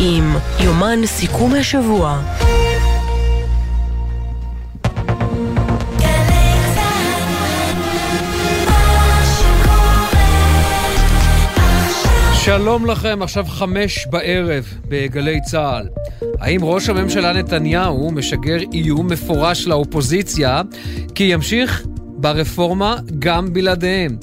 עם יומן סיכום השבוע. שלום לכם, עכשיו חמש בערב בגלי צה"ל. האם ראש הממשלה נתניהו משגר איום מפורש לאופוזיציה כי ימשיך ברפורמה גם בלעדיהם?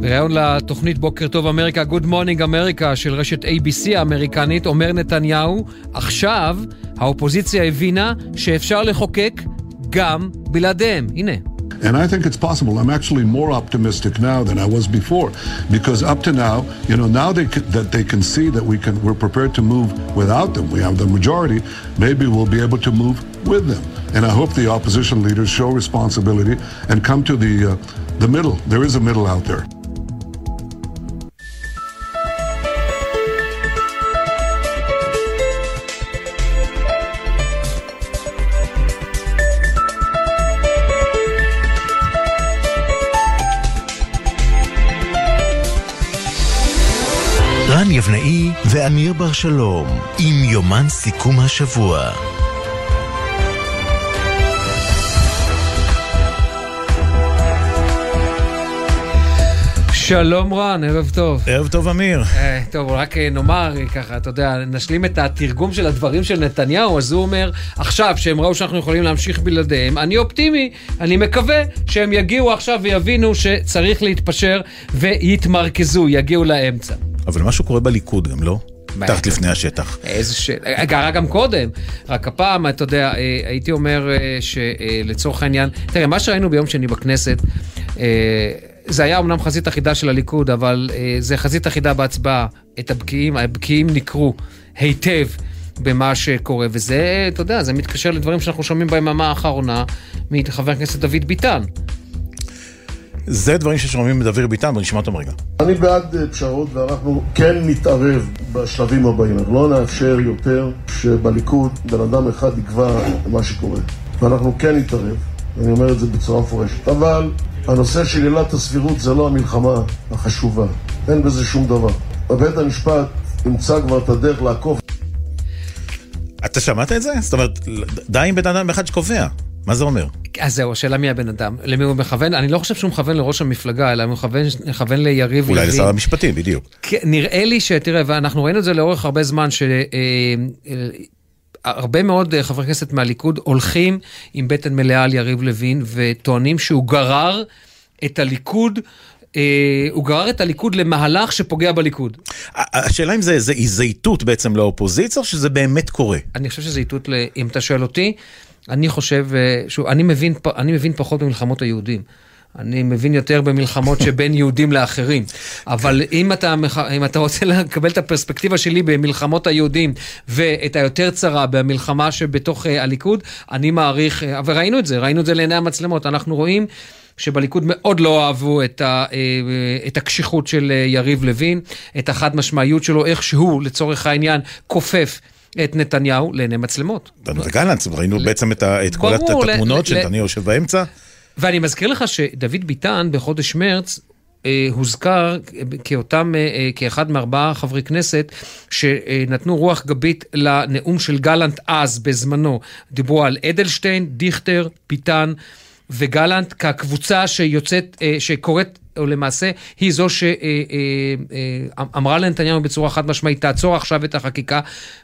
בריאיון לתוכנית בוקר טוב אמריקה, Good Morning אמריקה של רשת ABC האמריקנית, אומר נתניהו, עכשיו האופוזיציה הבינה שאפשר לחוקק גם בלעדיהם. הנה. And I think it's possible. I'm actually more optimistic now than I was before, because up to now, you know, now they that they can see that we can, we're prepared to move without them. We have the majority. Maybe we'll be able to move with them. And I hope the opposition leaders show responsibility and come to the uh, the middle. There is a middle out there. יבנאי ואמיר בר שלום עם יומן סיכום השבוע. שלום רן, ערב טוב. ערב טוב אמיר. אה, טוב, רק אה, נאמר אה, ככה, אתה יודע, נשלים את התרגום של הדברים של נתניהו, אז הוא אומר, עכשיו שהם ראו שאנחנו יכולים להמשיך בלעדיהם, אני אופטימי, אני מקווה שהם יגיעו עכשיו ויבינו שצריך להתפשר ויתמרכזו, יגיעו לאמצע. אבל משהו קורה בליכוד גם, לא? מתחת לפני השטח. איזה ש... קרה גם קודם, רק הפעם, אתה יודע, הייתי אומר שלצורך העניין, תראה, מה שראינו ביום שני בכנסת, זה היה אמנם חזית אחידה של הליכוד, אבל זה חזית אחידה בהצבעה. את הבקיעים, הבקיעים ניכרו היטב. במה שקורה, וזה, אתה יודע, זה מתקשר לדברים שאנחנו שומעים ביממה האחרונה מחבר הכנסת דוד ביטן. זה דברים ששומעים מדבר ביטן, בוא נשמע אותם רגע. אני בעד פשרות ואנחנו כן נתערב בשלבים הבאים. לא נאפשר יותר שבליכוד בן אדם אחד יקבע מה שקורה. ואנחנו כן נתערב, אני אומר את זה בצורה מפורשת. אבל הנושא של עילת הסבירות זה לא המלחמה החשובה. אין בזה שום דבר. בבית המשפט ימצא כבר את הדרך לעקוף. אתה שמעת את זה? זאת אומרת, די עם בן אדם אחד שקובע. מה זה אומר? אז זהו, השאלה מי הבן אדם, למי הוא מכוון, אני לא חושב שהוא מכוון לראש המפלגה, אלא הוא מכוון, מכוון ליריב אולי לשר המשפטים, בדיוק. נראה לי שתראה, ואנחנו ראינו את זה לאורך הרבה זמן, שהרבה מאוד חברי כנסת מהליכוד הולכים עם בטן מלאה על יריב לוין, וטוענים שהוא גרר את הליכוד אה, הוא גרר את הליכוד למהלך שפוגע בליכוד. השאלה אם זה איזה איזייתות בעצם לאופוזיציה, או שזה באמת קורה? אני חושב שזה איתות, אם אתה שואל אותי, אני חושב, שוב, אני מבין, אני מבין פחות במלחמות היהודים. אני מבין יותר במלחמות שבין יהודים לאחרים. אבל אם אתה, אם אתה רוצה לקבל את הפרספקטיבה שלי במלחמות היהודים ואת היותר צרה במלחמה שבתוך הליכוד, אני מעריך, וראינו את זה, ראינו את זה לעיני המצלמות. אנחנו רואים שבליכוד מאוד לא אהבו את, ה, את הקשיחות של יריב לוין, את החד משמעיות שלו, איך שהוא, לצורך העניין, כופף. את נתניהו לעיני מצלמות. גלנט, ראינו בעצם את, את כל התמונות שנתניהו יושב באמצע. ואני מזכיר לך שדוד ביטן בחודש מרץ אה, הוזכר כאותם, אה, כאחד מארבעה חברי כנסת שנתנו רוח גבית לנאום של גלנט אז, בזמנו. דיברו על אדלשטיין, דיכטר, ביטן וגלנט כקבוצה שיוצאת, אה, שקוראת או למעשה היא זו שאמרה לנתניהו בצורה חד משמעית, תעצור עכשיו את החקיקה,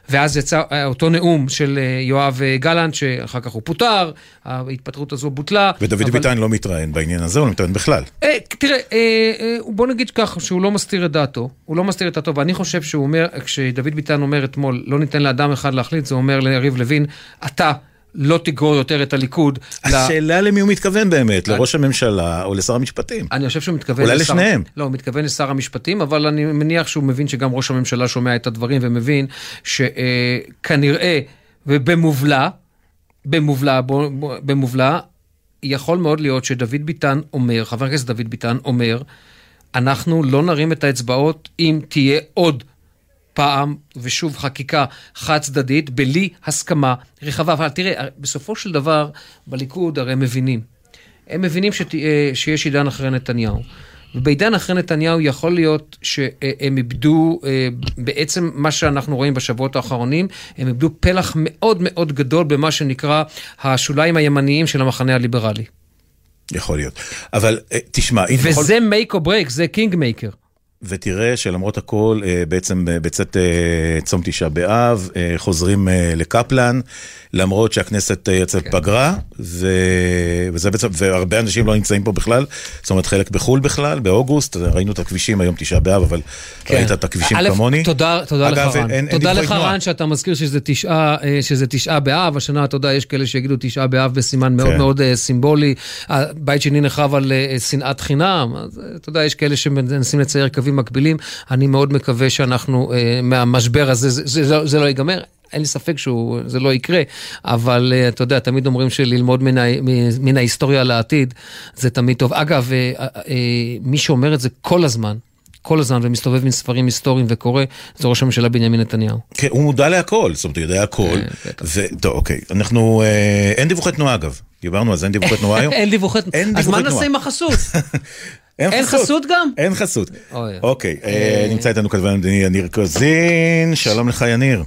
ואז יצא אותו נאום של יואב גלנט, שאחר כך הוא פוטר, ההתפטרות הזו בוטלה. ודוד אבל... ביטן לא מתראיין בעניין הזה, הוא לא מתראיין בכלל. תראה, בוא נגיד כך, שהוא לא מסתיר את דעתו, הוא לא מסתיר את דעתו, ואני חושב שהוא אומר, כשדוד ביטן אומר אתמול, לא ניתן לאדם אחד להחליט, זה אומר ליריב לוין, אתה לא תגרור יותר את הליכוד. השאלה למי הוא מתכוון באמת, לראש הממשלה או לשר המשפטים? אני חושב שהוא מתכוון אולי לשר... לשניהם. לא, הוא מתכוון לשר המשפטים, אבל אני מניח שהוא מבין שגם ראש הממשלה שומע את הדברים ומבין שכנראה, ובמובלע, במובלע, במובלע, יכול מאוד להיות שדוד ביטן אומר, חבר הכנסת דוד ביטן אומר, אנחנו לא נרים את האצבעות אם תהיה עוד פעם ושוב חקיקה חד צדדית, בלי הסכמה רחבה. אבל תראה, בסופו של דבר, בליכוד הרי הם מבינים. הם מבינים שת, שיש עידן אחרי נתניהו. ובעידן אחרי נתניהו יכול להיות שהם איבדו, אה, בעצם מה שאנחנו רואים בשבועות האחרונים, הם איבדו פלח מאוד מאוד גדול במה שנקרא השוליים הימניים של המחנה הליברלי. יכול להיות. אבל אה, תשמע, אם בכל- וזה make or break, זה קינג מייקר. ותראה שלמרות הכל, אה, בעצם אה, בצאת אה, צום תשעה באב, חוזרים לקפלן, למרות שהכנסת יוצאת כן. פגרה, ו... וזה בעצם, והרבה אנשים לא נמצאים פה בכלל, זאת אומרת חלק בחו"ל בכלל, באוגוסט, ראינו את הכבישים היום תשעה באב, אבל ראית את הכבישים כן. א', כמוני. תודה, תודה אגב, לך רן. אין- תודה לך. רן שאתה מזכיר שזה תשעה, שזה תשעה באב, השנה אתה יודע, יש כאלה שיגידו תשעה באב בסימן מאוד כן. מאוד אה, סימבולי. הבית שני נחרב על שנאת חינם, אז אתה יודע, יש כאלה שמנסים לצייר קווים מקבילים. אני מאוד מקווה שאנחנו, אה, מהמשבר הזה, זה- זה זה- זה לא ייגמר. אין לי ספק שזה לא יקרה, אבל אה, אתה יודע, תמיד אומרים שללמוד מן, ה, מן ההיסטוריה לעתיד, זה תמיד טוב. אגב, אה, אה, אה, מי שאומר את זה כל הזמן, כל הזמן ומסתובב עם ספרים היסטוריים וקורא, זה ראש הממשלה בנימין נתניהו. כן, הוא מודע להכל, זאת אומרת, הוא יודע הכל. כן, ו... טוב, אוקיי, אנחנו... אה, אין דיווחי תנועה אגב. דיברנו על זה, אין דיווחי תנועה היום. אין דיווחי... אין אז מה נעשה תנועה. עם החסות? אין חסות גם? אין חסות. אוי. אוקיי, אה, נמצא איתנו כתבן המדיני יניר קוזין, שלום לך יניר.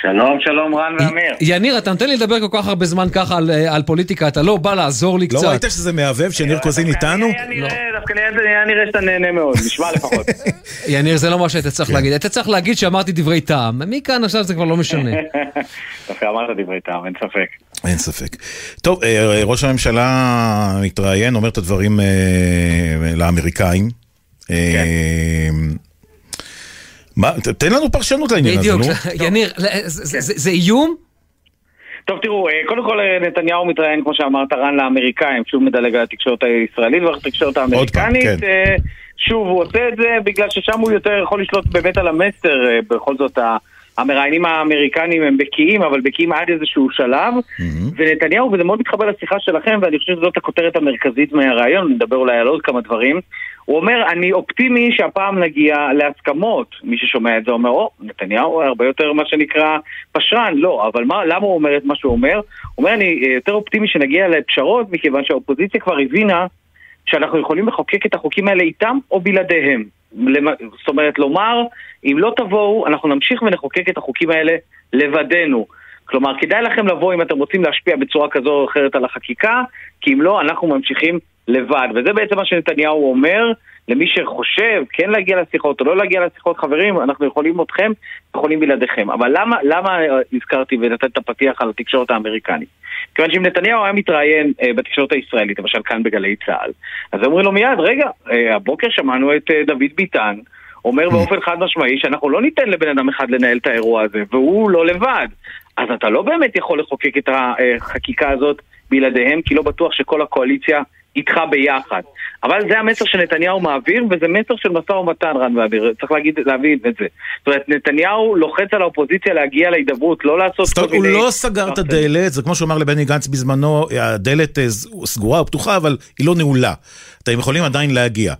שלום, שלום רן ואמיר. יניר, אתה נותן לי לדבר כל כך הרבה זמן ככה על, אה, על פוליטיקה, אתה לא בא לעזור לי לא קצת. ראית שזה מהבהב שניר קוזין איתנו? נראה- דווקא היה נראה שאתה נהנה מאוד, נשמע לפחות. יניר, זה לא מה שהיית צריך להגיד. היית צריך להגיד שאמרתי דברי טעם. מכאן עכשיו זה כבר לא משנה. דווקא אמרת דברי טעם, אין ספק. אין ספק. טוב, אה, ראש הממשלה מתראיין, אומר את הדברים אה, לאמריקאים. אה, מה, ת- תן לנו פרשנות לעניין הזה, בדיוק. נו. יניר, זה- איום? טוב, תראו, קודם כל נתניהו מתראיין, כמו שאמרת, רן לאמריקאים, שוב מדלג על התקשורת הישראלית ועל התקשורת האמריקנית. כן. אה, שוב, הוא עושה את זה בגלל ששם הוא יותר יכול לשלוט באמת על המסר. בכל זאת, ה- המראיינים האמריקנים הם בקיאים, אבל בקיאים עד איזשהו שלב. ונתניהו, וזה מאוד מתחבר לשיחה שלכם, ואני חושב שזאת הכותרת המרכזית מהרעיון, נדבר אולי על עוד כמה דברים. הוא אומר, אני אופטימי שהפעם נגיע להסכמות. מי ששומע את זה אומר, או, נתניהו הרבה יותר מה שנקרא פשרן. לא, אבל מה, למה הוא אומר את מה שהוא אומר? הוא אומר, אני אה, יותר אופטימי שנגיע לפשרות, מכיוון שהאופוזיציה כבר הבינה שאנחנו יכולים לחוקק את החוקים האלה איתם או בלעדיהם. זאת אומרת, לומר, אם לא תבואו, אנחנו נמשיך ונחוקק את החוקים האלה לבדנו. כלומר, כדאי לכם לבוא אם אתם רוצים להשפיע בצורה כזו או אחרת על החקיקה, כי אם לא, אנחנו ממשיכים לבד. וזה בעצם מה שנתניהו אומר למי שחושב כן להגיע לשיחות או לא להגיע לשיחות, חברים, אנחנו יכולים אתכם, יכולים בלעדיכם. אבל למה, למה אה, הזכרתי ונתתי את הפתיח על התקשורת האמריקנית? כיוון שאם נתניהו היה מתראיין אה, בתקשורת הישראלית, למשל כאן בגלי צה"ל, אז אומרים לו מיד, רגע, אה, הבוקר שמענו את אה, דוד ביטן, אומר באופן חד משמעי שאנחנו לא ניתן לבן אדם אחד לנהל את האירוע הזה, והוא לא לבד. אז אתה לא באמת יכול לחוקק את החקיקה הזאת בלעדיהם, כי לא בטוח שכל הקואליציה איתך ביחד. אבל זה המסר שנתניהו מעביר, וזה מסר של משא ומתן, רן ואביר, צריך להגיד, להבין את זה. זאת אומרת, נתניהו לוחץ על האופוזיציה להגיע להידברות, לא לעשות זאת אומרת, הוא מיני- לא סגר את הדלת, זה כמו שהוא אמר לבני גנץ בזמנו, הדלת אה, סגורה או פתוחה, אבל היא לא נעולה. אתם יכולים עדיין להגיע.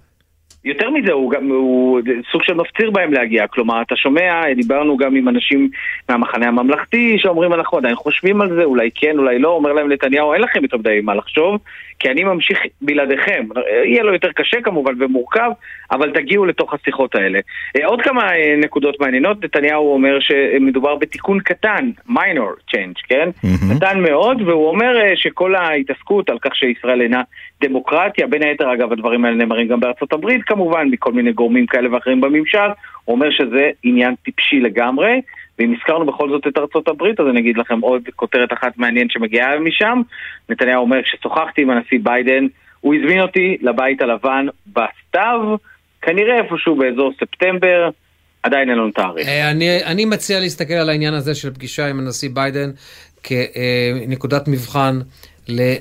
יותר מזה, הוא גם, הוא סוג של מפציר בהם להגיע. כלומר, אתה שומע, דיברנו גם עם אנשים מהמחנה הממלכתי, שאומרים, אנחנו עדיין חושבים על זה, אולי כן, אולי לא. אומר להם נתניהו, אין לכם יותר מדי מה לחשוב, כי אני ממשיך בלעדיכם. יהיה לו יותר קשה כמובן ומורכב, אבל תגיעו לתוך השיחות האלה. אה, עוד כמה אה, נקודות מעניינות, נתניהו אומר שמדובר בתיקון קטן, minor change, כן? קטן מאוד, והוא אומר אה, שכל ההתעסקות על כך שישראל אינה דמוקרטיה, בין היתר אגב הדברים האלה נאמרים גם בארצות הברית כמובן, מכל מיני גורמים כאלה ואחרים בממשל, אומר שזה עניין טיפשי לגמרי, ואם הזכרנו בכל זאת את ארצות הברית, אז אני אגיד לכם עוד כותרת אחת מעניינת שמגיעה משם. נתניהו אומר, כששוחחתי עם הנשיא ביידן, הוא הזמין אותי לבית הלבן בסתיו, כנראה איפשהו באזור ספטמבר, עדיין אין לנו תאריך. אה, אני, אני מציע להסתכל על העניין הזה של פגישה עם הנשיא ביידן כנקודת מבחן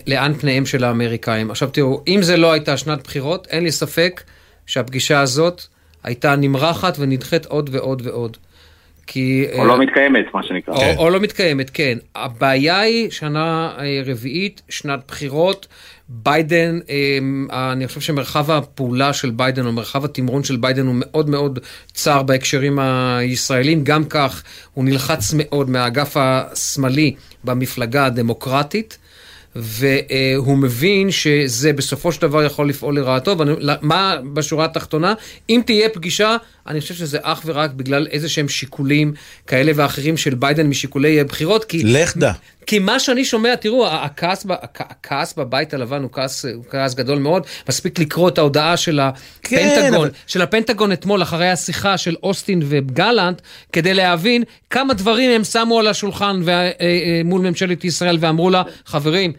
לאן פניהם של האמריקאים. עכשיו תראו, אם זה לא הייתה שנת בחירות, אין לי ספק שהפגישה הזאת הייתה נמרחת ונדחית עוד ועוד ועוד. כי... או אה, לא מתקיימת, מה שנקרא. או, או לא מתקיימת, כן. הבעיה היא שנה אה, רביעית, שנת בחירות. ביידן, אה, אני חושב שמרחב הפעולה של ביידן, או מרחב התמרון של ביידן הוא מאוד מאוד צר בהקשרים הישראלים. גם כך, הוא נלחץ מאוד מהאגף השמאלי במפלגה הדמוקרטית. והוא מבין שזה בסופו של דבר יכול לפעול לרעתו, ומה בשורה התחתונה? אם תהיה פגישה, אני חושב שזה אך ורק בגלל איזה שהם שיקולים כאלה ואחרים של ביידן משיקולי בחירות, כי... לך דע. כי מה שאני שומע, תראו, הכעס, הכעס בבית הלבן הוא כעס, הוא כעס גדול מאוד. מספיק לקרוא את ההודעה של הפנטגון, כן, אבל... של הפנטגון אתמול, אחרי השיחה של אוסטין וגלנט, כדי להבין כמה דברים הם שמו על השולחן אה, אה, מול ממשלת ישראל ואמרו לה, חברים,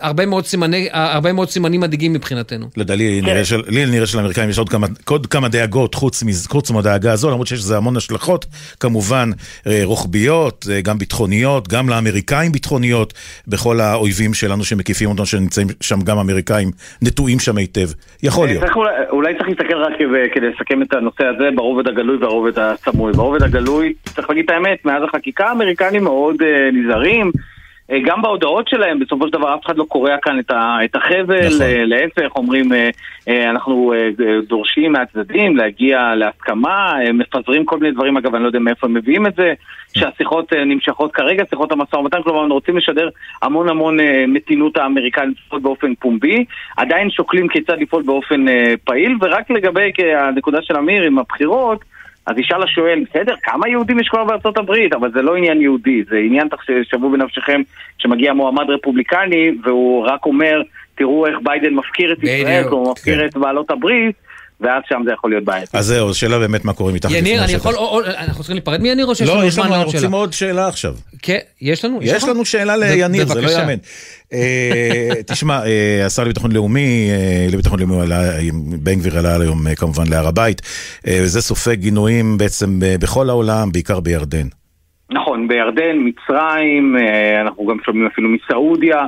הרבה מאוד, סימני, הרבה מאוד סימנים מדאיגים מבחינתנו. לדעתי, כן. לי נראה שלאמריקאים יש עוד כמה, עוד כמה דאגות חוץ, חוץ מהדאגה הזו, למרות שיש לזה המון השלכות, כמובן אה, רוחביות, אה, גם ביטחוניות, גם לאמריקאים ביטחוניות, בכל האויבים שלנו שמקיפים אותנו, שנמצאים שם גם אמריקאים, נטועים שם היטב. יכול להיות. צריך אולי, אולי צריך להסתכל רק כדי לסכם את הנושא הזה ברובד הגלוי והרובד הסמוי. ברובד הגלוי, צריך להגיד את האמת, מאז החקיקה האמריקנים מאוד uh, נזהרים. אה, גם בהודעות שלהם, בסופו של דבר אף אחד לא קורע כאן את החבל, נכון. אה, להפך, אומרים אה, אנחנו דורשים מהצדדים להגיע להסכמה, מפזרים כל מיני דברים, אגב, אני לא יודע מאיפה הם מביאים את זה, שהשיחות נמשכות כרגע, שיחות המשא ומתן, כלומר, רוצים לשדר המון המון מתינות האמריקנית באופן פומבי, עדיין שוקלים כיצד לפעול באופן פעיל, ורק לגבי הנקודה של אמיר עם הבחירות, אז ישאל השואל, בסדר, כמה יהודים יש כבר בארצות הברית? אבל זה לא עניין יהודי, זה עניין שוו בנפשכם שמגיע מועמד רפובליקני והוא רק אומר, תראו איך ביידן מפקיר את ישראל, הוא מפקיר כן. את בעלות הברית. ואז שם זה יכול להיות בעייתי. אז זהו, שאלה באמת מה קורה מתחת יניר, אני יכול, אנחנו צריכים להיפרד מיניר או שיש לנו זמן לעוד שאלה? לא, יש לנו, רוצים עוד שאלה עכשיו. כן, יש לנו? יש לנו שאלה ליניר, זה לא יאמן. אה, תשמע, אה, השר לביטחון לאומי, אה, לביטחון לאומי, בן גביר עלה היום כמובן להר הבית, וזה סופג גינויים בעצם בכל העולם, בעיקר בירדן. נכון, בירדן, מצרים, אנחנו גם שומעים אפילו מסעודיה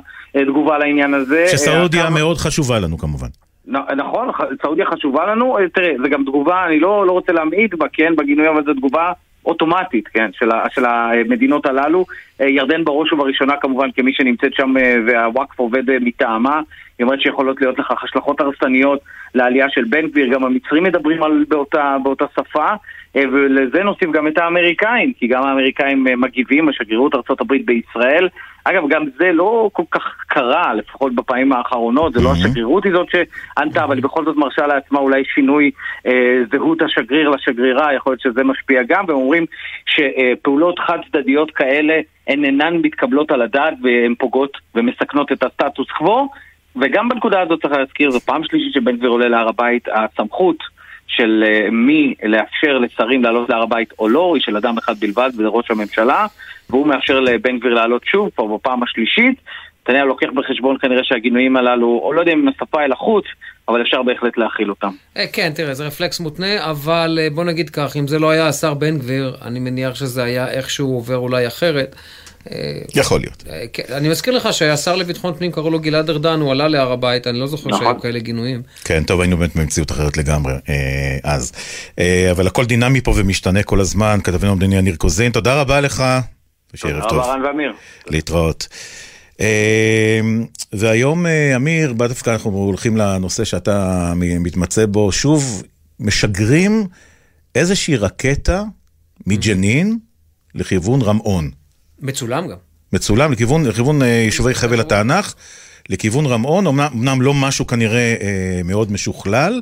תגובה לעניין הזה. שסעודיה מאוד חשובה לנו כמובן. נכון, סעודיה חשובה לנו, תראה, זה גם תגובה, אני לא, לא רוצה להמעיט בה, כן, בגינוי, אבל זו תגובה אוטומטית, כן, של, של המדינות הללו. אה, ירדן בראש ובראשונה כמובן כמי שנמצאת שם אה, והוואקף עובד אה, מטעמה, היא אומרת שיכולות להיות לכך השלכות הרסניות לעלייה של בן גביר, גם המצרים מדברים על, באותה, באותה שפה, ולזה נוסיף גם את האמריקאים, כי גם האמריקאים מגיבים, השגרירות ארה"ב בישראל. אגב, גם זה לא כל כך קרה, לפחות בפעמים האחרונות, זה לא השגרירות היא זאת שענתה, אבל היא בכל זאת מרשה לעצמה אולי שינוי אה, זהות השגריר לשגרירה, יכול להיות שזה משפיע גם, והם אומרים שפעולות חד צדדיות כאלה הן אינן מתקבלות על הדעת והן פוגעות ומסכנות את הסטטוס קוו. וגם בנקודה הזאת צריך להזכיר, זו פעם שלישית שבן גביר עולה להר הבית, הסמכות של uh, מי לאפשר לשרים לעלות להר הבית או לא, היא של אדם אחד בלבד, וזה ראש הממשלה, והוא מאפשר לבן גביר לעלות שוב, כבר בפעם השלישית. נתניהו לוקח בחשבון כנראה שהגינויים הללו, או לא יודע אם השפה אל החוץ, אבל אפשר בהחלט להכיל אותם. אה, כן, תראה, זה רפלקס מותנה, אבל אה, בוא נגיד כך, אם זה לא היה השר בן גביר, אני מניח שזה היה איכשהו עובר אולי אחרת. אה, יכול להיות. כן, אני מזכיר לך שהשר לביטחון פנים קראו לו גלעד ארדן, הוא עלה להר הבית, אני לא זוכר נכון. שהיו כאלה גינויים. כן, טוב, היינו באמת במציאות אחרת לגמרי אז. אבל הכל דינמי פה ומשתנה כל הזמן, כתבנו המדיני יניר קוזין, תודה רבה לך. תודה רבה רן ואמיר. להתראות. והיום, אמיר, דווקא אנחנו הולכים לנושא שאתה מתמצא בו, שוב, משגרים איזושהי רקטה מג'נין לכיוון רמאון. מצולם גם. מצולם, לכיוון, לכיוון יישובי חבל התענך, לכיוון רמאון, אמנם לא משהו כנראה מאוד משוכלל.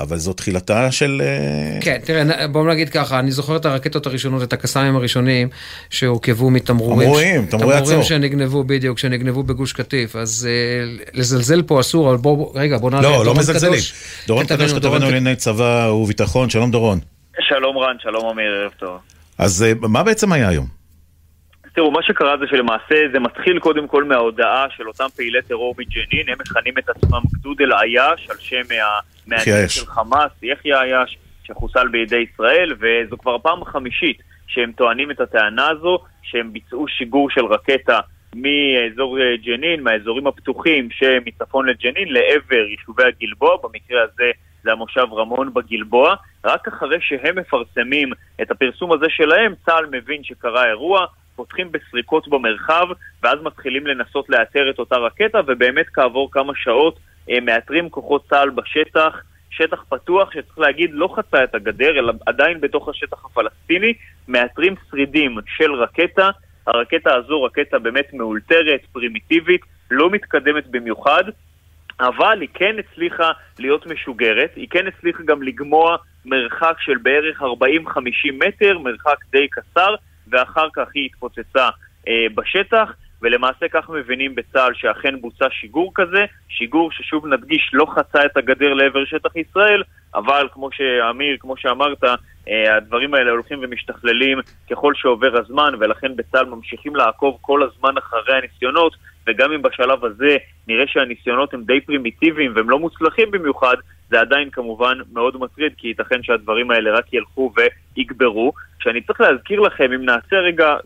אבל זו תחילתה של... אה, כן, תראה, בואו נגיד ככה, אני זוכר את הרקטות הראשונות, את הקסאמים הראשונים, שהורכבו מתמרורים. תמרורים, תמרורי עצור. תמרורים שנגנבו, בדיוק, שנגנבו בגוש קטיף. אז uh, לזלזל פה אסור, אבל בואו, רגע, בואו נעלה לא, לא מזלזלים. דורון קדוש כתבנו לענייני צבא וביטחון, שלום דורון. שלום רן, שלום אמיר, ערב טוב. אז uh, מה בעצם היה היום? תראו, מה שקרה זה שלמעשה זה מתחיל קודם כל מההודעה של אותם פעילי טרור מג'נין, הם מכנים את עצמם גדוד אל-עייש, על שם מהנהגים של חמאס, יחיא עייש, שחוסל בידי ישראל, וזו כבר הפעם החמישית שהם טוענים את הטענה הזו, שהם ביצעו שיגור של רקטה מאזור אה, ג'נין, מהאזורים הפתוחים שמצפון לג'נין, לעבר יישובי הגלבוע, במקרה הזה זה המושב רמון בגלבוע. רק אחרי שהם מפרסמים את הפרסום הזה שלהם, צה"ל מבין שקרה אירוע, פותחים בסריקות במרחב, ואז מתחילים לנסות לאתר את אותה רקטה, ובאמת כעבור כמה שעות אה, מאתרים כוחות צה"ל בשטח, שטח פתוח שצריך להגיד לא חצה את הגדר, אלא עדיין בתוך השטח הפלסטיני, מאתרים שרידים של רקטה. הרקטה הזו רקטה באמת מאולתרת, פרימיטיבית, לא מתקדמת במיוחד. אבל היא כן הצליחה להיות משוגרת, היא כן הצליחה גם לגמוע מרחק של בערך 40-50 מטר, מרחק די קצר, ואחר כך היא התפוצצה אה, בשטח, ולמעשה כך מבינים בצה"ל שאכן בוצע שיגור כזה, שיגור ששוב נדגיש לא חצה את הגדר לעבר שטח ישראל, אבל כמו שאמיר, כמו שאמרת, אה, הדברים האלה הולכים ומשתכללים ככל שעובר הזמן, ולכן בצה"ל ממשיכים לעקוב כל הזמן אחרי הניסיונות, וגם אם בשלב הזה נראה שהניסיונות הם די פרימיטיביים והם לא מוצלחים במיוחד, זה עדיין כמובן מאוד מטריד, כי ייתכן שהדברים האלה רק ילכו ויגברו. שאני צריך להזכיר לכם, אם נעשה רגע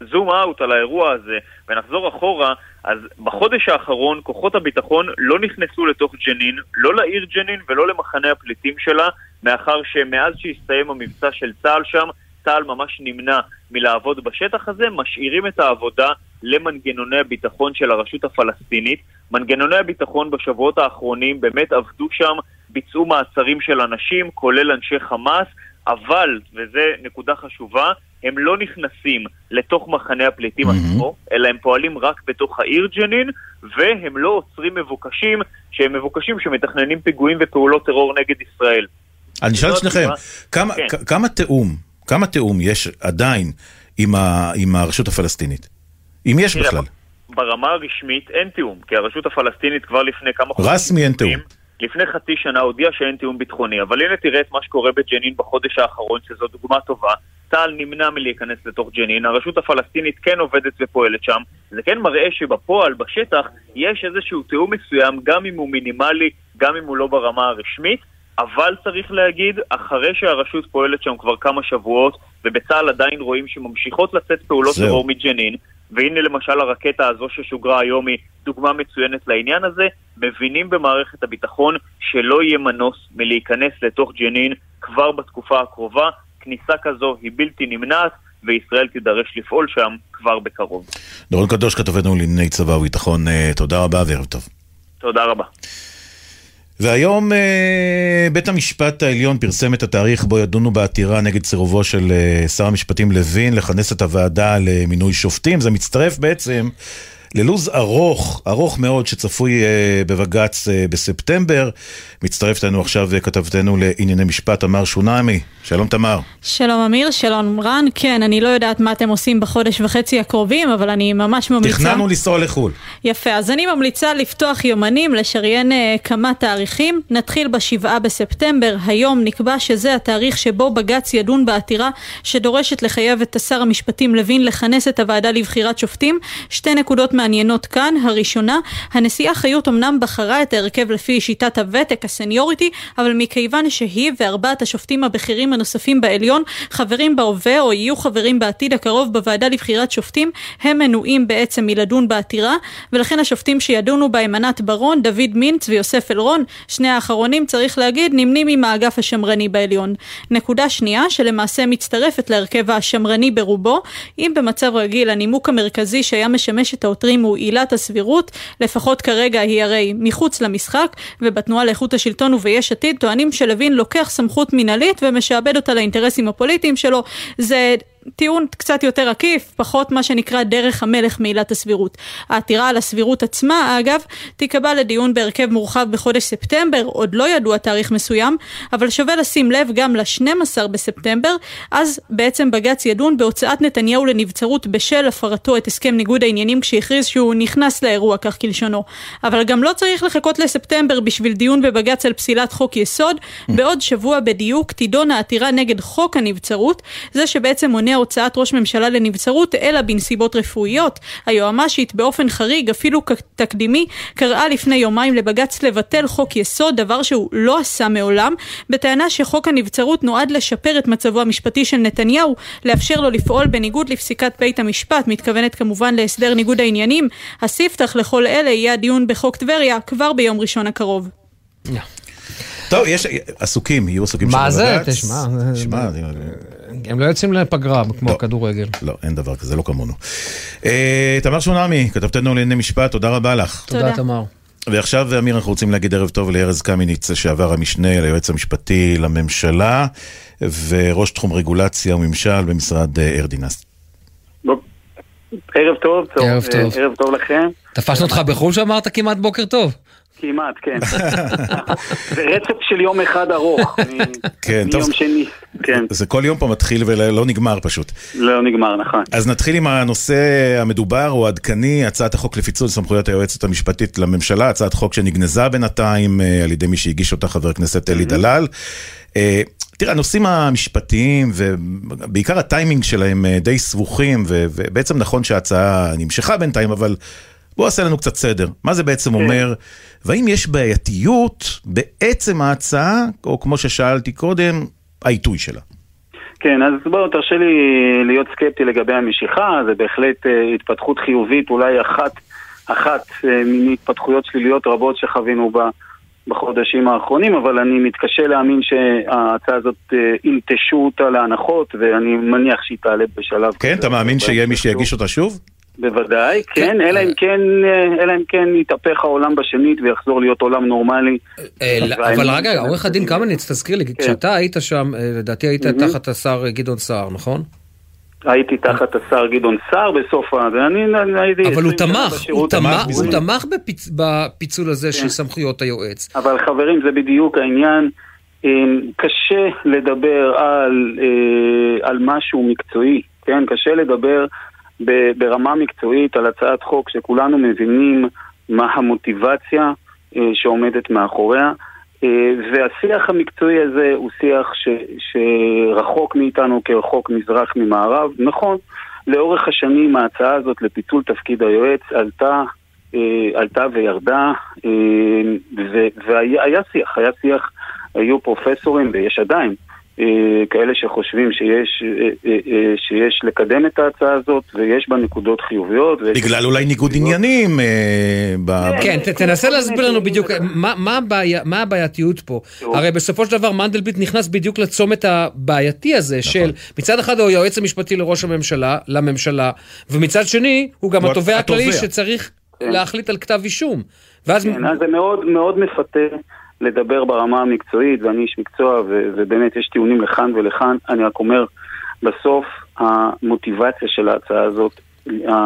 זום אאוט על האירוע הזה ונחזור אחורה, אז בחודש האחרון כוחות הביטחון לא נכנסו לתוך ג'נין, לא לעיר ג'נין ולא למחנה הפליטים שלה, מאחר שמאז שהסתיים המבצע של צה"ל שם, צה"ל ממש נמנע מלעבוד בשטח הזה, משאירים את העבודה למנגנוני הביטחון של הרשות הפלסטינית. מנגנוני הביטחון בשבועות האחרונים באמת עבדו שם, ביצעו מעצרים של אנשים, כולל אנשי חמאס, אבל, וזו נקודה חשובה, הם לא נכנסים לתוך מחנה הפליטים mm-hmm. עצמו, אלא הם פועלים רק בתוך העיר ג'נין, והם לא עוצרים מבוקשים, שהם מבוקשים שמתכננים פיגועים ופעולות טרור נגד ישראל. אני אשאל את שניכם, כמה, כן. כמה תיאום, כמה תיאום יש עדיין עם, ה, עם הרשות הפלסטינית? אם יש בכלל. ברמה הרשמית אין תיאום, כי הרשות הפלסטינית כבר לפני כמה חודשים... רסמי אין תיאום. לפני חצי שנה הודיעה שאין תיאום ביטחוני, אבל הנה תראה את מה שקורה בג'נין בחודש האחרון, שזו דוגמה טובה. צה"ל נמנע מלהיכנס לתוך ג'נין, הרשות הפלסטינית כן עובדת ופועלת שם, זה כן מראה שבפועל, בשטח, יש איזשהו תיאום מסוים, גם אם הוא מינימלי, גם אם הוא לא ברמה הרשמית, אבל צריך להגיד, אחרי שהרשות פועלת שם כבר כמה שבועות, ובצה"ל עדיין רואים שממשיכות לצאת פעולות טרור מג'נין, והנה למשל הרקטה הזו ששוגרה היום היא דוגמה מצוינת לעניין הזה, מבינים במערכת הביטחון שלא יהיה מנוס מלהיכנס לתוך ג'נין כבר בתקופה הקרובה. כניסה כזו היא בלתי נמנעת, וישראל תידרש לפעול שם כבר בקרוב. דורון קדוש, כתבנו לענייני צבא וביטחון, אה, תודה רבה וערב טוב. תודה רבה. והיום אה, בית המשפט העליון פרסם את התאריך בו ידונו בעתירה נגד סירובו של אה, שר המשפטים לוין לכנס את הוועדה למינוי שופטים. זה מצטרף בעצם ללוז ארוך, ארוך מאוד, שצפוי uh, בבג"ץ uh, בספטמבר. מצטרפת אלינו עכשיו uh, כתבתנו לענייני משפט, תמר שונמי. שלום תמר. שלום אמיר, שלום רן. כן, אני לא יודעת מה אתם עושים בחודש וחצי הקרובים, אבל אני ממש ממליצה... תכננו לנסוע לחו"ל. יפה, אז אני ממליצה לפתוח יומנים, לשריין כמה תאריכים. נתחיל בשבעה בספטמבר. היום נקבע שזה התאריך שבו בג"ץ ידון בעתירה שדורשת לחייב את שר המשפטים לוין לכנס את הוועדה לבחירת שופטים. שתי נקודות מעניינות כאן. הראשונה, הנשיאה חיות אמנם בחרה את ההרכב לפי שיטת הוותק, הסניוריטי, אבל מכיוון שהיא וארבעת השופטים הבכירים הנוספים בעליון חברים בהווה או יהיו חברים בעתיד הקרוב בוועדה לבחירת שופטים, הם מנועים בעצם מלדון בעתירה, ולכן השופטים שידונו בהם ענת ברון, דוד מינץ ויוסף אלרון, שני האחרונים צריך להגיד, נמנים עם האגף השמרני בעליון. נקודה שנייה, שלמעשה מצטרפת להרכב השמרני ברובו, אם במצב רגיל הנימוק המרכזי שהיה משמש את העותרים הוא עילת הסבירות, לפחות כרגע היא הרי מחוץ למשחק, ובתנועה לאיכות השלטון וביש עתיד טוענים שלוין לוקח סמכות מינהלית ומשעבד אותה לאינטרסים הפוליטיים שלו. זה טיעון קצת יותר עקיף, פחות מה שנקרא דרך המלך מעילת הסבירות. העתירה על הסבירות עצמה, אגב, תיקבע לדיון בהרכב מורחב בחודש ספטמבר, עוד לא ידוע תאריך מסוים, אבל שווה לשים לב גם ל-12 בספטמבר, אז בעצם בג"ץ ידון בהוצאת נתניהו לנבצרות בשל הפרתו את הסכם ניגוד העניינים כשהכריז שהוא נכנס לאירוע, כך כלשונו. אבל גם לא צריך לחכות לספטמבר בשביל דיון בבג"ץ על פסילת חוק יסוד, בעוד שבוע בדיוק תידון העתירה נגד חוק הנבצרות, זה שבעצם מונע הוצאת ראש ממשלה לנבצרות, אלא בנסיבות רפואיות. היועמ"שית באופן חריג, אפילו תקדימי, קראה לפני יומיים לבג"ץ לבטל חוק יסוד, דבר שהוא לא עשה מעולם, בטענה שחוק הנבצרות נועד לשפר את מצבו המשפטי של נתניהו, לאפשר לו לפעול בניגוד לפסיקת בית המשפט, מתכוונת כמובן להסדר ניגוד העניינים. הספתח לכל אלה יהיה הדיון בחוק טבריה כבר ביום ראשון הקרוב. טוב, יש, עסוקים, יהיו עסוקים של בג"ץ. מה זה? תשמע, תשמע, הם לא יוצאים לפגרה כמו הכדורגל. לא, אין דבר כזה, לא כמונו. אה, תמר שונמי, כתבתנו לענייני משפט, תודה רבה לך. תודה, תמר. ועכשיו, אמיר, אנחנו רוצים להגיד ערב טוב לארז קמיניץ, שעבר המשנה ליועץ המשפטי לממשלה, וראש תחום רגולציה וממשל במשרד אה, ארדינס. ערב. ערב טוב. ערב טוב לכם. תפסנו אותך בחו"ל שאמרת כמעט בוקר טוב. כמעט, כן. זה רצף של יום אחד ארוך. כן, טוב. מיום שני, כן. זה כל יום פה מתחיל ולא נגמר פשוט. לא נגמר, נכון. אז נתחיל עם הנושא המדובר או עדכני, הצעת החוק לפיצול סמכויות היועצת המשפטית לממשלה, הצעת חוק שנגנזה בינתיים אה, על ידי מי שהגיש אותה, חבר הכנסת אלי דלל. אה, תראה, הנושאים המשפטיים ובעיקר הטיימינג שלהם אה, די סבוכים, ובעצם נכון שההצעה נמשכה בינתיים, אבל בוא עשה לנו קצת סדר. מה זה בעצם אומר, והאם יש בעייתיות בעצם ההצעה, או כמו ששאלתי קודם, העיתוי שלה? כן, אז בואו תרשה לי להיות סקפטי לגבי המשיכה, זה בהחלט uh, התפתחות חיובית, אולי אחת, אחת uh, מהתפתחויות שליליות רבות שחווינו בה בחודשים האחרונים, אבל אני מתקשה להאמין שההצעה הזאת uh, ינטשו אותה להנחות, ואני מניח שהיא תעלה בשלב... כן, אתה מאמין שיהיה מי שיגיש אותה שוב? בוודאי, כן, אלא אם כן, אלא אם כן יתהפך העולם בשנית ויחזור להיות עולם נורמלי. אבל רגע, עורך הדין קמניץ, תזכיר לי, כשאתה היית שם, לדעתי היית תחת השר גדעון סער, נכון? הייתי תחת השר גדעון סער בסוף ה... ואני הייתי... אבל הוא תמך, הוא תמך, הוא תמך בפיצול הזה של סמכויות היועץ. אבל חברים, זה בדיוק העניין. קשה לדבר על משהו מקצועי, כן? קשה לדבר... ברמה מקצועית על הצעת חוק שכולנו מבינים מה המוטיבציה אה, שעומדת מאחוריה. אה, והשיח המקצועי הזה הוא שיח ש, שרחוק מאיתנו כרחוק מזרח ממערב. נכון, לאורך השנים ההצעה הזאת לפיצול תפקיד היועץ עלתה, אה, עלתה וירדה והיה שיח, היה שיח, היו פרופסורים ויש עדיין כאלה שחושבים שיש, אה, אה, שיש לקדם את ההצעה הזאת ויש בה נקודות חיוביות. בגלל אולי ניגוד עניינים. כן, תנסה להסביר לנו בדיוק מה הבעייתיות פה. הרי בסופו של דבר מנדלבליט נכנס בדיוק לצומת הבעייתי הזה נכון. של מצד אחד הוא היועץ המשפטי לראש הממשלה, לממשלה, ומצד שני הוא גם התובע הכללי שצריך כן. להחליט על כתב אישום. ואז... כן, זה מאוד מפתה. לדבר ברמה המקצועית, ואני איש מקצוע, ו- ובאמת יש טיעונים לכאן ולכאן. אני רק אומר, בסוף המוטיבציה של ההצעה הזאת,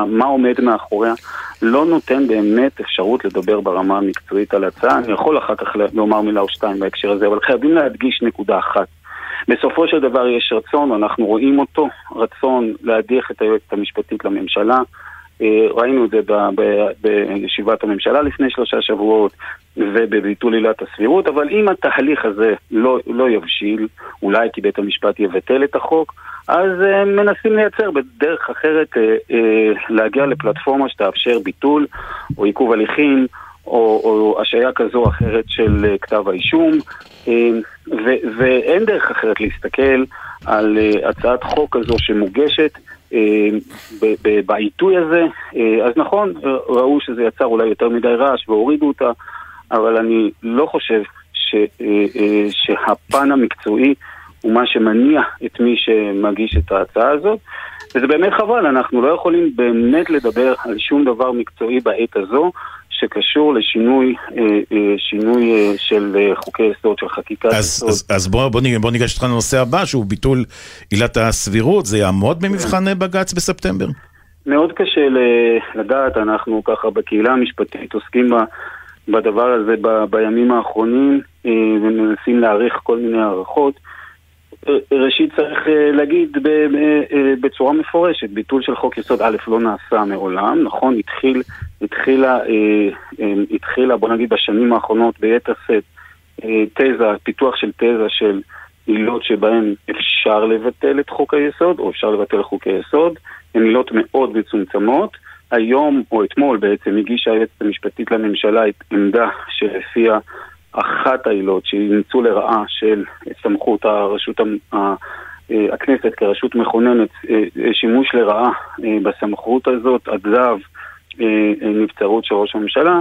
מה עומד מאחוריה, לא נותן באמת אפשרות לדבר ברמה המקצועית על ההצעה. אני יכול אחר כך לומר מילה או שתיים בהקשר הזה, אבל חייבים להדגיש נקודה אחת. בסופו של דבר יש רצון, אנחנו רואים אותו, רצון להדיח את היועצת המשפטית לממשלה. אה, ראינו את זה בישיבת הממשלה לפני שלושה שבועות ובביטול עילת הסבירות, אבל אם התהליך הזה לא, לא יבשיל, אולי כי בית המשפט יבטל את החוק, אז uh, מנסים לייצר בדרך אחרת uh, להגיע לפלטפורמה שתאפשר ביטול או עיכוב הליכים או, או השעיה כזו או אחרת של כתב האישום, ו- ואין דרך אחרת להסתכל על הצעת חוק כזו שמוגשת בעיתוי הזה, אז נכון, ראו שזה יצר אולי יותר מדי רעש והורידו אותה, אבל אני לא חושב ש, שהפן המקצועי הוא מה שמניע את מי שמגיש את ההצעה הזאת, וזה באמת חבל, אנחנו לא יכולים באמת לדבר על שום דבר מקצועי בעת הזו. שקשור לשינוי אה, אה, שינוי אה, של חוקי יסוד, של חקיקת יסוד. אז, אז בוא, בוא, בוא ניגש איתך לנושא הבא, שהוא ביטול עילת הסבירות. זה יעמוד במבחן בג"ץ בספטמבר? מאוד קשה לדעת, אנחנו ככה בקהילה המשפטית עוסקים בדבר הזה ב, בימים האחרונים ומנסים להעריך כל מיני הערכות. ראשית צריך אה, להגיד אה, בצורה מפורשת, ביטול של חוק יסוד א' לא נעשה מעולם, נכון? התחיל, התחילה, אה, התחילה בוא נגיד בשנים האחרונות ביתר שאת תזה, פיתוח של תזה של עילות שבהן אפשר לבטל את חוק היסוד, או אפשר לבטל חוקי יסוד, הן עילות מאוד מצומצמות. היום, או אתמול בעצם, הגישה היועצת המשפטית לממשלה את עמדה שלפיה אחת העילות שאימצו לרעה של סמכות הרשות, אה, הכנסת כרשות מכוננת, אה, שימוש לרעה אה, בסמכות הזאת, אגב נבצרות של ראש הממשלה.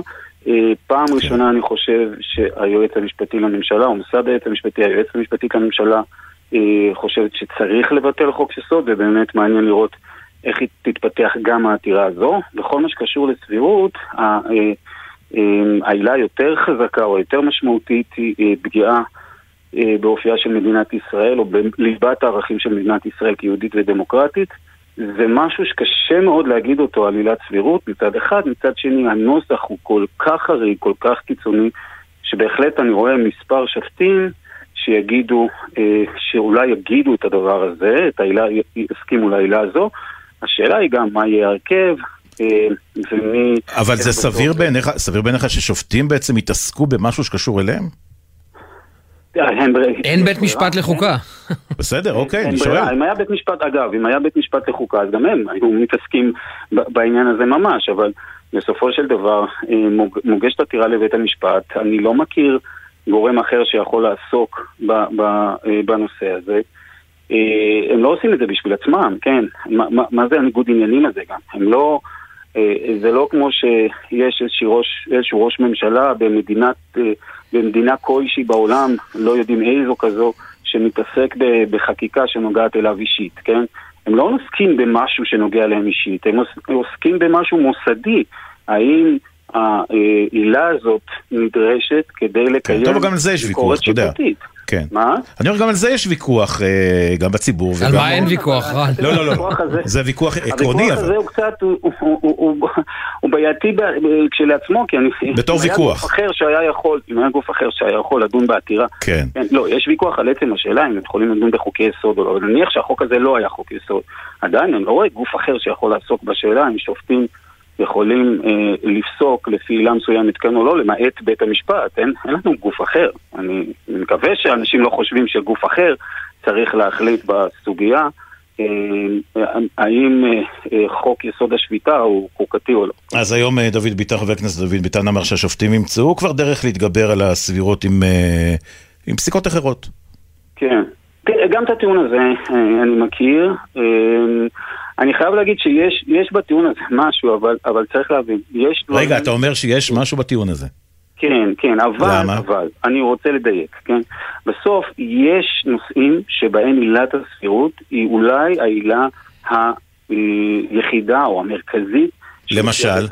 פעם כן. ראשונה אני חושב שהיועץ המשפטי לממשלה, או משרד היועץ המשפטי, היועץ המשפטי לממשלה, חושבת שצריך לבטל חוק יסוד, ובאמת מעניין לראות איך היא תתפתח גם העתירה הזו. בכל מה שקשור לסבירות, העילה היותר חזקה או יותר משמעותית היא אה, פגיעה אה, באופייה של מדינת ישראל או בליבת הערכים של מדינת ישראל כיהודית ודמוקרטית זה משהו שקשה מאוד להגיד אותו על עילת סבירות מצד אחד, מצד שני הנוסח הוא כל כך חריג, כל כך קיצוני, שבהחלט אני רואה מספר שופטים שיגידו, אה, שאולי יגידו את הדבר הזה, את העילה, יסכימו לעילה הזו. השאלה היא גם מה יהיה ההרכב, ומי... אבל זה סביר בעיניך, סביר בעיניך ששופטים בעצם יתעסקו במשהו שקשור אליהם? אין בית משפט לחוקה. בסדר, אוקיי, אני שואל. אם היה בית משפט, אגב, אם היה בית משפט לחוקה, אז גם הם היו מתעסקים בעניין הזה ממש, אבל בסופו של דבר אה, מוגשת עתירה לבית המשפט, אני לא מכיר גורם אחר שיכול לעסוק אה, בנושא הזה. אה, הם לא עושים את זה בשביל עצמם, כן? מה, מה זה הניגוד עניינים הזה גם? הם לא... זה לא כמו שיש איזשהו ראש, איזשהו ראש ממשלה במדינת, במדינה כלשהי בעולם, לא יודעים איזו כזו, שמתעסק בחקיקה שנוגעת אליו אישית, כן? הם לא עוסקים במשהו שנוגע להם אישית, הם עוסקים במשהו מוסדי. האם העילה הזאת נדרשת כדי לקיים כן, טוב, גם על זה יש ויכוח, אתה יודע. כן. מה? אני אומר, גם על זה יש ויכוח אה, גם בציבור. על מה אין ויכוח, רן? לא, לא, לא, זה ויכוח עקרוני. הוויכוח הזה הוא קצת, הוא בעייתי כשלעצמו, כי אני... בתור ויכוח. אם היה גוף אחר שהיה יכול, אם היה גוף אחר שהיה יכול לדון בעתירה. כן. לא, יש ויכוח על עצם השאלה אם הם יכולים לדון בחוקי יסוד או לא, אבל נניח שהחוק הזה לא היה חוק יסוד. עדיין אני לא רואה גוף אחר שיכול לעסוק בשאלה אם שופטים יכולים אה, לפסוק לפי עילה מסוימת כן או לא, למעט בית המשפט. אין, אין לנו גוף אחר. אני מקווה שאנשים לא חושבים שגוף אחר צריך להחליט בסוגיה. אה, האם אה, חוק יסוד השפיטה הוא חוקתי או לא. אז היום אה, דוד ביטן, חבר הכנסת דוד ביטן אמר שהשופטים ימצאו כבר דרך להתגבר על הסבירות עם, עם פסיקות אחרות. כן. גם את הטיעון הזה אני מכיר. אני חייב להגיד שיש בטיעון הזה משהו, אבל, אבל צריך להבין, יש... רגע, דברים... אתה אומר שיש משהו בטיעון הזה. כן, כן, אבל, למה? אבל, אני רוצה לדייק, כן? בסוף יש נושאים שבהם עילת הסבירות היא אולי העילה היחידה או המרכזית למשל?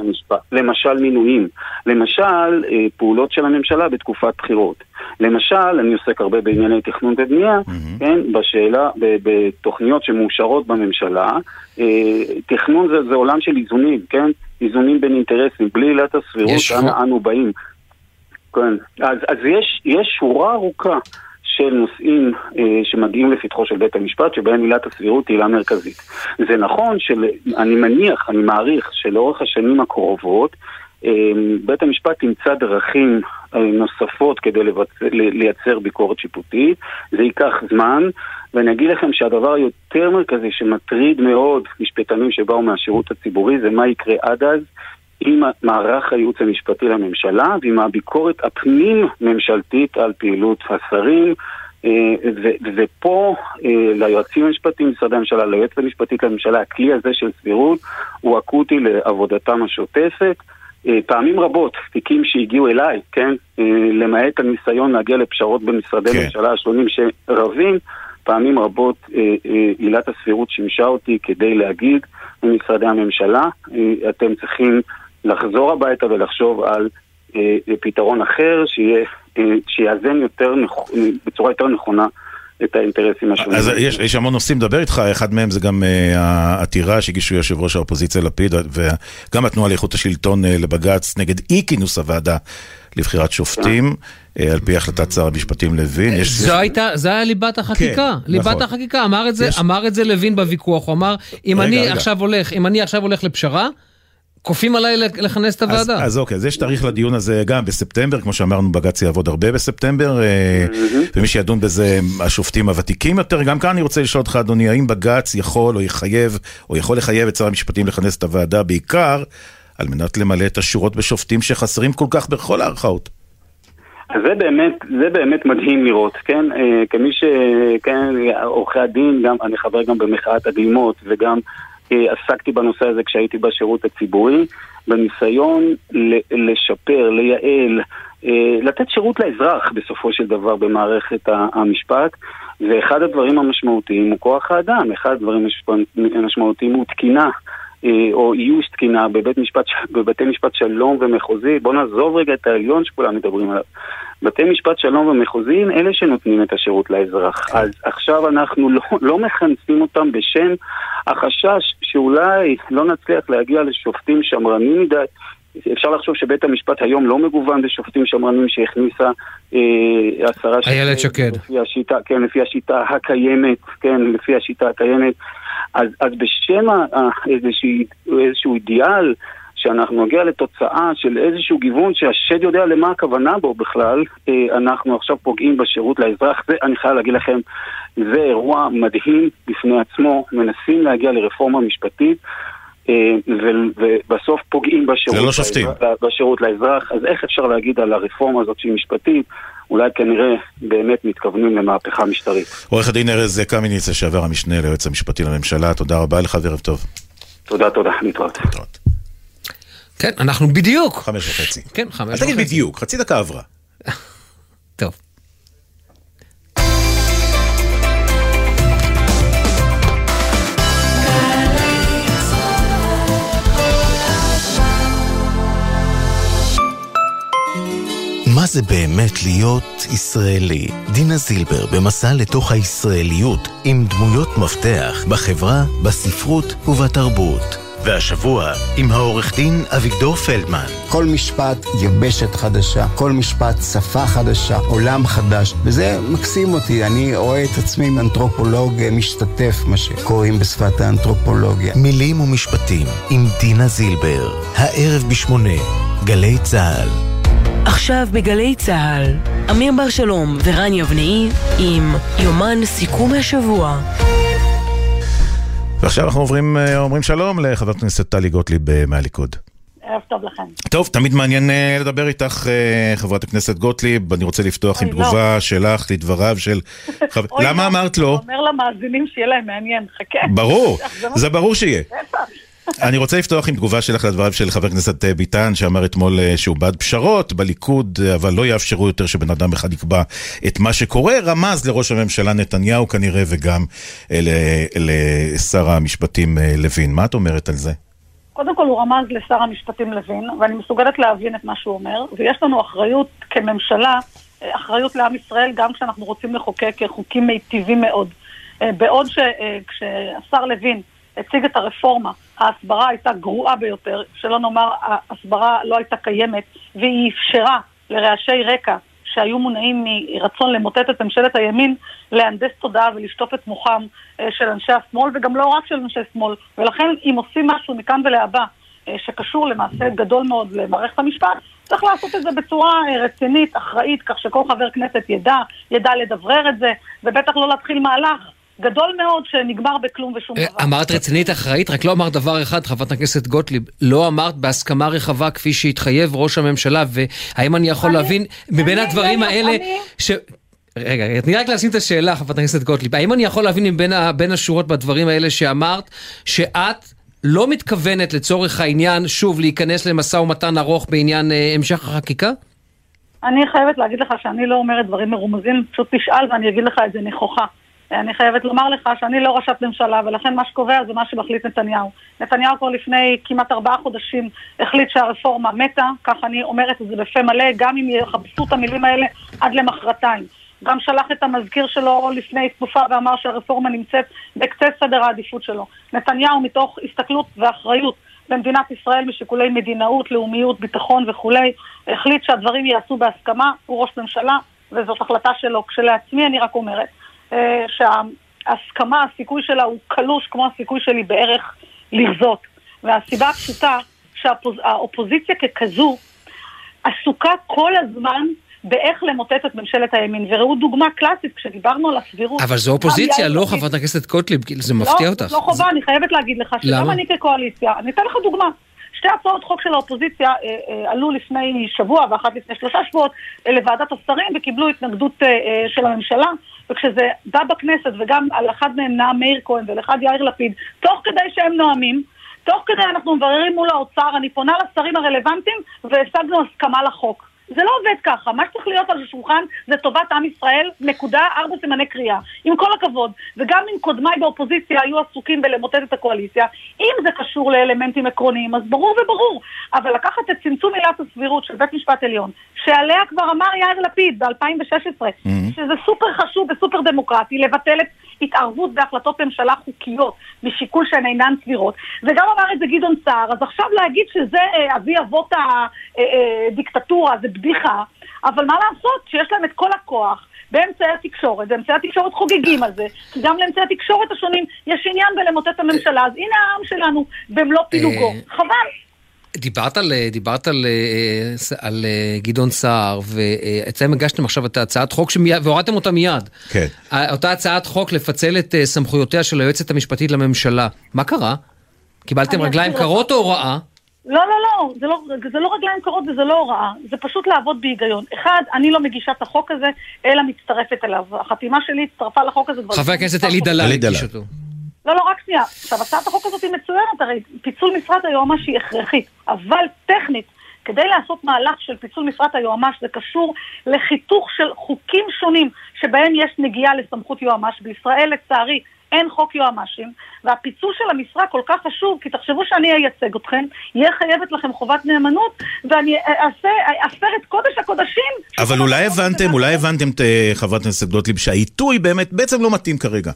למשל מינויים. למשל אה, פעולות של הממשלה בתקופת בחירות. למשל, אני עוסק הרבה בענייני תכנון ובנייה, mm-hmm. כן, בשאלה, בתוכניות שמאושרות בממשלה, אה, תכנון זה, זה עולם של איזונים, כן? איזונים בין אינטרסים, בלי עילת הסבירות, אנה אנו באים. כן, אז, אז יש, יש שורה ארוכה של נושאים אה, שמגיעים לפתחו של בית המשפט, שבהם עילת הסבירות היא עילה מרכזית. זה נכון, של, אני מניח, אני מעריך, שלאורך השנים הקרובות, אה, בית המשפט ימצא דרכים אה, נוספות כדי לבצ... לייצר ביקורת שיפוטית, זה ייקח זמן, ואני אגיד לכם שהדבר היותר מרכזי שמטריד מאוד משפטנים שבאו מהשירות הציבורי זה מה יקרה עד אז. עם מערך הייעוץ המשפטי לממשלה ועם הביקורת הפנים-ממשלתית על פעילות השרים. אה, ופה אה, ליועצים המשפטיים במשרדי הממשלה, ליועצת המשפטית לממשלה, הכלי הזה של סבירות הוא אקוטי לעבודתם השוטפת. אה, פעמים רבות, תיקים שהגיעו אליי, כן, למעט הניסיון להגיע לפשרות במשרדי כן. ממשלה השונים שרבים, פעמים רבות עילת הסבירות שימשה אותי כדי להגיד למשרדי הממשלה, אתם צריכים לחזור הביתה ולחשוב על אה, פתרון אחר שיהיה, אה, שיאזן יותר, בצורה יותר נכונה את האינטרסים השונים. אז יש, יש המון נושאים לדבר איתך, אחד מהם זה גם uh, העתירה שהגישו יושב ראש האופוזיציה לפיד וגם התנועה לאיכות השלטון uh, לבג"ץ נגד אי כינוס הוועדה לבחירת שופטים, uh, על פי החלטת שר המשפטים לוין. יש, זו יש... הייתה, זה היה ליבת החקיקה, כן, ליבת נכון. החקיקה, אמר את זה, יש... אמר את זה לוין בוויכוח, הוא אמר, אם רגע, אני רגע. עכשיו הולך, אם אני עכשיו הולך לפשרה, כופים עליי לכנס את הוועדה. אז, אז אוקיי, אז יש תאריך לדיון הזה גם בספטמבר, כמו שאמרנו, בג"ץ יעבוד הרבה בספטמבר, mm-hmm. ומי שידון בזה השופטים הוותיקים יותר. גם כאן אני רוצה לשאול אותך, אדוני, האם בג"ץ יכול או יחייב, או יכול לחייב את שר המשפטים לכנס את הוועדה בעיקר, על מנת למלא את השורות בשופטים שחסרים כל כך בכל הערכאות? זה באמת, זה באמת מדהים לראות, כן? אה, כמי ש... כן, עורכי הדין, גם, אני חבר גם במחאת הגלימות, וגם עסקתי בנושא הזה כשהייתי בשירות הציבורי, בניסיון לשפר, לייעל, אה, לתת שירות לאזרח בסופו של דבר במערכת המשפט, ואחד הדברים המשמעותיים הוא כוח האדם, אחד הדברים המשמעותיים הוא תקינה. או איוש תקינה בבית משפט, בבתי משפט שלום ומחוזי, בואו נעזוב רגע את העליון שכולם מדברים עליו. בתי משפט שלום ומחוזיים אלה שנותנים את השירות לאזרח. כן. אז עכשיו אנחנו לא, לא מכנסים אותם בשם החשש שאולי לא נצליח להגיע לשופטים שמרנים מדי. אפשר לחשוב שבית המשפט היום לא מגוון בשופטים שמרנים שהכניסה אה, השרה שקד. איילת שקד. לפי השיטה, כן, לפי השיטה הקיימת, כן, לפי השיטה הקיימת. אז, אז בשם איזשהו, איזשהו אידיאל שאנחנו נגיע לתוצאה של איזשהו גיוון שהשד יודע למה הכוונה בו בכלל, אה, אנחנו עכשיו פוגעים בשירות לאזרח. זה, אני חייב להגיד לכם, זה אירוע מדהים בפני עצמו, מנסים להגיע לרפורמה משפטית. אה, ובסוף פוגעים בשירות, לא שופטים. בשירות לאזרח, אז איך אפשר להגיד על הרפורמה הזאת שהיא משפטית? אולי כנראה באמת מתכוונים למהפכה משטרית. עורך הדין ארז קמיניץ, לשעבר המשנה ליועץ המשפטי לממשלה, תודה רבה לך וערב טוב. תודה, תודה, להתראות. כן, אנחנו בדיוק. חמש וחצי. כן, חמש וחצי. אל תגיד בדיוק, חצי דקה עברה. טוב. מה זה באמת להיות ישראלי? דינה זילבר במסע לתוך הישראליות עם דמויות מפתח בחברה, בספרות ובתרבות. והשבוע עם העורך דין אביגדור פלדמן. כל משפט יבשת חדשה, כל משפט שפה חדשה, עולם חדש, וזה מקסים אותי. אני רואה את עצמי אנתרופולוג משתתף, מה שקוראים בשפת האנתרופולוגיה. מילים ומשפטים עם דינה זילבר, הערב בשמונה, גלי צה"ל. עכשיו בגלי צה"ל, אמיר בר שלום ורן יבנאי עם יומן סיכום השבוע. ועכשיו אנחנו עוברים, אה, אומרים שלום לחברת הכנסת טלי גוטליב אה, מהליכוד. ערב טוב לכם. טוב, תמיד מעניין אה, לדבר איתך, חברת הכנסת גוטליב. אני רוצה לפתוח עם לא. תגובה לא. שלך לדבריו של... חב... למה לא. אמרת לא? אומר למאזינים שיהיה להם מעניין, חכה. ברור, זה ברור שיהיה. אני רוצה לפתוח עם תגובה שלך לדבריו של חבר הכנסת אה, ביטן, שאמר אתמול אה, שהוא בעד פשרות בליכוד, אה, אבל לא יאפשרו יותר שבן אדם אחד יקבע את מה שקורה. רמז לראש הממשלה נתניהו כנראה, וגם לשר המשפטים לוין. מה את אומרת על זה? קודם כל הוא רמז לשר המשפטים לוין, ואני מסוגלת להבין את מה שהוא אומר, ויש לנו אחריות כממשלה, אחריות לעם ישראל, גם כשאנחנו רוצים לחוקק חוקים מיטיבים מאוד. בעוד שכשהשר לוין הציג את הרפורמה, ההסברה הייתה גרועה ביותר, שלא נאמר ההסברה לא הייתה קיימת, והיא אפשרה לרעשי רקע שהיו מונעים מרצון למוטט את ממשלת הימין, להנדס תודעה ולשטוף את מוחם אה, של אנשי השמאל, וגם לא רק של אנשי שמאל. ולכן אם עושים משהו מכאן ולהבא אה, שקשור למעשה גדול מאוד למערכת המשפט, צריך לעשות את זה בצורה אה, רצינית, אחראית, כך שכל חבר כנסת ידע, ידע לדברר את זה, ובטח לא להתחיל מהלך גדול מאוד שנגמר בכלום ושום אה, דבר. אמרת רצינית אחראית, רק לא אמרת דבר אחד, חברת הכנסת גוטליב, לא אמרת בהסכמה רחבה כפי שהתחייב ראש הממשלה, והאם אני יכול להבין מבין הדברים האלה, ש... רגע, תני רק לשים את השאלה, חברת הכנסת גוטליב, האם אני יכול להבין מבין בין השורות בדברים האלה שאמרת, שאת לא מתכוונת לצורך העניין, שוב, להיכנס למשא ומתן ארוך בעניין אה, המשך החקיקה? אני חייבת להגיד לך שאני לא אומרת דברים מרומזים, פשוט תשאל ואני אגיד לך את זה נכוחה. אני חייבת לומר לך שאני לא ראשת ממשלה, ולכן מה שקובע זה מה שמחליט נתניהו. נתניהו כבר לפני כמעט ארבעה חודשים החליט שהרפורמה מתה, כך אני אומרת את זה בפה מלא, גם אם יחפשו את המילים האלה עד למחרתיים. גם שלח את המזכיר שלו לפני תקופה ואמר שהרפורמה נמצאת בקצה סדר העדיפות שלו. נתניהו מתוך הסתכלות ואחריות במדינת ישראל משיקולי מדינאות, לאומיות, ביטחון וכולי, החליט שהדברים ייעשו בהסכמה, הוא ראש ממשלה וזאת החלטה שלו. כשלעצמי אני רק אומרת שההסכמה, הסיכוי שלה הוא קלוש כמו הסיכוי שלי בערך לרזות. והסיבה הפשוטה שהאופוזיציה ככזו עסוקה כל הזמן באיך למוטט את ממשלת הימין. וראו דוגמה קלאסית, כשדיברנו על הסבירות. אבל זו אופוזיציה, לא חברת הכנסת קוטליב, זה מפתיע לא, אותך. לא חובה, אני חייבת להגיד לך, שגם אני כקואליציה, אני אתן לך דוגמה. שתי הצעות חוק של האופוזיציה אה, אה, עלו לפני שבוע ואחת לפני שלושה שבועות אה, לוועדת השרים וקיבלו התנגדות אה, אה, של הממשלה וכשזה בא בכנסת וגם על אחד מהם נאם מאיר כהן ולאחד יאיר לפיד תוך כדי שהם נואמים תוך כדי אנחנו מבררים מול האוצר, אני פונה לשרים הרלוונטיים והשגנו הסכמה לחוק. זה לא עובד ככה. מה שצריך להיות על השולחן זה טובת עם ישראל, נקודה, ארבע סימני קריאה. עם כל הכבוד. וגם אם קודמיי באופוזיציה היו עסוקים בלמוטט את הקואליציה, אם זה קשור לאלמנטים עקרוניים, אז ברור וברור. אבל לקחת את צמצום עילת הסבירות של בית משפט עליון, שעליה כבר אמר יאיר לפיד ב-2016, mm-hmm. שזה סופר חשוב וסופר דמוקרטי, לבטל את התערבות בהחלטות ממשלה חוקיות משיקול שהן אינן סבירות. וגם אמר את זה גדעון סער, אז עכשיו להגיד שזה אה, אבי אבות הדיקטטורה, אה, אה, זה בדיחה, אבל מה לעשות שיש להם את כל הכוח. באמצעי התקשורת, באמצעי התקשורת חוגגים על זה, כי גם לאמצעי התקשורת השונים יש עניין בלמוטט הממשלה, אז הנה העם שלנו במלוא פילוגו. חבל. דיברת על, דיברת על, אה, על אה, גדעון סער, ואצלם הגשתם עכשיו את הצעת חוק שמיד, והורדתם אותה מיד. כן. אותה הצעת חוק לפצל את אה, סמכויותיה של היועצת המשפטית לממשלה. מה קרה? קיבלתם רגליים קרות או הוראה? לא, לא, לא, זה לא, זה לא רגליים קרות וזה לא הוראה, זה פשוט לעבוד בהיגיון. אחד, אני לא מגישה את החוק הזה, אלא מצטרפת אליו. החתימה שלי הצטרפה לחוק הזה כבר... חבר הכנסת אלי דלל הגיש אותו. לא, לא, רק שנייה. עכשיו, הצעת החוק הזאת היא מצוינת, הרי פיצול משרד היועמ"ש היא הכרחית, אבל טכנית, כדי לעשות מהלך של פיצול משרד היועמ"ש זה קשור לחיתוך של חוקים שונים שבהם יש נגיעה לסמכות יועמ"ש. בישראל, לצערי, אין חוק יועמ"שים, והפיצול של המשרה כל כך חשוב, כי תחשבו שאני אייצג אתכם, יהיה חייבת לכם חובת נאמנות, ואני אעשה, אפר את קודש הקודשים. אבל אולי הבנתם, אולי הבנתם, אה, חברת הכנסת גוטליב, שהעיתוי באמת בעצם לא מתאים כרגע.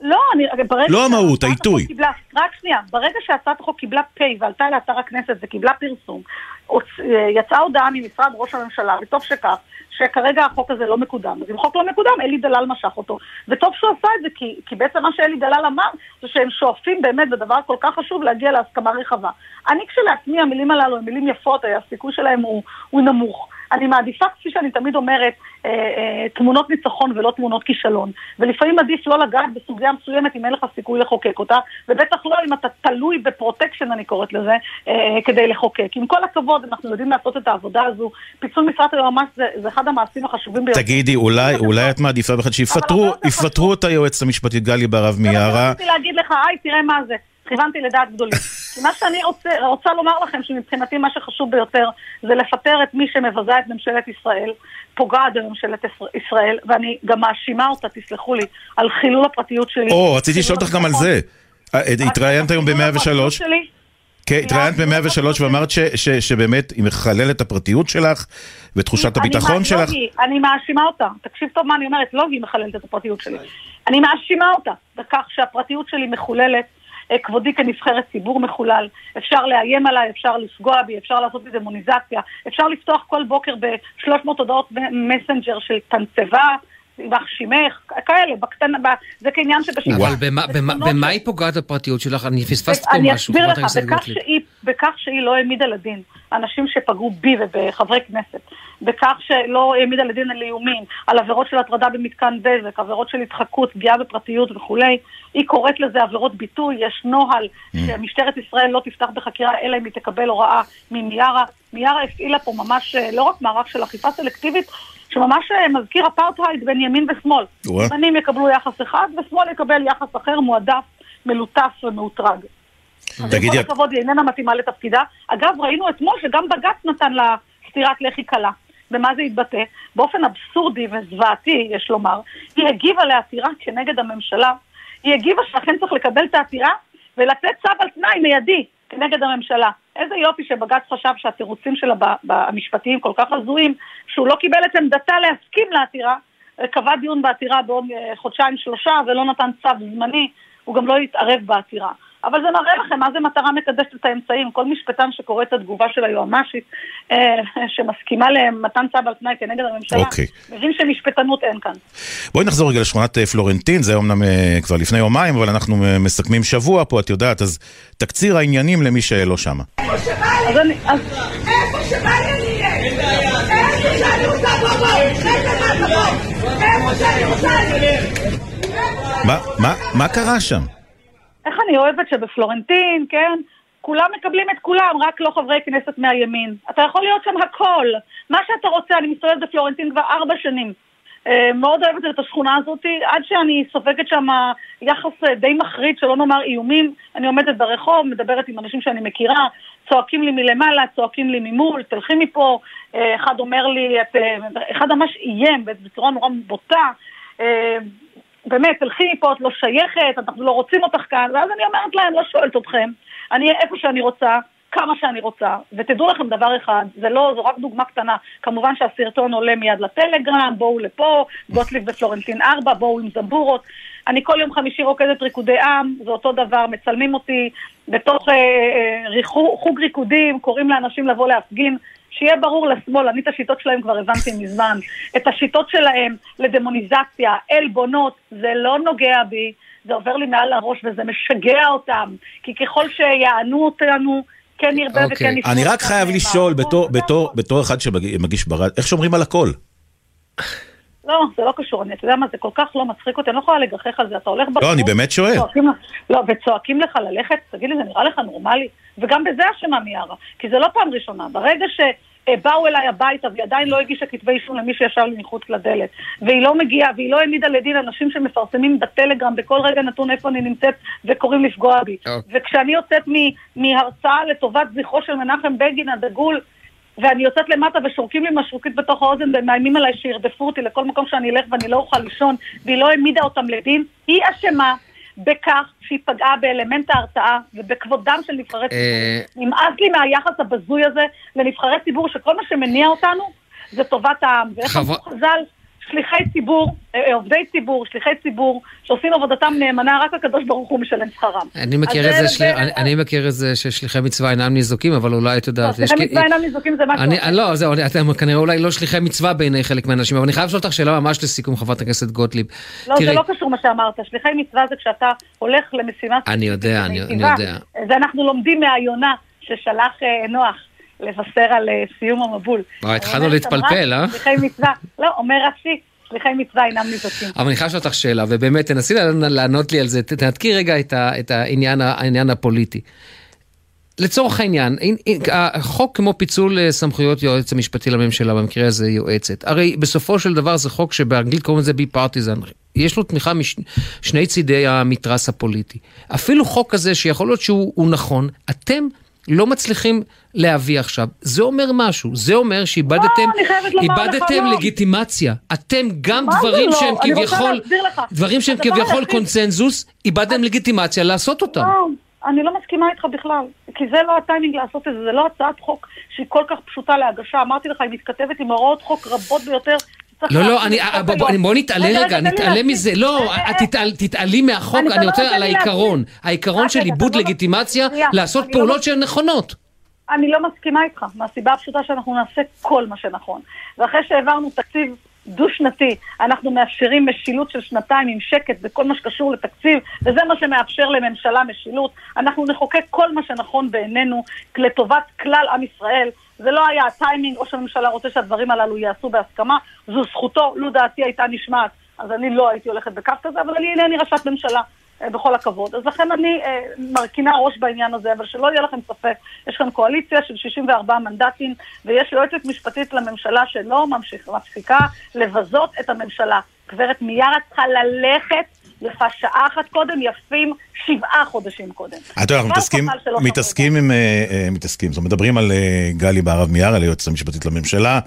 לא, אני... ברגע לא המהות, העיתוי. קיבלה, רק שנייה, ברגע שהצעת החוק קיבלה פ' ועלתה לאתר הכנסת וקיבלה פרסום, יצאה הודעה ממשרד ראש הממשלה, וטוב שכך, שכרגע החוק הזה לא מקודם. אז אם חוק לא מקודם, אלי דלל משך אותו. וטוב שהוא עשה את זה, כי, כי בעצם מה שאלי דלל אמר, זה שהם שואפים באמת בדבר כל כך חשוב להגיע להסכמה רחבה. אני כשלעצמי, המילים הללו הן מילים יפות, הסיכוי שלהם הוא, הוא נמוך. אני מעדיפה, כפי שאני תמיד אומרת, אה, אה, תמונות ניצחון ולא תמונות כישלון. ולפעמים עדיף לא לגעת בסוגיה מסוימת אם אין לך סיכוי לחוקק אותה, ובטח לא אם אתה תלוי ב protection, אני קוראת לזה, אה, כדי לחוקק. עם כל הכבוד, אנחנו יודעים לעשות את העבודה הזו. פיצול משרת היועמ"ש זה, זה אחד המעשים החשובים ביותר. תגידי, אולי, אולי את מעדיפה בכלל שיפטרו את היועצת המשפטית גלי ברב מיארה. רציתי להגיד לך, היי, תראה מה זה. כיוונתי לדעת גדולים. מה שאני רוצה, רוצה לומר לכם, שמבחינתי מה שחשוב ביותר זה לפטר את מי שמבזה את ממשלת ישראל, פוגעת בממשלת ישראל, ואני גם מאשימה אותה, תסלחו לי, על חילול הפרטיות שלי. או, רציתי לשאול אותך גם על זה. אה, התראיינת היום ב-103. כן, התראיינת ב-103 ואמרת שבאמת היא מחללת את הפרטיות שלך ותחושת הביטחון שלך. אני מאשימה אותה. תקשיב טוב מה אני אומרת, לא היא מחללת את הפרטיות שלי. אני מאשימה אותה בכך שהפרטיות שלי מחוללת כבודי כנבחרת ציבור מחולל, אפשר לאיים עליי, אפשר לפגוע בי, אפשר לעשות דמוניזציה, אפשר לפתוח כל בוקר ב-300 הודעות מסנג'ר של תנצבה, יימח שימך, כאלה, בקטנה, זה כעניין שבשגרה. אבל במה היא פוגעת בפרטיות שלך? אני פספסתי פה משהו, חברת הכנסת גוטליב. בכך שהיא לא העמידה לדין אנשים שפגעו בי ובחברי כנסת, בכך שלא העמידה לדין על איומים, על עבירות של הטרדה במתקן בזק, עבירות של התחקות, פגיעה בפרטיות וכולי, היא קוראת לזה עבירות ביטוי, יש נוהל mm. שמשטרת ישראל לא תפתח בחקירה אלא אם היא תקבל הוראה ממיארה. מיארה הפעילה פה ממש אה, לא רק מערך של אכיפה סלקטיבית, שממש אה, מזכיר אפרטהייד בין ימין ושמאל. ימנים יקבלו יחס אחד ושמאל יקבל יחס אחר, מועדף, מלוטף ומאותרג. תגידי... כל הכבוד, היא איננה מתאימה לתפקידה. אגב, ראינו אתמול שגם בג"ץ נתן לה סטירת לחי קלה. במה זה התבטא? באופן אבסורדי וזוועתי, יש לומר, היא הגיבה לעתירה כנגד הממשלה. היא הגיבה שאכן צריך לקבל את העתירה ולתת צו על תנאי מיידי כנגד הממשלה. איזה יופי שבג"ץ חשב שהתירוצים שלה המשפטיים כל כך הזויים, שהוא לא קיבל את עמדתה להסכים לעתירה, קבע דיון בעתירה בעוד אה, חודשיים שלושה ולא נתן צו זמני, הוא גם לא התערב בעתירה. אבל זה מראה לכם מה זה מטרה מקדשת את האמצעים. כל משפטן שקורא את התגובה של היועמ"שית, אה, שמסכימה למתן צו על תנאי כנגד הממשלה, okay. אוקיי. מבין שמשפטנות אין כאן. בואי נחזור רגע לשכונת אה, פלורנטין, זה אומנם אה, כבר לפני יומיים, אבל אנחנו מסכמים שבוע פה, את יודעת, אז תקציר העניינים למי שלא שמה. איפה שבא לי, איפה שבא לי אני אהיה. איפה שאני רוצה לבוא, איפה שאני רוצה. מה קרה שם? איך אני אוהבת שבפלורנטין, כן, כולם מקבלים את כולם, רק לא חברי כנסת מהימין. אתה יכול להיות שם הכל. מה שאתה רוצה, אני מסתובבת בפלורנטין כבר ארבע שנים. אה, מאוד אוהבת את השכונה הזאת, עד שאני סופגת שם יחס אה, די מחריד, שלא נאמר איומים. אני עומדת ברחוב, מדברת עם אנשים שאני מכירה, צועקים לי מלמעלה, צועקים לי ממול, תלכי מפה. אה, אחד אומר לי, את, אחד ממש איים בצורה נורא בוטה. באמת, תלכי מפה, את לא שייכת, אנחנו לא רוצים אותך כאן. ואז אני אומרת להם, לא שואלת אתכם, אני אהיה איפה שאני רוצה. כמה שאני רוצה. ותדעו לכם דבר אחד, זה לא, זו רק דוגמה קטנה. כמובן שהסרטון עולה מיד לטלגרם, בואו לפה, גוטליב ופלורנטין 4, בואו עם זמבורות. אני כל יום חמישי רוקדת ריקודי עם, זה אותו דבר, מצלמים אותי בתוך אה, אה, ריחו, חוג ריקודים, קוראים לאנשים לבוא להפגין. שיהיה ברור לשמאל, אני את השיטות שלהם כבר הבנתי מזמן. את השיטות שלהם לדמוניזציה, עלבונות, זה לא נוגע בי, זה עובר לי מעל הראש וזה משגע אותם. כי ככל שיענו אותנו, כן ירבה okay. וכן ישמור. אני רק חייב לשאול, בתור, בתור, בתור אחד שמגיש ברד, איך שומרים על הכל? לא, זה לא קשור, אני, אתה יודע מה, זה כל כך לא מצחיק אותי, אני לא יכולה לגחך על זה, אתה הולך ברחוב... לא, אני באמת שואל. צועקים, לא, וצועקים לך ללכת, תגיד לי, זה נראה לך נורמלי? וגם בזה אשמה מיארה, כי זה לא פעם ראשונה. ברגע ש... באו אליי הביתה והיא עדיין לא הגישה כתבי אישום למי שישב לי מחוץ לדלת. והיא לא מגיעה, והיא לא העמידה לדין אנשים שמפרסמים בטלגרם בכל רגע נתון איפה אני נמצאת וקוראים לפגוע בי. Okay. אוקיי. וכשאני יוצאת מהרצאה לטובת זכרו של מנחם בגין הדגול, ואני יוצאת למטה ושורקים לי משרוקית בתוך האוזן ומאיימים עליי שירדפו אותי לכל מקום שאני אלך ואני לא אוכל לישון, והיא לא העמידה אותם לדין, היא אשמה. בכך שהיא פגעה באלמנט ההרתעה ובכבודם של נבחרי ציבור. אה, נמאס לי מהיחס הבזוי הזה לנבחרי ציבור, שכל מה שמניע אותנו זה טובת העם. ואיך אמרו חז"ל, שליחי ציבור, אה, אה, עובדי ציבור, שליחי ציבור, שעושים עבודתם נאמנה, רק הקדוש ברוך הוא משלם שכרם. אני מכיר את זה, של... אני, אני מכיר את זה ששליחי מצווה אינם ניזוקים, אבל אולי את יודעת... לא, שליחי מצווה אינם ניזוקים זה משהו אחר. לא, זהו, אתם כנראה אולי לא שליחי מצווה בעיני חלק מהאנשים, אבל אני חייב לשאול אותך שאלה ממש לסיכום, חברת הכנסת גוטליב. לא, תראי... זה לא קשור מה שאמרת, שליחי מצווה זה כשאתה הולך למשימה... אני יודע, אני, אני יודע. זה אנחנו לומדים מהיונה ששלח אה, נוח. לבשר על סיום המבול. התחלנו להתפלפל, אה? שליחי מצווה, לא, אומר רש"י, שליחי מצווה אינם ניזוקים. אבל אני חייב לשאול אותך שאלה, ובאמת תנסי לענות לי על זה, תנתקי רגע את, ה, את העניין, העניין הפוליטי. לצורך העניין, החוק כמו פיצול אה, סמכויות יועץ המשפטי לממשלה, במקרה הזה יועצת, הרי בסופו של דבר זה חוק שבאנגלית קוראים לזה בי פרטיזן, יש לו תמיכה משני צידי המתרס הפוליטי. אפילו חוק כזה שיכול להיות שהוא נכון, אתם לא מצליחים להביא עכשיו. זה אומר משהו, זה אומר שאיבדתם לא, איבדתם לא. לגיטימציה. אתם גם דברים לא? שהם כביכול, דברים שהם כביכול קונצנזוס, איבדתם לגיטימציה לעשות אותם. לא, אני לא מסכימה איתך בכלל, כי זה לא הטיימינג לעשות את זה, זה לא הצעת חוק שהיא כל כך פשוטה להגשה. אמרתי לך, היא מתכתבת עם הוראות חוק רבות ביותר לא, לא, בוא נתעלה רגע, נתעלה מזה. לא, תתעלי מהחוק, אני רוצה על העיקרון. העיקרון של איבוד לגיטימציה לעשות לא פעולות שהן נכונות. אני לא מסכימה איתך, מהסיבה הפשוטה שאנחנו נעשה כל מה שנכון. ואחרי שהעברנו תקציב דו-שנתי, אנחנו מאפשרים משילות של שנתיים עם שקט בכל מה שקשור לתקציב, וזה מה שמאפשר לממשלה משילות. אנחנו נחוקק כל מה שנכון בעינינו לטובת כלל עם ישראל. זה לא היה הטיימינג, או שהממשלה רוצה שהדברים הללו ייעשו בהסכמה, זו זכותו, לו דעתי הייתה נשמעת, אז אני לא הייתי הולכת בקו כזה, אבל אני אינני ראשת ממשלה. אה, בכל הכבוד. אז לכן אני אה, מרכינה ראש בעניין הזה, אבל שלא יהיה לכם ספק, יש כאן קואליציה של 64 מנדטים, ויש יועצת משפטית לממשלה שלא מפסיקה לבזות את הממשלה. גברת מיארה צריכה ללכת יפה שעה אחת קודם, יפים שבעה חודשים קודם. אתה יודע, אנחנו מתעסקים, מתעסקים עם, אה, אה, מתעסקים, זאת אומרת, מדברים על אה, גלי בהרב מיארה, ליועצת המשפטית לממשלה,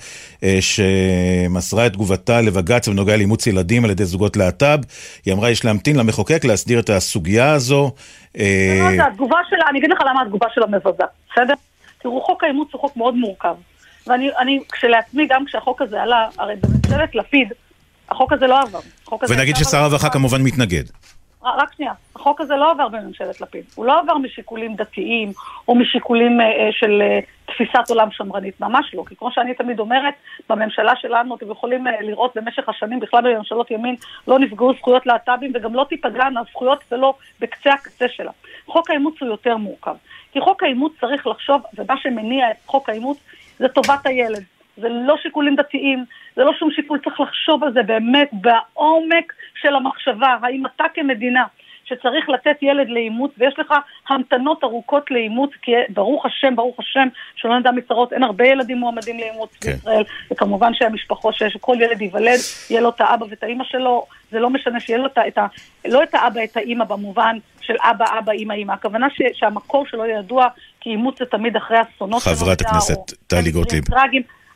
שמסרה את תגובתה לבג"ץ בנוגע לאימוץ ילדים על ידי זוגות להט"ב. היא אמרה, יש להמתין למחוקק להסדיר את הסוגיה הזו. לא, התגובה שלה, אני אגיד לך למה התגובה שלה מבזה, בסדר? תראו, חוק האימוץ הוא חוק מאוד מורכב. ואני, כשלעצמי, גם כשהחוק הזה עלה, הרי בממשלת לפיד, החוק הזה לא עבר. ונגיד ששר הרווחה כמובן מתנגד. רק שנייה, החוק הזה לא עבר בממשלת לפיד. הוא לא עבר משיקולים דתיים או משיקולים אה, של אה, תפיסת עולם שמרנית, ממש לא. כי כמו שאני תמיד אומרת, בממשלה שלנו אתם יכולים אה, לראות במשך השנים, בכלל בממשלות ימין, לא נפגעו זכויות להט"בים וגם לא תיפגענה זכויות ולא בקצה הקצה שלה. חוק האימוץ הוא יותר מורכב. כי חוק האימוץ צריך לחשוב, ומה שמניע את חוק האימוץ זה טובת הילד. זה לא שיקולים דתיים, זה לא שום שיקול, צריך לחשוב על זה באמת בעומק של המחשבה. האם אתה כמדינה, שצריך לתת ילד לאימוץ, ויש לך המתנות ארוכות לאימוץ, כי ברוך השם, ברוך השם, שלא נדע מצרות, אין הרבה ילדים מועמדים לאימוץ כן. בישראל, וכמובן שהמשפחות, שכל ילד ייוולד, יהיה לו את האבא ואת האימא שלו, זה לא משנה שיהיה לו את ה... לא את האבא, את האימא במובן של אבא, אבא, אימא, אימא. הכוונה ש, שהמקור שלו ידוע, כי אימוץ זה תמיד אחרי אסונות. חברת הכנסת טלי גוטליב.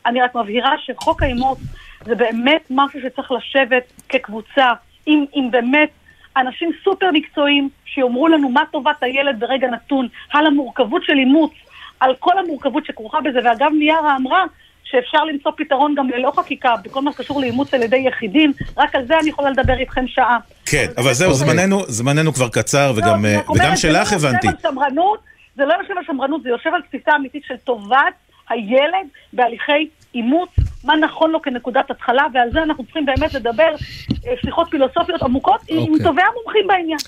אני רק מבהירה שחוק האימוץ זה באמת משהו שצריך לשבת כקבוצה, עם, עם באמת אנשים סופר מקצועיים שיאמרו לנו מה טובת הילד ברגע נתון, על המורכבות של אימוץ, על כל המורכבות שכרוכה בזה, ואגב מיארה אמרה שאפשר למצוא פתרון גם ללא חקיקה בכל מה שקשור לאימוץ על ידי יחידים, רק על זה אני יכולה לדבר איתכם שעה. כן, אבל זהו, זמננו, זמננו כבר קצר, לא, וגם, אה, וגם שלך לא הבנתי. זה לא יושב על שמרנות, זה יושב על תפיסה אמיתית של טובת הילד בהליכי אימוץ, מה נכון לו כנקודת התחלה, ועל זה אנחנו צריכים באמת לדבר אה, שיחות פילוסופיות עמוקות okay. עם אוקיי. טובי המומחים בעניין.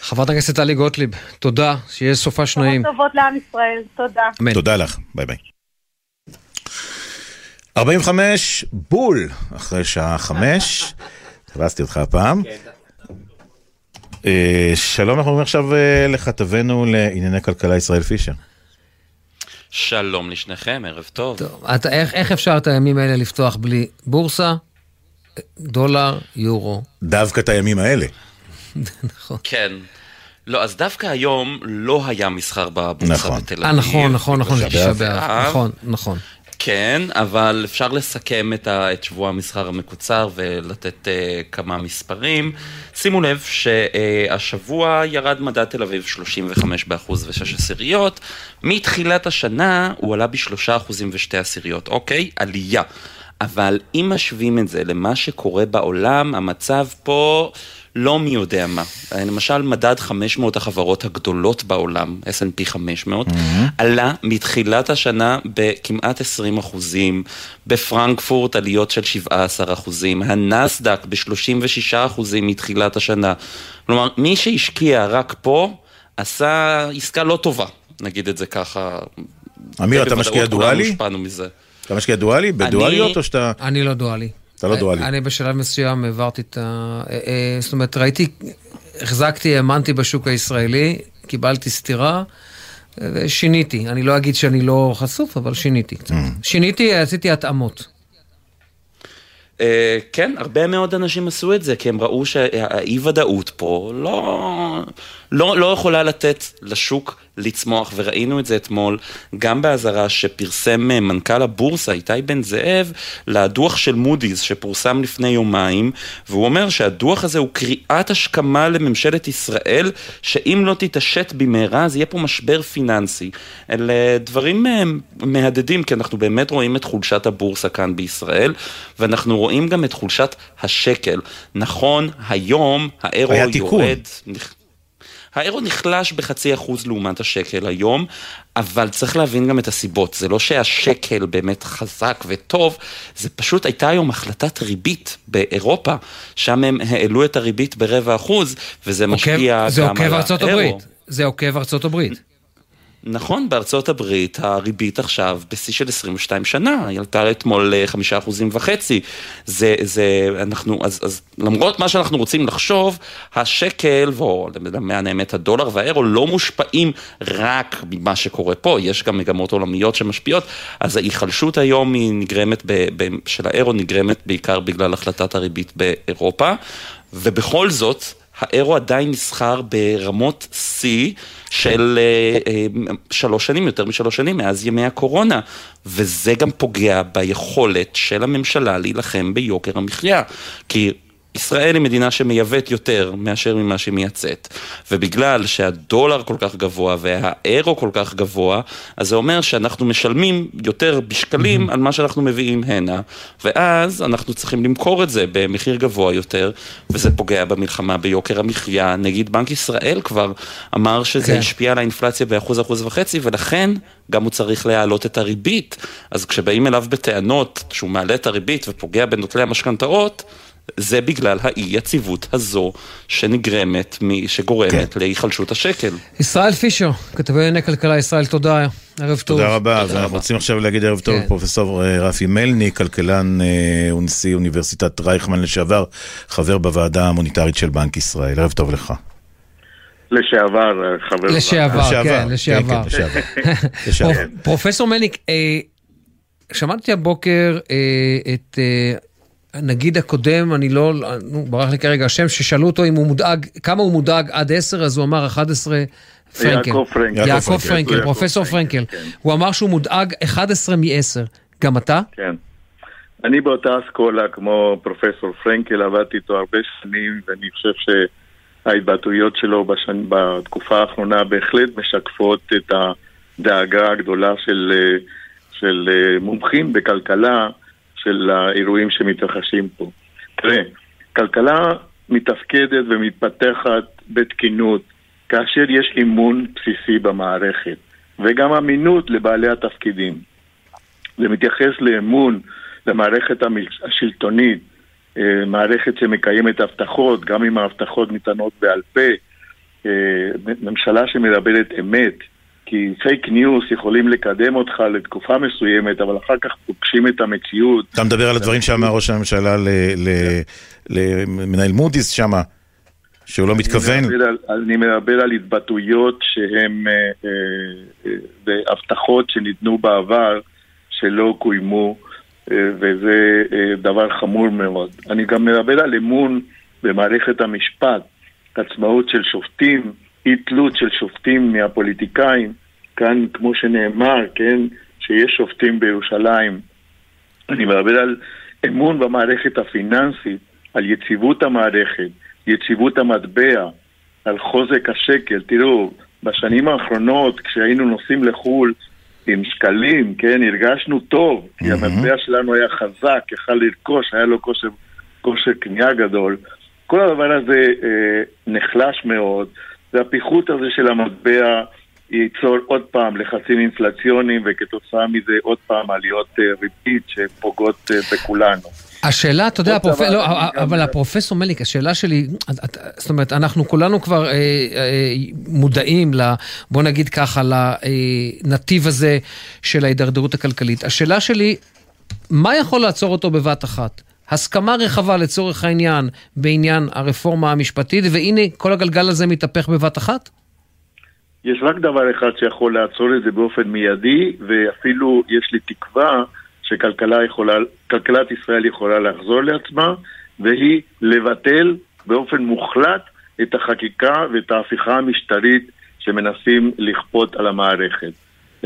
חברת הכנסת טלי גוטליב, תודה, שיהיה סופה שניים. טובות לעם ישראל, תודה. אמן. תודה לך, ביי ביי. 45 בול אחרי שעה 5, תפסתי אותך הפעם. אה, שלום, אנחנו אומרים עכשיו אה, לכתבנו לענייני כלכלה ישראל פישר. שלום לשניכם, ערב טוב. טוב אתה, איך, איך אפשר את הימים האלה לפתוח בלי בורסה, דולר, יורו? דווקא את הימים האלה. נכון. כן. לא, אז דווקא היום לא היה מסחר בבורסה נכון. בתל אה, אביב. נכון, נכון, נכון, נכון, נכון. כן, אבל אפשר לסכם את, ה, את שבוע המסחר המקוצר ולתת uh, כמה מספרים. שימו לב שהשבוע ירד מדד תל אביב 35 באחוז ושש עשיריות. מתחילת השנה הוא עלה בשלושה אחוזים ושתי עשיריות, אוקיי? עלייה. אבל אם משווים את זה למה שקורה בעולם, המצב פה... לא מי יודע מה. למשל, מדד 500 החברות הגדולות בעולם, S&P 500, mm-hmm. עלה מתחילת השנה בכמעט 20 אחוזים, בפרנקפורט עליות של 17 אחוזים, הנסדק ב-36 אחוזים מתחילת השנה. כלומר, מי שהשקיע רק פה, עשה עסקה לא טובה, נגיד את זה ככה. אמיר, אתה משקיע דואלי? אתה משקיע דואלי? בדואליות או שאתה... אני לא דואלי. אתה לא דואלי. אני בשלב מסוים העברתי את ה... אה, אה, זאת אומרת, ראיתי, החזקתי, האמנתי בשוק הישראלי, קיבלתי סטירה. ושיניתי, אני לא אגיד שאני לא חשוף, אבל שיניתי קצת. Mm. שיניתי, עשיתי התאמות. Uh, כן, הרבה מאוד אנשים עשו את זה, כי הם ראו שהאי ודאות פה לא, לא, לא יכולה לתת לשוק לצמוח, וראינו את זה אתמול גם באזהרה שפרסם אה, מנכ"ל הבורסה, איתי בן זאב, לדוח של מודי'ס שפורסם לפני יומיים, והוא אומר שהדוח הזה הוא קריאת השכמה לממשלת ישראל, שאם לא תתעשת במהרה אז יהיה פה משבר פיננסי. אלה דברים אה, מהדהדים, כי אנחנו באמת רואים את חולשת הבורסה כאן בישראל, ואנחנו רואים גם את חולשת השקל. נכון, היום האירו יורד... האירו נחלש בחצי אחוז לעומת השקל היום, אבל צריך להבין גם את הסיבות. זה לא שהשקל באמת חזק וטוב, זה פשוט הייתה היום החלטת ריבית באירופה, שם הם העלו את הריבית ברבע אחוז, וזה משפיע גם על האירו. זה עוקב ארצות הברית. נכון, בארצות הברית הריבית עכשיו בשיא של 22 שנה, היא עלתה אתמול חמישה אחוזים וחצי. זה, זה, אנחנו, אז, אז למרות מה שאנחנו רוצים לחשוב, השקל, ולמען האמת הדולר והאירו לא מושפעים רק ממה שקורה פה, יש גם מגמות עולמיות שמשפיעות, אז ההיחלשות היום היא נגרמת, ב, ב, של האירו נגרמת בעיקר בגלל החלטת הריבית באירופה, ובכל זאת, האירו עדיין נסחר ברמות שיא של אה, אה, שלוש שנים, יותר משלוש שנים, מאז ימי הקורונה. וזה גם פוגע ביכולת של הממשלה להילחם ביוקר המחיה. כי ישראל היא מדינה שמייבאת יותר מאשר ממה שהיא מייצאת. ובגלל שהדולר כל כך גבוה והאירו כל כך גבוה, אז זה אומר שאנחנו משלמים יותר בשקלים על מה שאנחנו מביאים הנה, ואז אנחנו צריכים למכור את זה במחיר גבוה יותר, וזה פוגע במלחמה ביוקר המחיה. נגיד בנק ישראל כבר אמר שזה כן. השפיע על האינפלציה באחוז, אחוז וחצי, ולכן גם הוא צריך להעלות את הריבית. אז כשבאים אליו בטענות שהוא מעלה את הריבית ופוגע בנוטלי המשכנתאות, זה בגלל האי-יציבות הזו שנגרמת, שגורמת כן. להיחלשות השקל. ישראל פישר, כתבי ענייני כלכלה, ישראל, תודה, ערב טוב. תודה רבה, אז אנחנו רוצים עכשיו להגיד ערב טוב לפרופסור כן. רפי מלני, כלכלן אה, ונשיא אוניברסיטת רייכמן לשעבר, חבר בוועדה המוניטרית של בנק ישראל. ערב טוב לך. לשעבר, חבר. לשעבר, כן, לשעבר. פרופסור מליק, שמעתי הבוקר את הנגיד הקודם, אני לא, נו, ברח לי כרגע השם, ששאלו אותו אם הוא מודאג, כמה הוא מודאג עד 10, אז הוא אמר 11 פרנקל. יעקב פרנקל. יעקב פרנקל, פרופסור פרנקל. הוא אמר שהוא מודאג 11 מ-10. גם אתה? כן. אני באותה אסכולה כמו פרופסור פרנקל, עבדתי איתו הרבה שנים, ואני חושב שההתבטאויות שלו בשנ... בתקופה האחרונה בהחלט משקפות את הדאגה הגדולה של, של מומחים בכלכלה, של האירועים שמתרחשים פה. תראה, כלכלה מתפקדת ומתפתחת בתקינות כאשר יש אמון בסיסי במערכת, וגם אמינות לבעלי התפקידים. זה מתייחס לאמון למערכת השלטונית, אה, מערכת שמקיימת הבטחות, גם אם ההבטחות ניתנות בעל פה, אה, ממשלה שמדברת אמת, כי פייק ניוס יכולים לקדם אותך לתקופה מסוימת, אבל אחר כך פוגשים את המציאות. אתה מדבר על הדברים שאמר ראש הממשלה למנהל מודי'ס שמה, שהוא לא מתכוון. אני מדבר על התבטאויות שהן והבטחות שניתנו בעבר שלא קוימו, וזה דבר חמור מאוד. אני גם מדבר על אמון במערכת המשפט, עצמאות של שופטים. אי תלות של שופטים מהפוליטיקאים, כאן כמו שנאמר, כן, שיש שופטים בירושלים. אני מדבר על אמון במערכת הפיננסית, על יציבות המערכת, יציבות המטבע, על חוזק השקל. תראו, בשנים האחרונות, כשהיינו נוסעים לחו"ל עם שקלים, כן, הרגשנו טוב, כי המטבע שלנו היה חזק, יכל לרכוש, היה לו כושר, כושר קנייה גדול. כל הדבר הזה אה, נחלש מאוד. והפיחות הזה של המטבע ייצור עוד פעם לחצים אינפלציוניים וכתוצאה מזה עוד פעם עליות אה, ריבית שפוגעות אה, בכולנו. השאלה, אתה יודע, הפרופ... לא, אבל הפרופסור מליק, השאלה שלי, זאת אומרת, אנחנו כולנו כבר אה, אה, מודעים, ל, בוא נגיד ככה, לנתיב הזה של ההידרדרות הכלכלית. השאלה שלי, מה יכול לעצור אותו בבת אחת? הסכמה רחבה לצורך העניין בעניין הרפורמה המשפטית, והנה כל הגלגל הזה מתהפך בבת אחת? יש רק דבר אחד שיכול לעצור את זה באופן מיידי, ואפילו יש לי תקווה שכלכלת ישראל יכולה לחזור לעצמה, והיא לבטל באופן מוחלט את החקיקה ואת ההפיכה המשטרית שמנסים לכפות על המערכת.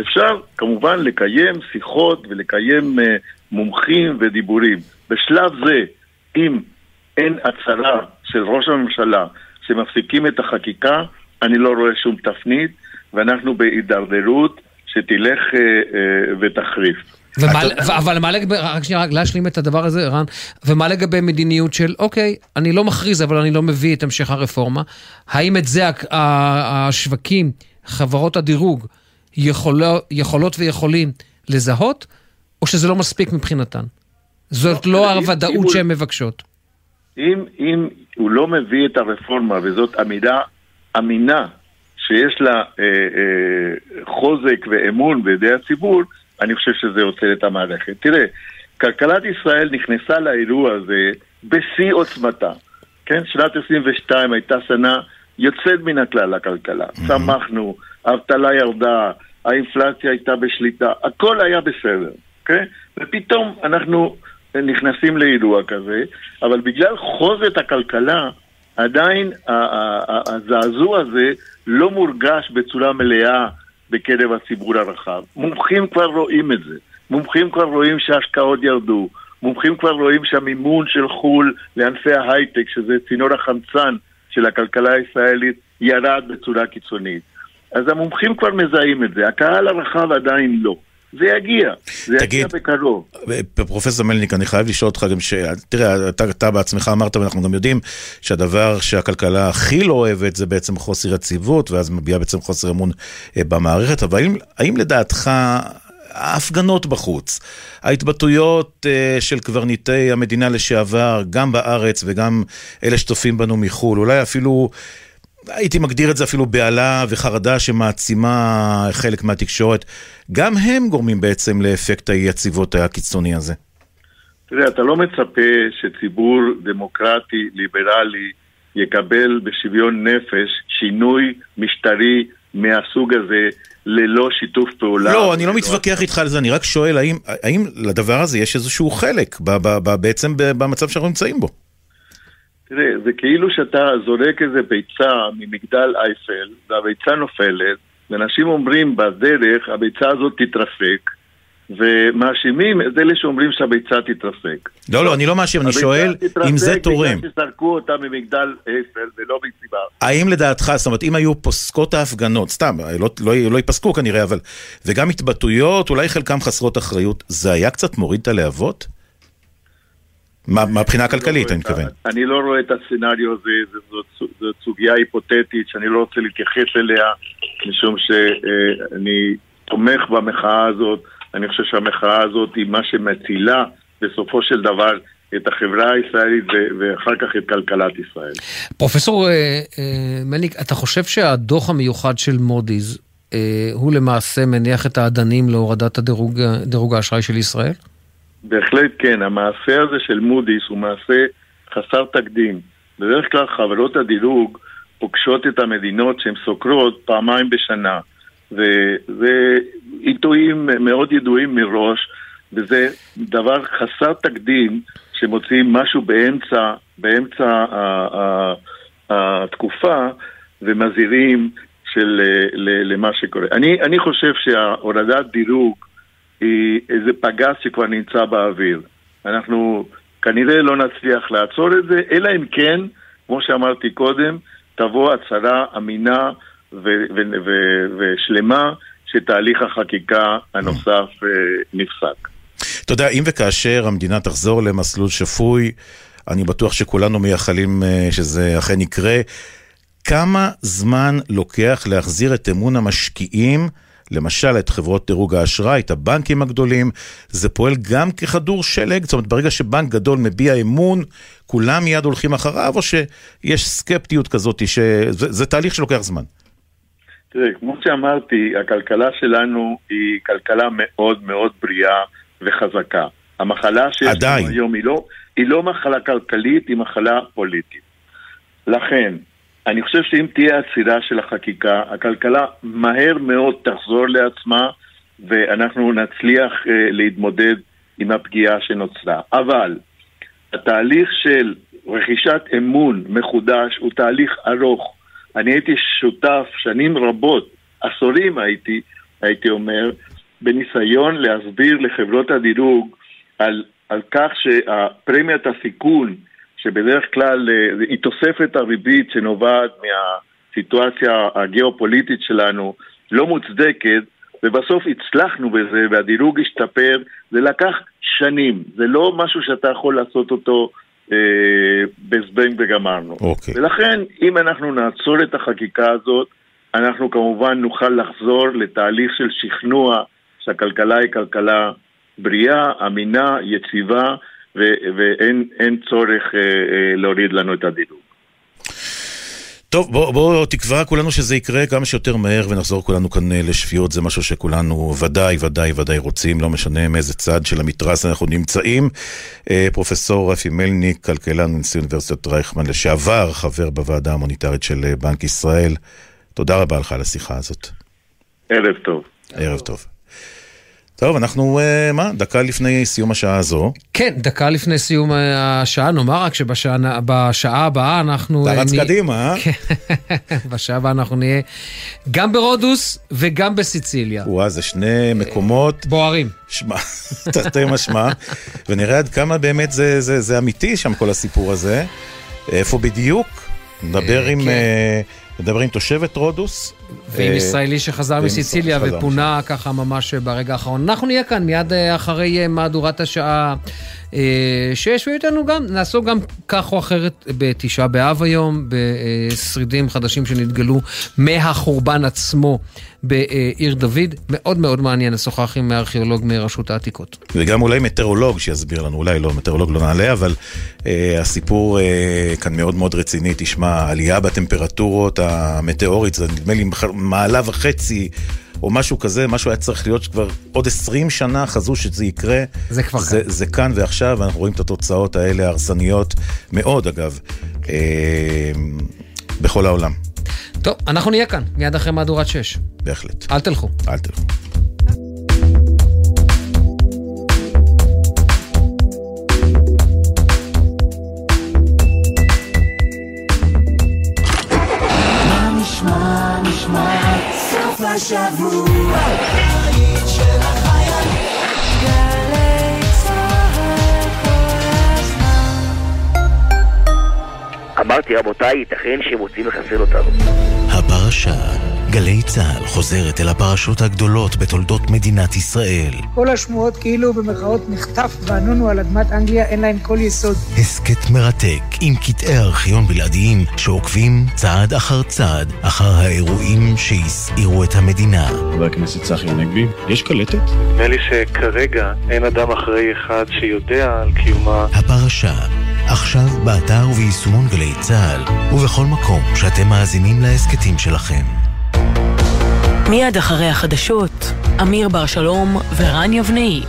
אפשר כמובן לקיים שיחות ולקיים uh, מומחים ודיבורים. בשלב זה, אם אין הצהרה של ראש הממשלה שמפסיקים את החקיקה, אני לא רואה שום תפנית, ואנחנו בהידרדרות שתלך אה, אה, ותחריף. ומה, אבל מה לגבי, רק שנייה, רק להשלים את הדבר הזה, רן, ומה לגבי מדיניות של, אוקיי, אני לא מכריז, אבל אני לא מביא את המשך הרפורמה, האם את זה השווקים, חברות הדירוג, יכולו, יכולות ויכולים לזהות, או שזה לא מספיק מבחינתן? זאת לא, לא הוודאות שהן מבקשות. אם, אם הוא לא מביא את הרפורמה, וזאת עמידה אמינה, שיש לה אה, אה, חוזק ואמון בידי הציבור, אני חושב שזה עוצר את המערכת. תראה, כלכלת ישראל נכנסה לאירוע הזה בשיא עוצמתה. כן, שנת 22 הייתה שנה יוצאת מן הכלל לכלכלה. צמחנו, האבטלה ירדה, האינפלציה הייתה בשליטה, הכל היה בסדר? Okay? ופתאום אנחנו נכנסים לאירוע כזה, אבל בגלל חוזת הכלכלה, עדיין הזעזוע הזה לא מורגש בצורה מלאה בקרב הציבור הרחב. מומחים כבר רואים את זה. מומחים כבר רואים שההשקעות ירדו. מומחים כבר רואים שהמימון של חו"ל לענפי ההייטק, שזה צינור החמצן של הכלכלה הישראלית, ירד בצורה קיצונית. אז המומחים כבר מזהים את זה, הקהל הרחב עדיין לא. זה יגיע, זה תגיד, יגיע בקרוב. פרופסור מלניק, אני חייב לשאול אותך גם ש... תראה, אתה, אתה בעצמך אמרת, ואנחנו גם יודעים שהדבר שהכלכלה הכי לא אוהבת זה בעצם חוסר יציבות, ואז מביאה בעצם חוסר אמון אה, במערכת, אבל האם, האם לדעתך ההפגנות בחוץ, ההתבטאויות uh, של קברניטי המדינה לשעבר, גם בארץ וגם אלה שצופים בנו מחו"ל, אולי אפילו הייתי מגדיר את זה אפילו בהלה וחרדה שמעצימה חלק מהתקשורת. גם הם גורמים בעצם לאפקט האי-יציבות הקיצוני הזה. תראה, אתה לא מצפה שציבור דמוקרטי, ליברלי, יקבל בשוויון נפש שינוי משטרי מהסוג הזה ללא שיתוף פעולה. לא, אני לא מתווכח איתך על זה, אני רק שואל האם, האם לדבר הזה יש איזשהו חלק ב, ב, ב, בעצם במצב שאנחנו נמצאים בו. תראה, זה כאילו שאתה זורק איזה ביצה ממגדל אייפל, והביצה נופלת, ואנשים אומרים בדרך, הביצה הזאת תתרסק, ומאשימים את אלה שאומרים שהביצה תתרסק. לא, לא, אני לא מאשים, אני שואל אם זה תורם. הביצה תתרסק בגלל שזרקו אותה ממגדל אייפל ולא מסיבה. האם לדעתך, זאת אומרת, אם היו פוסקות ההפגנות, סתם, לא, לא, לא ייפסקו כנראה, אבל... וגם התבטאויות, אולי חלקם חסרות אחריות, זה היה קצת מוריד את הלהבות? מהבחינה הכלכלית, אני מתכוון. אני לא רואה את הסצנריו הזה, זו סוגיה היפותטית שאני לא רוצה להתייחס אליה, משום שאני תומך במחאה הזאת. אני חושב שהמחאה הזאת היא מה שמצילה בסופו של דבר את החברה הישראלית ואחר כך את כלכלת ישראל. פרופסור אה, אה, מליק, אתה חושב שהדוח המיוחד של מודי'ס אה, הוא למעשה מניח את האדנים להורדת הדירוג, דירוג האשראי של ישראל? בהחלט כן, המעשה הזה של מודי'ס הוא מעשה חסר תקדים. בדרך כלל חברות הדירוג פוגשות את המדינות שהן סוקרות פעמיים בשנה. וזה עיתויים מאוד ידועים מראש, וזה דבר חסר תקדים שמוציאים משהו באמצע, באמצע התקופה ומזהירים של, למה שקורה. אני, אני חושב שהורדת דירוג היא איזה פגז שכבר נמצא באוויר. אנחנו כנראה לא נצליח לעצור את זה, אלא אם כן, כמו שאמרתי קודם, תבוא הצהרה אמינה ושלמה שתהליך החקיקה הנוסף אה, נפסק. אתה יודע, אם וכאשר המדינה תחזור למסלול שפוי, אני בטוח שכולנו מייחלים אה, שזה אכן יקרה. כמה זמן לוקח להחזיר את אמון המשקיעים, למשל את חברות דירוג האשראי, את הבנקים הגדולים, זה פועל גם ככדור שלג? זאת אומרת, ברגע שבנק גדול מביע אמון, כולם מיד הולכים אחריו, או שיש סקפטיות כזאת, שזה תהליך שלוקח זמן? תראה, כמו שאמרתי, הכלכלה שלנו היא כלכלה מאוד מאוד בריאה וחזקה. המחלה שיש לנו היום היא לא, היא לא מחלה כלכלית, היא מחלה פוליטית. לכן, אני חושב שאם תהיה עצירה של החקיקה, הכלכלה מהר מאוד תחזור לעצמה ואנחנו נצליח uh, להתמודד עם הפגיעה שנוצרה. אבל התהליך של רכישת אמון מחודש הוא תהליך ארוך. אני הייתי שותף שנים רבות, עשורים הייתי, הייתי אומר, בניסיון להסביר לחברות הדירוג על, על כך שהפרמיית הסיכון, שבדרך כלל אה, היא תוספת הריבית שנובעת מהסיטואציה הגיאופוליטית שלנו, לא מוצדקת, ובסוף הצלחנו בזה והדירוג השתפר, זה לקח שנים, זה לא משהו שאתה יכול לעשות אותו אה, בזבנג וגמרנו. Okay. אוקיי. ולכן, אם אנחנו נעצור את החקיקה הזאת, אנחנו כמובן נוכל לחזור לתהליך של שכנוע שהכלכלה היא כלכלה בריאה, אמינה, יציבה, ואין צורך אה, אה, להוריד לנו את הדירוג. טוב, בואו בוא, תקווה כולנו שזה יקרה כמה שיותר מהר ונחזור כולנו כאן אה, לשפיות, זה משהו שכולנו ודאי, ודאי, ודאי רוצים, לא משנה מאיזה צד של המתרס אנחנו נמצאים. פרופסור רפי מלניק, כלכלן מנשיא אוניברסיטת רייכמן לשעבר, חבר בוועדה המוניטרית של בנק ישראל, תודה רבה לך על השיחה הזאת. ערב טוב. ערב טוב. טוב, אנחנו, uh, מה, דקה לפני סיום השעה הזו. כן, דקה לפני סיום השעה, נאמר רק שבשעה הבאה אנחנו... אתה רץ קדימה, אה? כן, בשעה הבאה אנחנו נהיה גם ברודוס וגם בסיציליה. וואה, זה שני מקומות... בוערים. שמע, תרתי משמע, ונראה עד כמה באמת זה, זה, זה אמיתי שם כל הסיפור הזה. איפה בדיוק? נדבר עם... כן. מדבר עם תושבת רודוס. ועם אה, ישראלי שחזר מסיציליה ופונה ככה ממש ברגע האחרון. אנחנו נהיה כאן מיד אה, אחרי אה, מהדורת השעה שש, ואיתנו גם, נעסוק גם כך או אחרת בתשעה באב היום, בשרידים חדשים שנתגלו מהחורבן עצמו בעיר דוד. מאוד מאוד מעניין לשוחח עם ארכיאולוג מרשות העתיקות. וגם אולי מטאורולוג שיסביר לנו, אולי לא, מטאורולוג לא נעלה, אבל אה, הסיפור אה, כאן מאוד מאוד רציני. תשמע, עלייה בטמפרטורות המטאורית, זה נדמה לי מעלה וחצי. או משהו כזה, משהו היה צריך להיות שכבר עוד 20 שנה חזו שזה יקרה. זה כבר זה, כאן. זה כאן ועכשיו, אנחנו רואים את התוצאות האלה, הרסניות מאוד אגב, אה, בכל העולם. טוב, אנחנו נהיה כאן, מיד אחרי מהדורת 6. בהחלט. אל תלכו. אל תלכו. סוף השבוע, היית אמרתי, רבותיי, ייתכן שהם רוצים לחסל אותנו. הפרשה, גלי צה"ל חוזרת אל הפרשות הגדולות בתולדות מדינת ישראל. כל השמועות כאילו במרכאות נחטף וענונו על אדמת אנגליה אין להם כל יסוד. הסכת מרתק עם קטעי ארכיון בלעדיים שעוקבים צעד אחר צעד אחר האירועים שהסעירו את המדינה. חבר הכנסת צחי הנגבי, יש קלטת? נדמה לי שכרגע אין אדם אחראי אחד שיודע על קיומה. הפרשה, עכשיו באתר וביישומון גלי צה"ל ובכל מקום שאתם מאזינים להסכתים שלכם. מיד אחרי החדשות, אמיר בר שלום ורן יבנאי.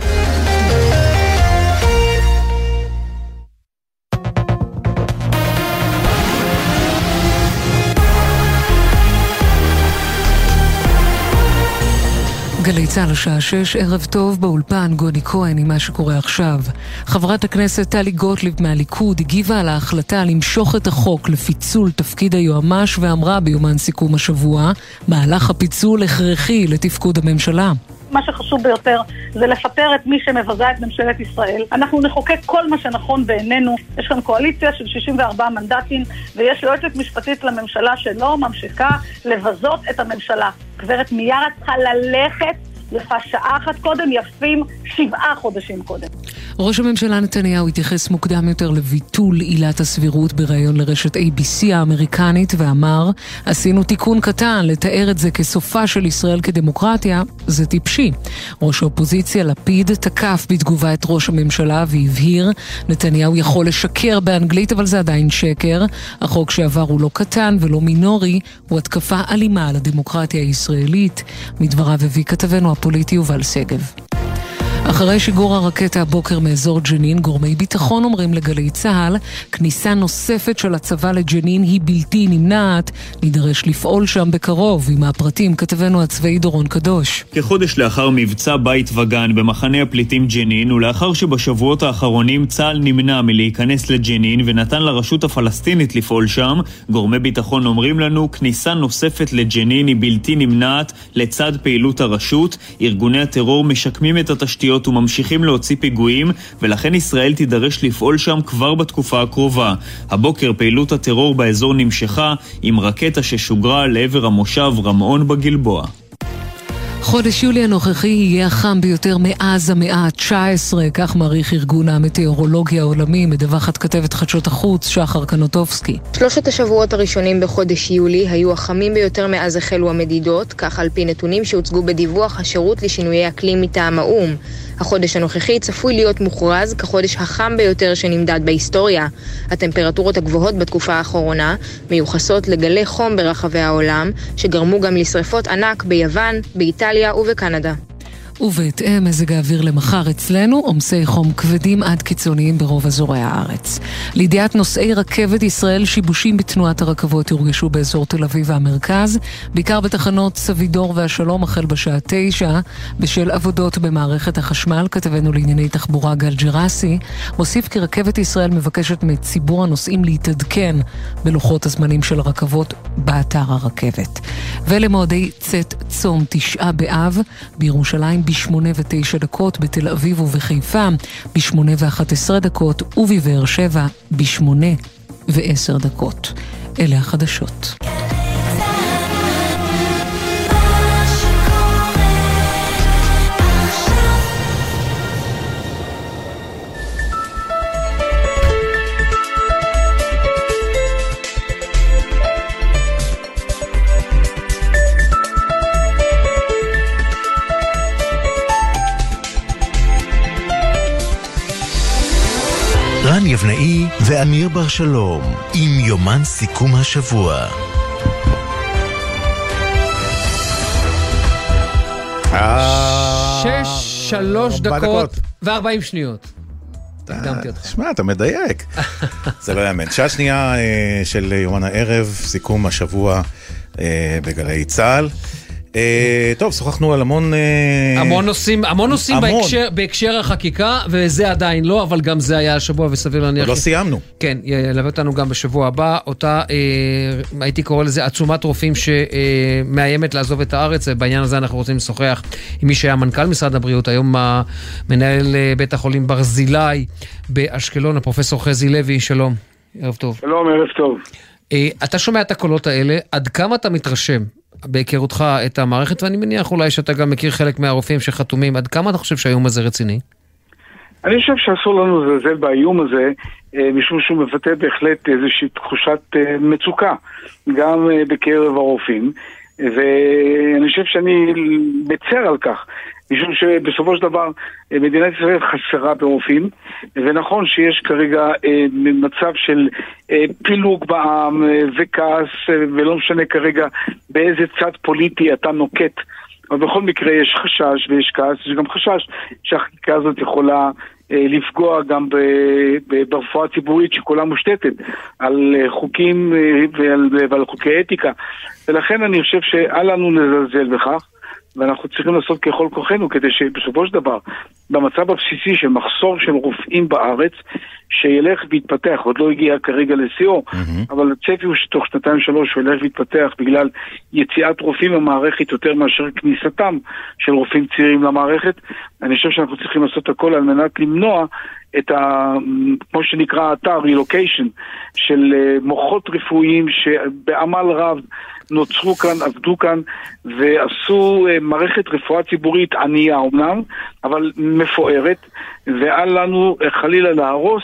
גלי צה"ל השעה שש, ערב טוב באולפן גוני כהן עם מה שקורה עכשיו. חברת הכנסת טלי גוטליב מהליכוד הגיבה על ההחלטה למשוך את החוק לפיצול תפקיד היועמ"ש ואמרה ביומן סיכום השבוע, מהלך הפיצול הכרחי לתפקוד הממשלה. מה שחשוב ביותר זה לפטר את מי שמבזה את ממשלת ישראל. אנחנו נחוקק כל מה שנכון בעינינו. יש כאן קואליציה של 64 מנדטים, ויש יועצת משפטית לממשלה שלא ממשיכה לבזות את הממשלה. גברת מיארה צריכה ללכת, יפה שעה אחת קודם, יפים שבעה חודשים קודם. ראש הממשלה נתניהו התייחס מוקדם יותר לביטול עילת הסבירות בריאיון לרשת ABC האמריקנית ואמר עשינו תיקון קטן, לתאר את זה כסופה של ישראל כדמוקרטיה, זה טיפשי. ראש האופוזיציה לפיד תקף בתגובה את ראש הממשלה והבהיר נתניהו יכול לשקר באנגלית אבל זה עדיין שקר. החוק שעבר הוא לא קטן ולא מינורי, הוא התקפה אלימה על הדמוקרטיה הישראלית. מדבריו הביא כתבנו הפוליטי יובל שגב. אחרי שיגור הרקטה הבוקר מאזור ג'נין, גורמי ביטחון אומרים לגלי צה"ל, כניסה נוספת של הצבא לג'נין היא בלתי נמנעת, נידרש לפעול שם בקרוב. עם הפרטים כתבנו הצבאי דורון קדוש. כחודש לאחר מבצע בית וגן במחנה הפליטים ג'נין, ולאחר שבשבועות האחרונים צה"ל נמנע מלהיכנס לג'נין ונתן לרשות הפלסטינית לפעול שם, גורמי ביטחון אומרים לנו, כניסה נוספת לג'נין היא בלתי נמנעת לצד פעילות הרשות. ארגוני הטרור משקמים את התשתיות וממשיכים להוציא פיגועים, ולכן ישראל תידרש לפעול שם כבר בתקופה הקרובה. הבוקר פעילות הטרור באזור נמשכה עם רקטה ששוגרה לעבר המושב רמאון בגלבוע. חודש יולי הנוכחי יהיה החם ביותר מאז המאה ה-19, כך מעריך ארגון המטאורולוגיה העולמי, מדווחת כתבת חדשות החוץ, שחר קנוטובסקי. שלושת השבועות הראשונים בחודש יולי היו החמים ביותר מאז החלו המדידות, כך על פי נתונים שהוצגו בדיווח השירות לשינויי אקלים מטעם האו"ם. החודש הנוכחי צפוי להיות מוכרז כחודש החם ביותר שנמדד בהיסטוריה. הטמפרטורות הגבוהות בתקופה האחרונה מיוחסות לגלי חום ברחבי העולם, שגרמו גם לשרפות ענק ביוון, באיטליה ובקנדה. ובהתאם מזג האוויר למחר אצלנו, עומסי חום כבדים עד קיצוניים ברוב אזורי הארץ. לידיעת נוסעי רכבת ישראל, שיבושים בתנועת הרכבות יורגשו באזור תל אביב והמרכז, בעיקר בתחנות סבידור והשלום החל בשעה תשע, בשל עבודות במערכת החשמל, כתבנו לענייני תחבורה גל ג'רסי, מוסיף כי רכבת ישראל מבקשת מציבור הנוסעים להתעדכן בלוחות הזמנים של הרכבות באתר הרכבת. ולמועדי צאת צום תשעה באב, בירושלים בשמונה ותשע דקות, בתל אביב ובחיפה בשמונה ואחת עשרה דקות, ובבאר שבע בשמונה ועשר דקות. אלה החדשות. רן יבנאי ואמיר בר שלום עם יומן סיכום השבוע. אה, שש, שלוש דקות וארבעים שניות. הקדמתי אותך. שמע, אתה מדייק. זה לא יאמן. שעה שנייה אה, של יומן הערב, סיכום השבוע אה, בגלי צה"ל. אה, טוב, שוחחנו על המון... אה, המון נושאים, המון נושאים המון. בהקשר, בהקשר החקיקה, וזה עדיין לא, אבל גם זה היה השבוע, וסביר להניח... לא סיימנו. כן, ילווה אותנו גם בשבוע הבא. אותה, אה, הייתי קורא לזה עצומת רופאים שמאיימת לעזוב את הארץ, ובעניין הזה אנחנו רוצים לשוחח עם מי שהיה מנכ"ל משרד הבריאות, היום מנהל בית החולים ברזילי באשקלון, הפרופסור חזי לוי, שלום. ערב טוב. שלום, ערב טוב. אתה שומע את הקולות האלה, עד כמה אתה מתרשם בהיכרותך את המערכת, ואני מניח אולי שאתה גם מכיר חלק מהרופאים שחתומים, עד כמה אתה חושב שהאיום הזה רציני? אני חושב שאסור לנו לזלזל באיום הזה, אה, משום שהוא מבטא בהחלט איזושהי תחושת אה, מצוקה, גם אה, בקרב הרופאים, ואני חושב שאני מצר על כך. משום שבסופו של דבר אה, מדינת ישראל חסרה ברופאים, ונכון שיש כרגע אה, מצב של אה, פילוג בעם וכעס, ולא משנה כרגע באיזה צד פוליטי אתה נוקט. אבל בכל מקרה יש חשש ויש כעס, יש גם חשש שהחקיקה הזאת יכולה לפגוע גם ברפואה הציבורית שכולה מושתתת על חוקים ועל, ועל חוקי אתיקה. ולכן אני חושב שאל לנו לזלזל בכך. ואנחנו צריכים לעשות ככל כוחנו כדי שבסופו של דבר, במצב הבסיסי של מחסור של רופאים בארץ, שילך ויתפתח, עוד לא הגיע כרגע לשיאו, אבל הצפי הוא שתוך שנתיים שלוש הוא ילך ויתפתח בגלל יציאת רופאים למערכת יותר מאשר כניסתם של רופאים צעירים למערכת. אני חושב שאנחנו צריכים לעשות הכל על מנת למנוע את ה... כמו שנקרא אתר, רילוקיישן, של אה, מוחות רפואיים שבעמל רב נוצרו כאן, עבדו כאן ועשו אה, מערכת רפואה ציבורית ענייה אמנם, אבל מפוארת, ואל לנו אה, חלילה להרוס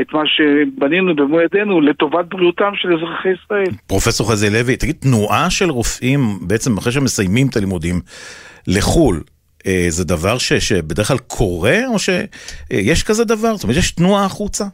את מה שבנינו במו ידינו לטובת בריאותם של אזרחי ישראל. פרופסור חזי לוי, תגיד, תנועה של רופאים, בעצם אחרי שמסיימים את הלימודים, לחו"ל, אה, זה דבר ש, שבדרך כלל קורה, או שיש כזה דבר? זאת אומרת, יש תנועה החוצה?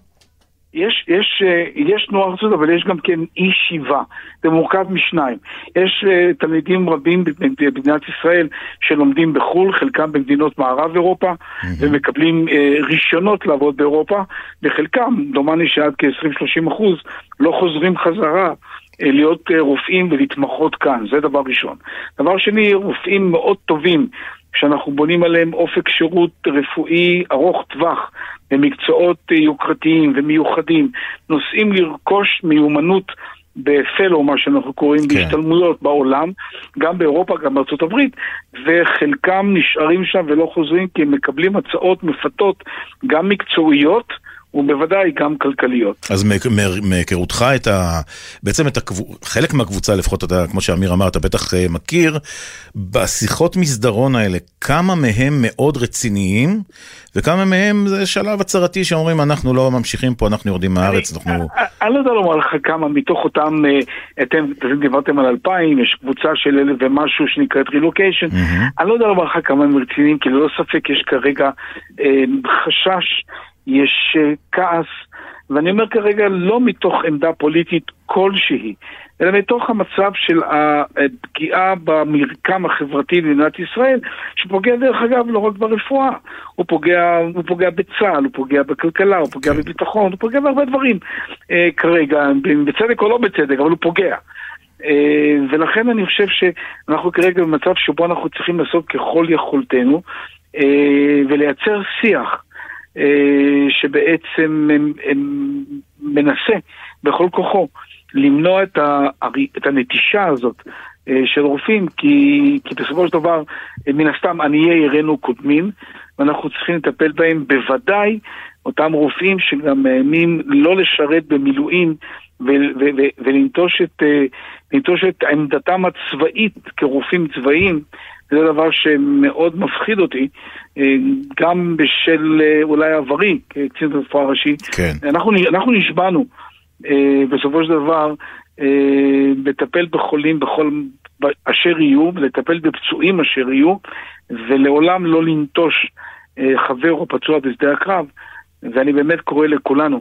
יש, יש, אה, יש תנועה ארצות, אבל יש גם כן אי שיבה. זה מורכב משניים. יש אה, תלמידים רבים במדינת ישראל שלומדים בחו"ל, חלקם במדינות מערב אירופה, ומקבלים אה, רישיונות לעבוד באירופה, וחלקם, דומני שעד כ-20-30 אחוז, לא חוזרים חזרה. להיות רופאים ולהתמחות כאן, זה דבר ראשון. דבר שני, רופאים מאוד טובים, שאנחנו בונים עליהם אופק שירות רפואי ארוך טווח במקצועות אה, יוקרתיים ומיוחדים, נוסעים לרכוש מיומנות בפלו, מה שאנחנו קוראים כן. בהשתלמויות בעולם, גם באירופה, גם בארצות הברית, וחלקם נשארים שם ולא חוזרים כי הם מקבלים הצעות מפתות, גם מקצועיות, ובוודאי גם כלכליות. אז מהיכרותך את ה... בעצם את הקבוצה, חלק מהקבוצה לפחות, אתה, כמו שאמיר אמר, אתה בטח אה, מכיר, בשיחות מסדרון האלה, כמה מהם מאוד רציניים, וכמה מהם זה שלב הצהרתי שאומרים, אנחנו לא ממשיכים פה, אנחנו יורדים מהארץ, אנחנו... אני לא יודע לומר לך כמה מתוך אותם, אה, אתם דיברתם על אלפיים, יש קבוצה של אלף ומשהו שנקראת רילוקיישן, אני לא יודע לומר לך כמה הם רציניים, כי ללא ספק יש כרגע אה, חשש. יש uh, כעס, ואני אומר כרגע לא מתוך עמדה פוליטית כלשהי, אלא מתוך המצב של הפגיעה במרקם החברתי במדינת ישראל, שפוגע דרך אגב לא רק ברפואה, הוא פוגע, הוא פוגע בצה"ל, הוא פוגע בכלכלה, הוא פוגע בביטחון, הוא פוגע בהרבה דברים uh, כרגע, בצדק או לא בצדק, אבל הוא פוגע. ולכן אני חושב שאנחנו כרגע במצב שבו אנחנו צריכים לעשות ככל יכולתנו ולייצר שיח. שבעצם מנסה בכל כוחו למנוע את, הנטישה הזאת של רופאים, כי, כי בסופו של דבר, מן הסתם עניי עירנו קודמים, ואנחנו צריכים לטפל בהם בוודאי אותם רופאים שגם מאיימים לא לשרת במילואים ולנטוש את, את עמדתם הצבאית כרופאים צבאיים. זה דבר שמאוד מפחיד אותי, גם בשל אולי עברי כקצין רפואה ראשי. כן. אנחנו, אנחנו נשבענו בסופו של דבר לטפל בחולים בכל אשר יהיו, לטפל בפצועים אשר יהיו, ולעולם לא לנטוש חבר או פצוע בשדה הקרב. ואני באמת קורא לכולנו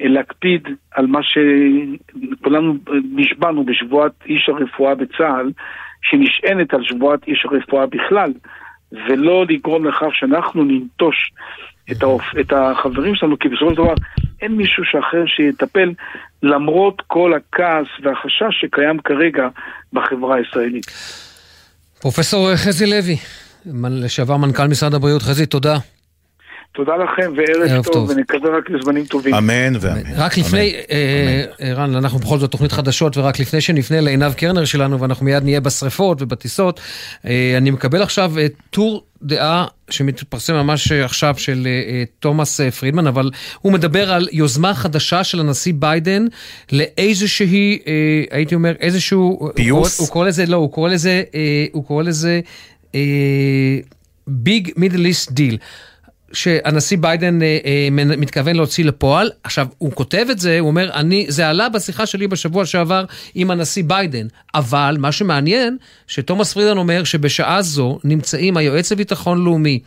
להקפיד על מה שכולנו נשבענו בשבועת איש הרפואה בצה"ל, שנשענת על שבועת איש הרפואה בכלל, ולא לגרום לכך שאנחנו ננטוש את, האופ... את החברים שלנו, כי בסופו של דבר אין מישהו שאחר שיטפל למרות כל הכעס והחשש שקיים כרגע בחברה הישראלית. פרופסור חזי לוי, לשעבר מנכ"ל משרד הבריאות, חזי, תודה. תודה לכם וערב ערב טוב, טוב. ונקווה רק לזמנים טובים. אמן ואמן. רק לפני, אה, ערן, אנחנו בכל זאת תוכנית חדשות, ורק לפני שנפנה לעינב קרנר שלנו, ואנחנו מיד נהיה בשריפות ובטיסות, אה, אני מקבל עכשיו אה, טור דעה שמתפרסם ממש אה, עכשיו של אה, אה, תומאס אה, פרידמן, אבל הוא מדבר על יוזמה חדשה של הנשיא ביידן לאיזושהי, אה, הייתי אומר, איזשהו... פיוס? הוא קורא לזה, לא, הוא קורא לזה, אה, הוא קורא לזה big Middle East deal. שהנשיא ביידן אה, אה, מתכוון להוציא לפועל. עכשיו, הוא כותב את זה, הוא אומר, אני, זה עלה בשיחה שלי בשבוע שעבר עם הנשיא ביידן, אבל מה שמעניין, שתומאס פרידמן אומר שבשעה זו נמצאים היועץ לביטחון לאומי,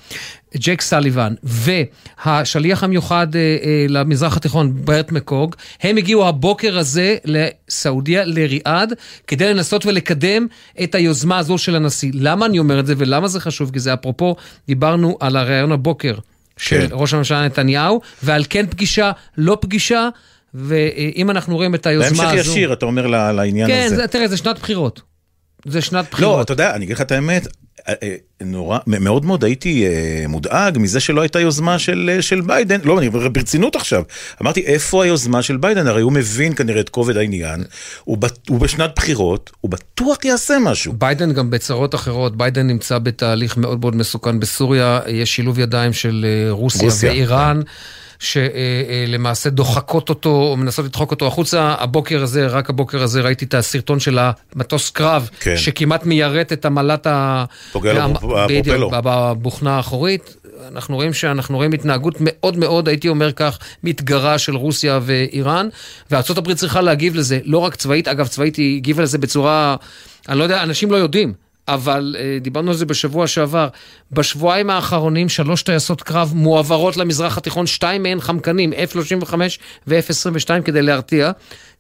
ג'ק סליבן, והשליח המיוחד אה, אה, למזרח התיכון, ברט מקגורק, הם הגיעו הבוקר הזה לסעודיה, לריאד, כדי לנסות ולקדם את היוזמה הזו של הנשיא. למה אני אומר את זה ולמה זה חשוב? כי זה אפרופו, דיברנו על הריאיון הבוקר של כן. ראש הממשלה נתניהו, ועל כן פגישה, לא פגישה, ואם אנחנו רואים את היוזמה בהמשך הזו... ישיר, אתה אומר לעניין כן, הזה. זה, תראה, זה שנת בחירות. זה שנת בחירות. לא, אתה יודע, אני אגיד לך את האמת, אה, אה, נורא, מאוד מאוד הייתי אה, מודאג מזה שלא הייתה יוזמה של, של ביידן, לא, אני אומר ברצינות עכשיו, אמרתי, איפה היוזמה של ביידן? הרי הוא מבין כנראה את כובד העניין, הוא, בט- הוא בשנת בחירות, הוא בטוח יעשה משהו. ביידן גם בצרות אחרות, ביידן נמצא בתהליך מאוד מאוד מסוכן בסוריה, יש שילוב ידיים של רוסיה, רוסיה, כן. שלמעשה דוחקות אותו, או מנסות לדחוק אותו החוצה. הבוקר הזה, רק הבוקר הזה, ראיתי את הסרטון של המטוס קרב, כן. שכמעט מיירט את המל"ט ה... פוגע. בדיוק, בבוכנה האחורית. אנחנו רואים שאנחנו רואים התנהגות מאוד מאוד, הייתי אומר כך, מתגרה של רוסיה ואיראן, וארה"ב צריכה להגיב לזה, לא רק צבאית, אגב, צבאית היא הגיבה לזה בצורה, אני לא יודע, אנשים לא יודעים. אבל אה, דיברנו על זה בשבוע שעבר. בשבועיים האחרונים שלוש טייסות קרב מועברות למזרח התיכון, שתיים מהן חמקנים, F-35 ו-F-22 כדי להרתיע.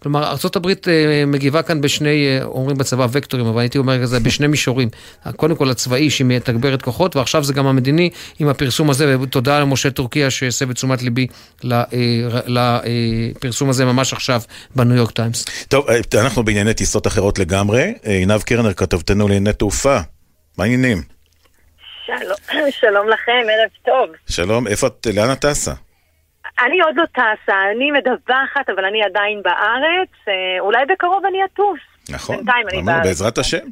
כלומר, ארה"ב אה, מגיבה כאן בשני, אה, אומרים בצבא וקטורים, אבל הייתי אומר כזה, בשני מישורים. קודם כל הצבאי שהיא מתגברת כוחות, ועכשיו זה גם המדיני עם הפרסום הזה, ותודה למשה טורקיה שהסב את תשומת ליבי ל- אה, לפרסום הזה ממש עכשיו בניו יורק טיימס. טוב, אנחנו בענייני טיסות אחרות לגמרי. עינב קרנר, כתבתנו לענייני תעופה. מה העניינים? שלום, שלום לכם, ערב טוב. שלום, איפה את, לאן את טסה? אני עוד לא טסה, אני מדווחת, אבל אני עדיין בארץ. אה, אולי בקרוב אני אטוס. נכון, בינתיים אני בארץ. בעזרת השם.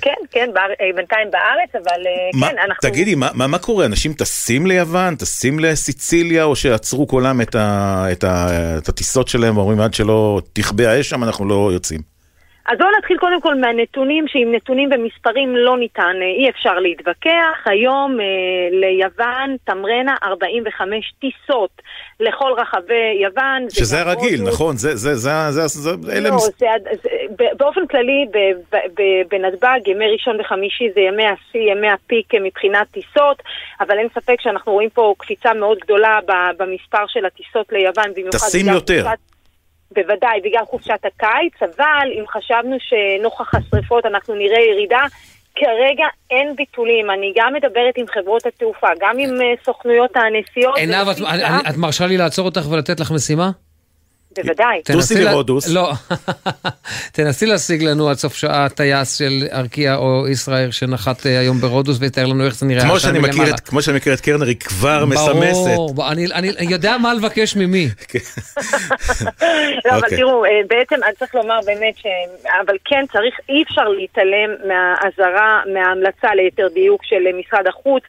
כן, כן. אה, בינתיים בארץ, אבל אה, מה, כן, אנחנו... תגידי, מה, מה, מה קורה? אנשים טסים ליוון, טסים לסיציליה, או שעצרו כולם את, ה, את, ה, את הטיסות שלהם ואומרים עד שלא תכבה האש שם אנחנו לא יוצאים? אז בואו נתחיל קודם כל מהנתונים, שעם נתונים במספרים לא ניתן, אה, אי אפשר להתווכח. היום אה, ליוון תמרנה 45 טיסות לכל רחבי יוון. זה שזה הרגיל, הודו. נכון? זה, זה, זה, זה, זה, זה אלה... לא, מס- זה, זה, באופן כללי בנתב"ג ימי ראשון וחמישי זה ימי השיא, ימי הפיק מבחינת טיסות, אבל אין ספק שאנחנו רואים פה קפיצה מאוד גדולה במספר של הטיסות ליוון, במיוחד טסים יותר. חופשת- בוודאי, בגלל חופשת הקיץ, אבל אם חשבנו שנוכח השרפות אנחנו נראה ירידה, כרגע אין ביטולים. אני גם מדברת עם חברות התעופה, גם עם אה, סוכנויות הנסיעות. עינב, את- את מרשה לי לעצור אותך ולתת לך משימה? בוודאי. תנסי לה- לא, תנסי להשיג לנו עד סוף שעה טייס של ארקיע או ישראייר שנחת אה, היום ברודוס ויתאר לנו איך זה נראה כמו שאני, מכיר. את, כמו שאני מכיר את קרנר, היא כבר מסמסת. ברור, אני, אני יודע מה לבקש ממי. לא, אבל אוקיי. תראו, אה, בעצם אני צריך לומר באמת ש... אבל כן צריך, אי אפשר להתעלם מהאזהרה, מההמלצה ליתר דיוק של אה, משרד החוץ.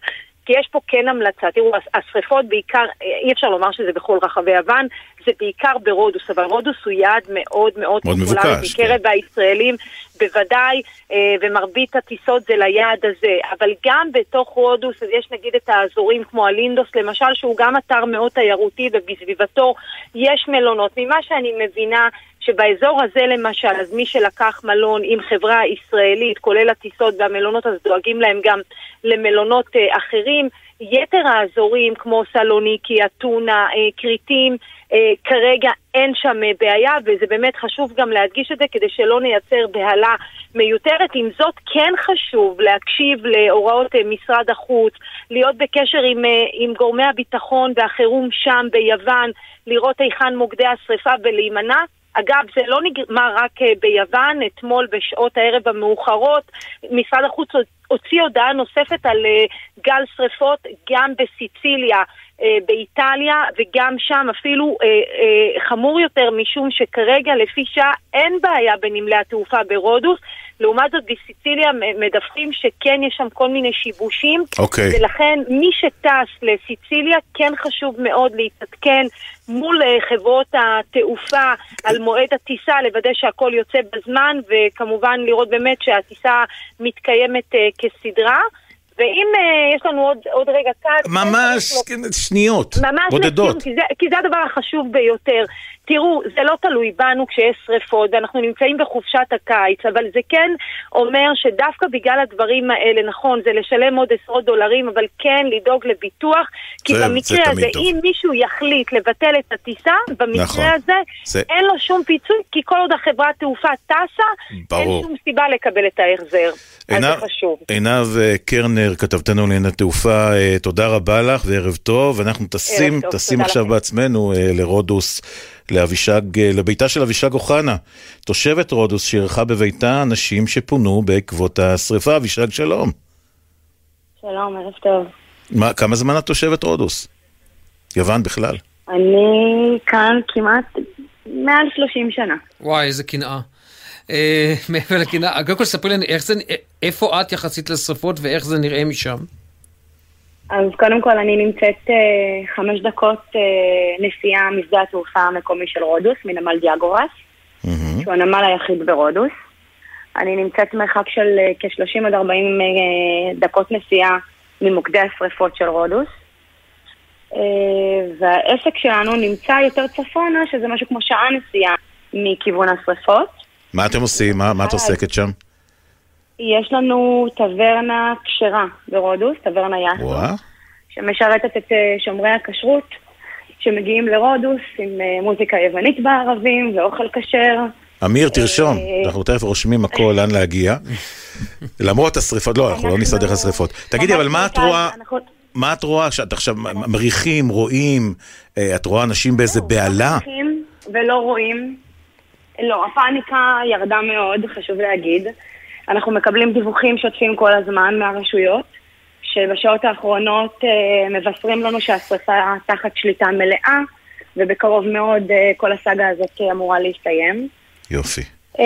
כי יש פה כן המלצה, תראו, הש- השריפות בעיקר, אה, אי אפשר לומר שזה בכל רחבי יוון, זה בעיקר ברודוס, אבל רודוס הוא יעד מאוד מאוד פופולרי מבוקש, כן. בקרב הישראלים, בוודאי, אה, ומרבית הטיסות זה ליעד הזה, אבל גם בתוך רודוס, אז יש נגיד את האזורים כמו הלינדוס למשל, שהוא גם אתר מאוד תיירותי ובסביבתו יש מלונות. ממה שאני מבינה, שבאזור הזה למשל, אז מי שלקח מלון עם חברה ישראלית, כולל הטיסות והמלונות, אז דואגים להם גם למלונות אה, אחרים. יתר האזורים כמו סלוניקי, אתונה, אה, כרתים, אה, כרגע אין שם בעיה, וזה באמת חשוב גם להדגיש את זה כדי שלא נייצר בהלה מיותרת. עם זאת, כן חשוב להקשיב להוראות משרד החוץ, להיות בקשר עם, עם גורמי הביטחון והחירום שם ביוון, לראות היכן מוקדי השרפה ולהימנע. אגב, זה לא נגמר רק אה, ביוון, אתמול בשעות הערב המאוחרות משרד החוץ הוציא הודעה נוספת על אה, גל שרפות גם בסיציליה, באיטליה, וגם שם אפילו אה, אה, חמור יותר, משום שכרגע לפי שעה אין בעיה בנמלי התעופה ברודוס. לעומת זאת בסיציליה מדווחים שכן יש שם כל מיני שיבושים, אוקיי. ולכן מי שטס לסיציליה כן חשוב מאוד להתעדכן מול אה, חברות התעופה על מועד הטיסה, לוודא שהכל יוצא בזמן, וכמובן לראות באמת שהטיסה מתקיימת אה, כסדרה. ואם אה, יש לנו עוד, עוד רגע קט... ממש כן, שניות, ממש בודדות. לסיום, כי זה, כי זה הדבר החשוב ביותר. תראו, זה לא תלוי בנו כשיש שריפות, ואנחנו נמצאים בחופשת הקיץ, אבל זה כן אומר שדווקא בגלל הדברים האלה, נכון, זה לשלם עוד עשרות דולרים, אבל כן לדאוג לביטוח, כי זה- זה במקרה תמיד הזה, טוב. אם מישהו יחליט לבטל את הטיסה, במקרה נכון. הזה, זה- אין לו שום פיצוי, כי כל עוד החברת תעופה טסה, ברור. אין שום סיבה לקבל את ההחזר. אז זה חשוב. עינב אה, קרנר, כתבתנו לענייני תעופה, אה, תודה רבה לך וערב טוב. אנחנו טסים, טוב, טסים עכשיו לכם. בעצמנו אה, לרודוס, לאבישג, אה, לביתה של אבישג אוחנה, תושבת רודוס שאירחה בביתה אנשים שפונו בעקבות השרפה. אבישג, שלום. שלום, ערב טוב. מה, כמה זמן את תושבת רודוס? יוון בכלל. אני כאן כמעט מעל 30 שנה. וואי, איזה קנאה. אה, מעבר לקנאה, קודם כל ספרי לי איך זה, איפה את יחסית לשרפות ואיך זה נראה משם. אז קודם כל אני נמצאת אה, חמש דקות אה, נסיעה משדה התעופה המקומי של רודוס, מנמל דיאגורס, שהוא הנמל היחיד ברודוס. אני נמצאת מרחק של אה, כ-30 עד 40 אה, דקות נסיעה ממוקדי השרפות של רודוס. אה, והעסק שלנו נמצא יותר צפונה, שזה משהו כמו שעה נסיעה מכיוון השרפות. מה אתם עושים? מה, מה את עוסקת שם? יש לנו טברנה כשרה ברודוס, טברנה יאסו. שמשרתת את אה, שומרי הכשרות, שמגיעים לרודוס עם אה, מוזיקה יוונית בערבים ואוכל כשר. אמיר, תרשום, אה, אנחנו תכף רושמים הכל לאן להגיע. למרות השריפות, לא, אנחנו לא נסתדר השריפות. תגידי, אבל מה את רואה, מה את רואה שאת עכשיו מריחים, רואים, את רואה אנשים באיזה בהלה? הולכים ולא רואים. לא, הפאניקה ירדה מאוד, חשוב להגיד. אנחנו מקבלים דיווחים שוטפים כל הזמן מהרשויות, שבשעות האחרונות אה, מבשרים לנו שהשרפה תחת שליטה מלאה, ובקרוב מאוד אה, כל הסאגה הזאת אמורה להסתיים. יופי. אה,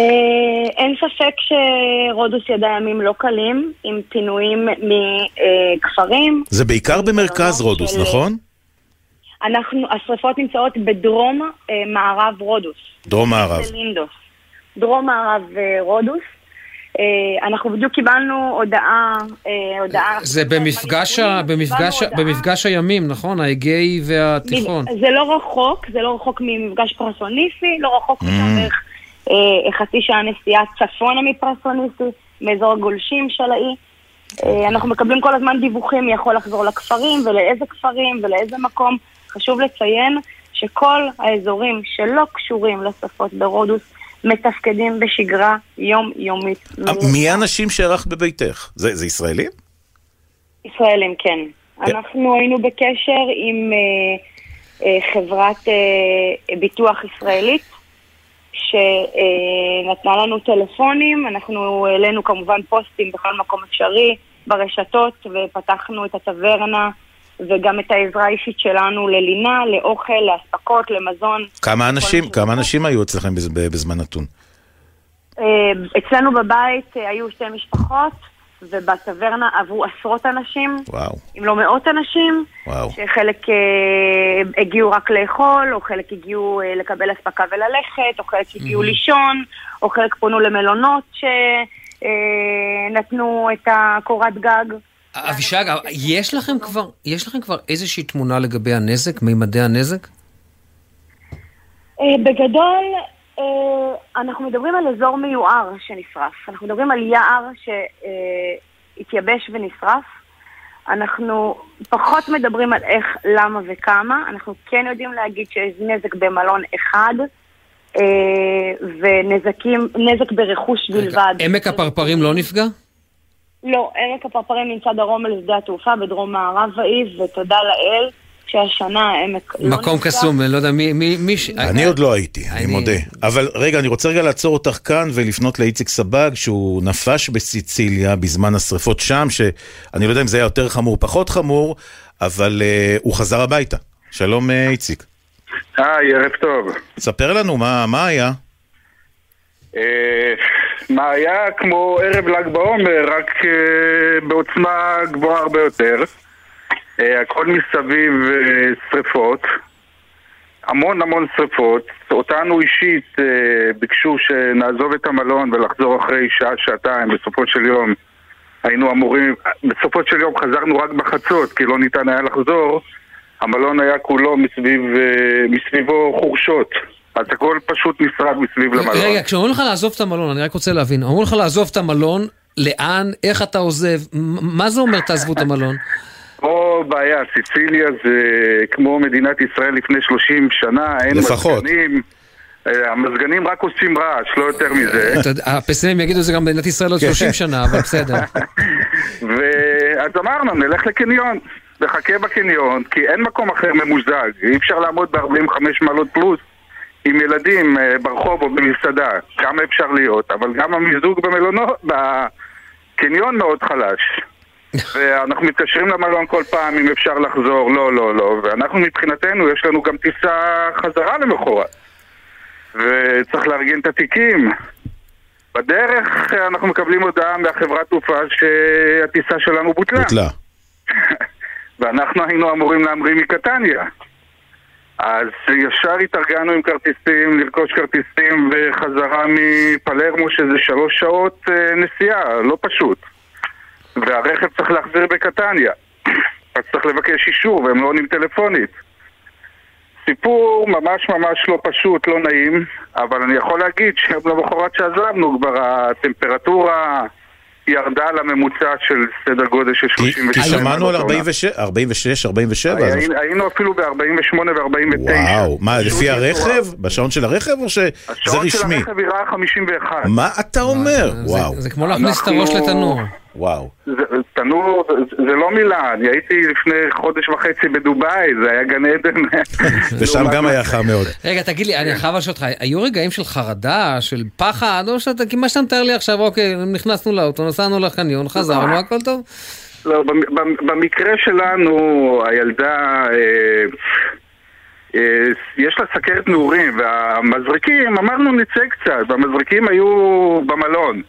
אין ספק שרודוס ידעה ימים לא קלים, עם פינויים מכפרים. זה בעיקר במרכז רודוס, של- נכון? אנחנו, השרפות נמצאות בדרום מערב רודוס. דרום מערב. דרום מערב רודוס. אה, אנחנו בדיוק קיבלנו הודעה, אה, הודעה... זה במפגש, ה, במפגש, ה- במפגש הימים, נכון? האגאי והתיכון. זה לא רחוק, זה לא רחוק ממפגש פרסוניסי, לא רחוק Mm. בערך אה, חצי שעה נסיעה צפונה מפרסוניסי, מאזור הגולשים של האי. אנחנו מקבלים כל הזמן דיווחים מי יכול לחזור לכפרים ולאיזה כפרים ולאיזה מקום. חשוב לציין שכל האזורים שלא קשורים לשפות ברודוס מתפקדים בשגרה יומיומית. אה, מי האנשים שאירחת בביתך? זה זה ישראלים? ישראלים, כן. אנחנו היינו בקשר עם אה, אה, חברת אה, ביטוח ישראלית, שנתנה לנו טלפונים, אנחנו העלינו כמובן פוסטים בכל מקום אפשרי ברשתות, ופתחנו את הטברנה וגם את העזרה האישית שלנו ללינה, לאוכל, לאספקות, למזון. כמה אנשים, כמה אנשים היו אצלכם בז- בזמן נתון? אה, אצלנו בבית אה, היו שתי משפחות, ובטברנה עברו עשרות אנשים. וואו. אם לא מאות אנשים, וואו. שחלק אה, הגיעו רק לאכול, או חלק הגיעו אה, לקבל אספקה וללכת, או חלק הגיעו לישון, או חלק פונו למלונות שנתנו את הקורת גג. אבישג, יש לכם כבר, יש לכם כבר איזושהי תמונה לגבי הנזק, מימדי הנזק? אה, בגדול, אה, אנחנו מדברים על אזור מיוער שנשרף. אנחנו מדברים על יער שהתייבש ונשרף. אנחנו פחות מדברים על איך, למה וכמה. אנחנו כן יודעים להגיד שיש נזק במלון אחד, אה, ונזקים, נזק ברכוש בלבד. עמק הפרפרים לא נפגע? לא, עמק הפרפרים נמצא דרומה לשדה התעופה, בדרום מערב העיר, ותודה לאל שהשנה העמק לא נפגע. מקום קסום, אני לא יודע מי... מי, מי ש... אני עוד לא הייתי, אני מודה. אבל רגע, אני רוצה רגע לעצור אותך כאן ולפנות לאיציק סבג, שהוא נפש בסיציליה בזמן השרפות שם, שאני לא יודע אם זה היה יותר חמור, או פחות חמור, אבל uh, הוא חזר הביתה. שלום, uh, איציק. היי, ערב טוב. ספר לנו, מה, מה היה? מה היה כמו ערב ל"ג בעומר, רק אה, בעוצמה גבוהה הרבה יותר. אה, הכל מסביב אה, שריפות. המון המון שריפות. אותנו אישית אה, ביקשו שנעזוב את המלון ולחזור אחרי שעה, שעתיים. בסופו של יום היינו אמורים... בסופו של יום חזרנו רק בחצות, כי לא ניתן היה לחזור. המלון היה כולו מסביב, אה, מסביבו חורשות. אז הכל פשוט נשרף מסביב למלון. רגע, כשאומרים לך לעזוב את המלון, אני רק רוצה להבין, אומרים לך לעזוב את המלון, לאן, איך אתה עוזב, מה זה אומר תעזבו את המלון? פה בעיה, סיציליה זה כמו מדינת ישראל לפני 30 שנה, אין לפחות. מזגנים. אה, המזגנים רק עושים רעש, לא יותר מזה. הפסימים יגידו זה גם במדינת ישראל עוד 30 שנה, אבל בסדר. ואז אמרנו, נלך לקניון, נחכה בקניון, כי אין מקום אחר ממוזג. אי אפשר לעמוד ב-45 מעלות פלוס עם ילדים אה, ברחוב או במסעדה. כמה אפשר להיות, אבל גם המיזוג במלונות, בקניון מאוד חלש. ואנחנו מתקשרים למלון כל פעם אם אפשר לחזור, לא, לא, לא. ואנחנו מבחינתנו, יש לנו גם טיסה חזרה למחרת. וצריך לארגן את התיקים. בדרך אה, אנחנו מקבלים הודעה מהחברת תעופה שהטיסה שלנו בוטלה. בוטלה. ואנחנו היינו אמורים להמריא מקטניה. אז ישר התארגנו עם כרטיסים, לרכוש כרטיסים בחזרה מפלרמו שזה שלוש שעות אה, נסיעה, לא פשוט. והרכב צריך להחזיר בקטניה. אז צריך לבקש אישור והם לא עונים טלפונית. סיפור ממש ממש לא פשוט, לא נעים, אבל אני יכול להגיד שלמחרת שעזבנו כבר הטמפרטורה ירדה לממוצע של סדר גודל של 37. כי שמענו על 46, 46, 47. אז- היינו- אפילו ב-48 ו-49. וואו, מה, לפי הרכב? בשעון של הרכב או שזה השעון של רשמי? הרכב הראה 51. מה אתה אומר? וואו. זה כמו להכניס את הראש לתנור. וואו. זה- תנור, זה- זה לא מילה, אני הייתי לפני חודש וחצי בדובאי, זה היה גן עדן. ושם גם היה חם מאוד. רגע, תגיד לי, אני חייב לשאול אותך, היו רגעים של חרדה, של פחד, או שאתה, כי מה שאתה מתאר לי עכשיו, אוקיי, נכנסנו לאוטו, נסענו לחניון, חזרנו, הכל טוב? לא, במ- במ- במקרה שלנו, הילדה, אה, אה, יש לה סכרת נעורים, והמזריקים, אמרנו נצא קצת, והמזריקים היו במלון,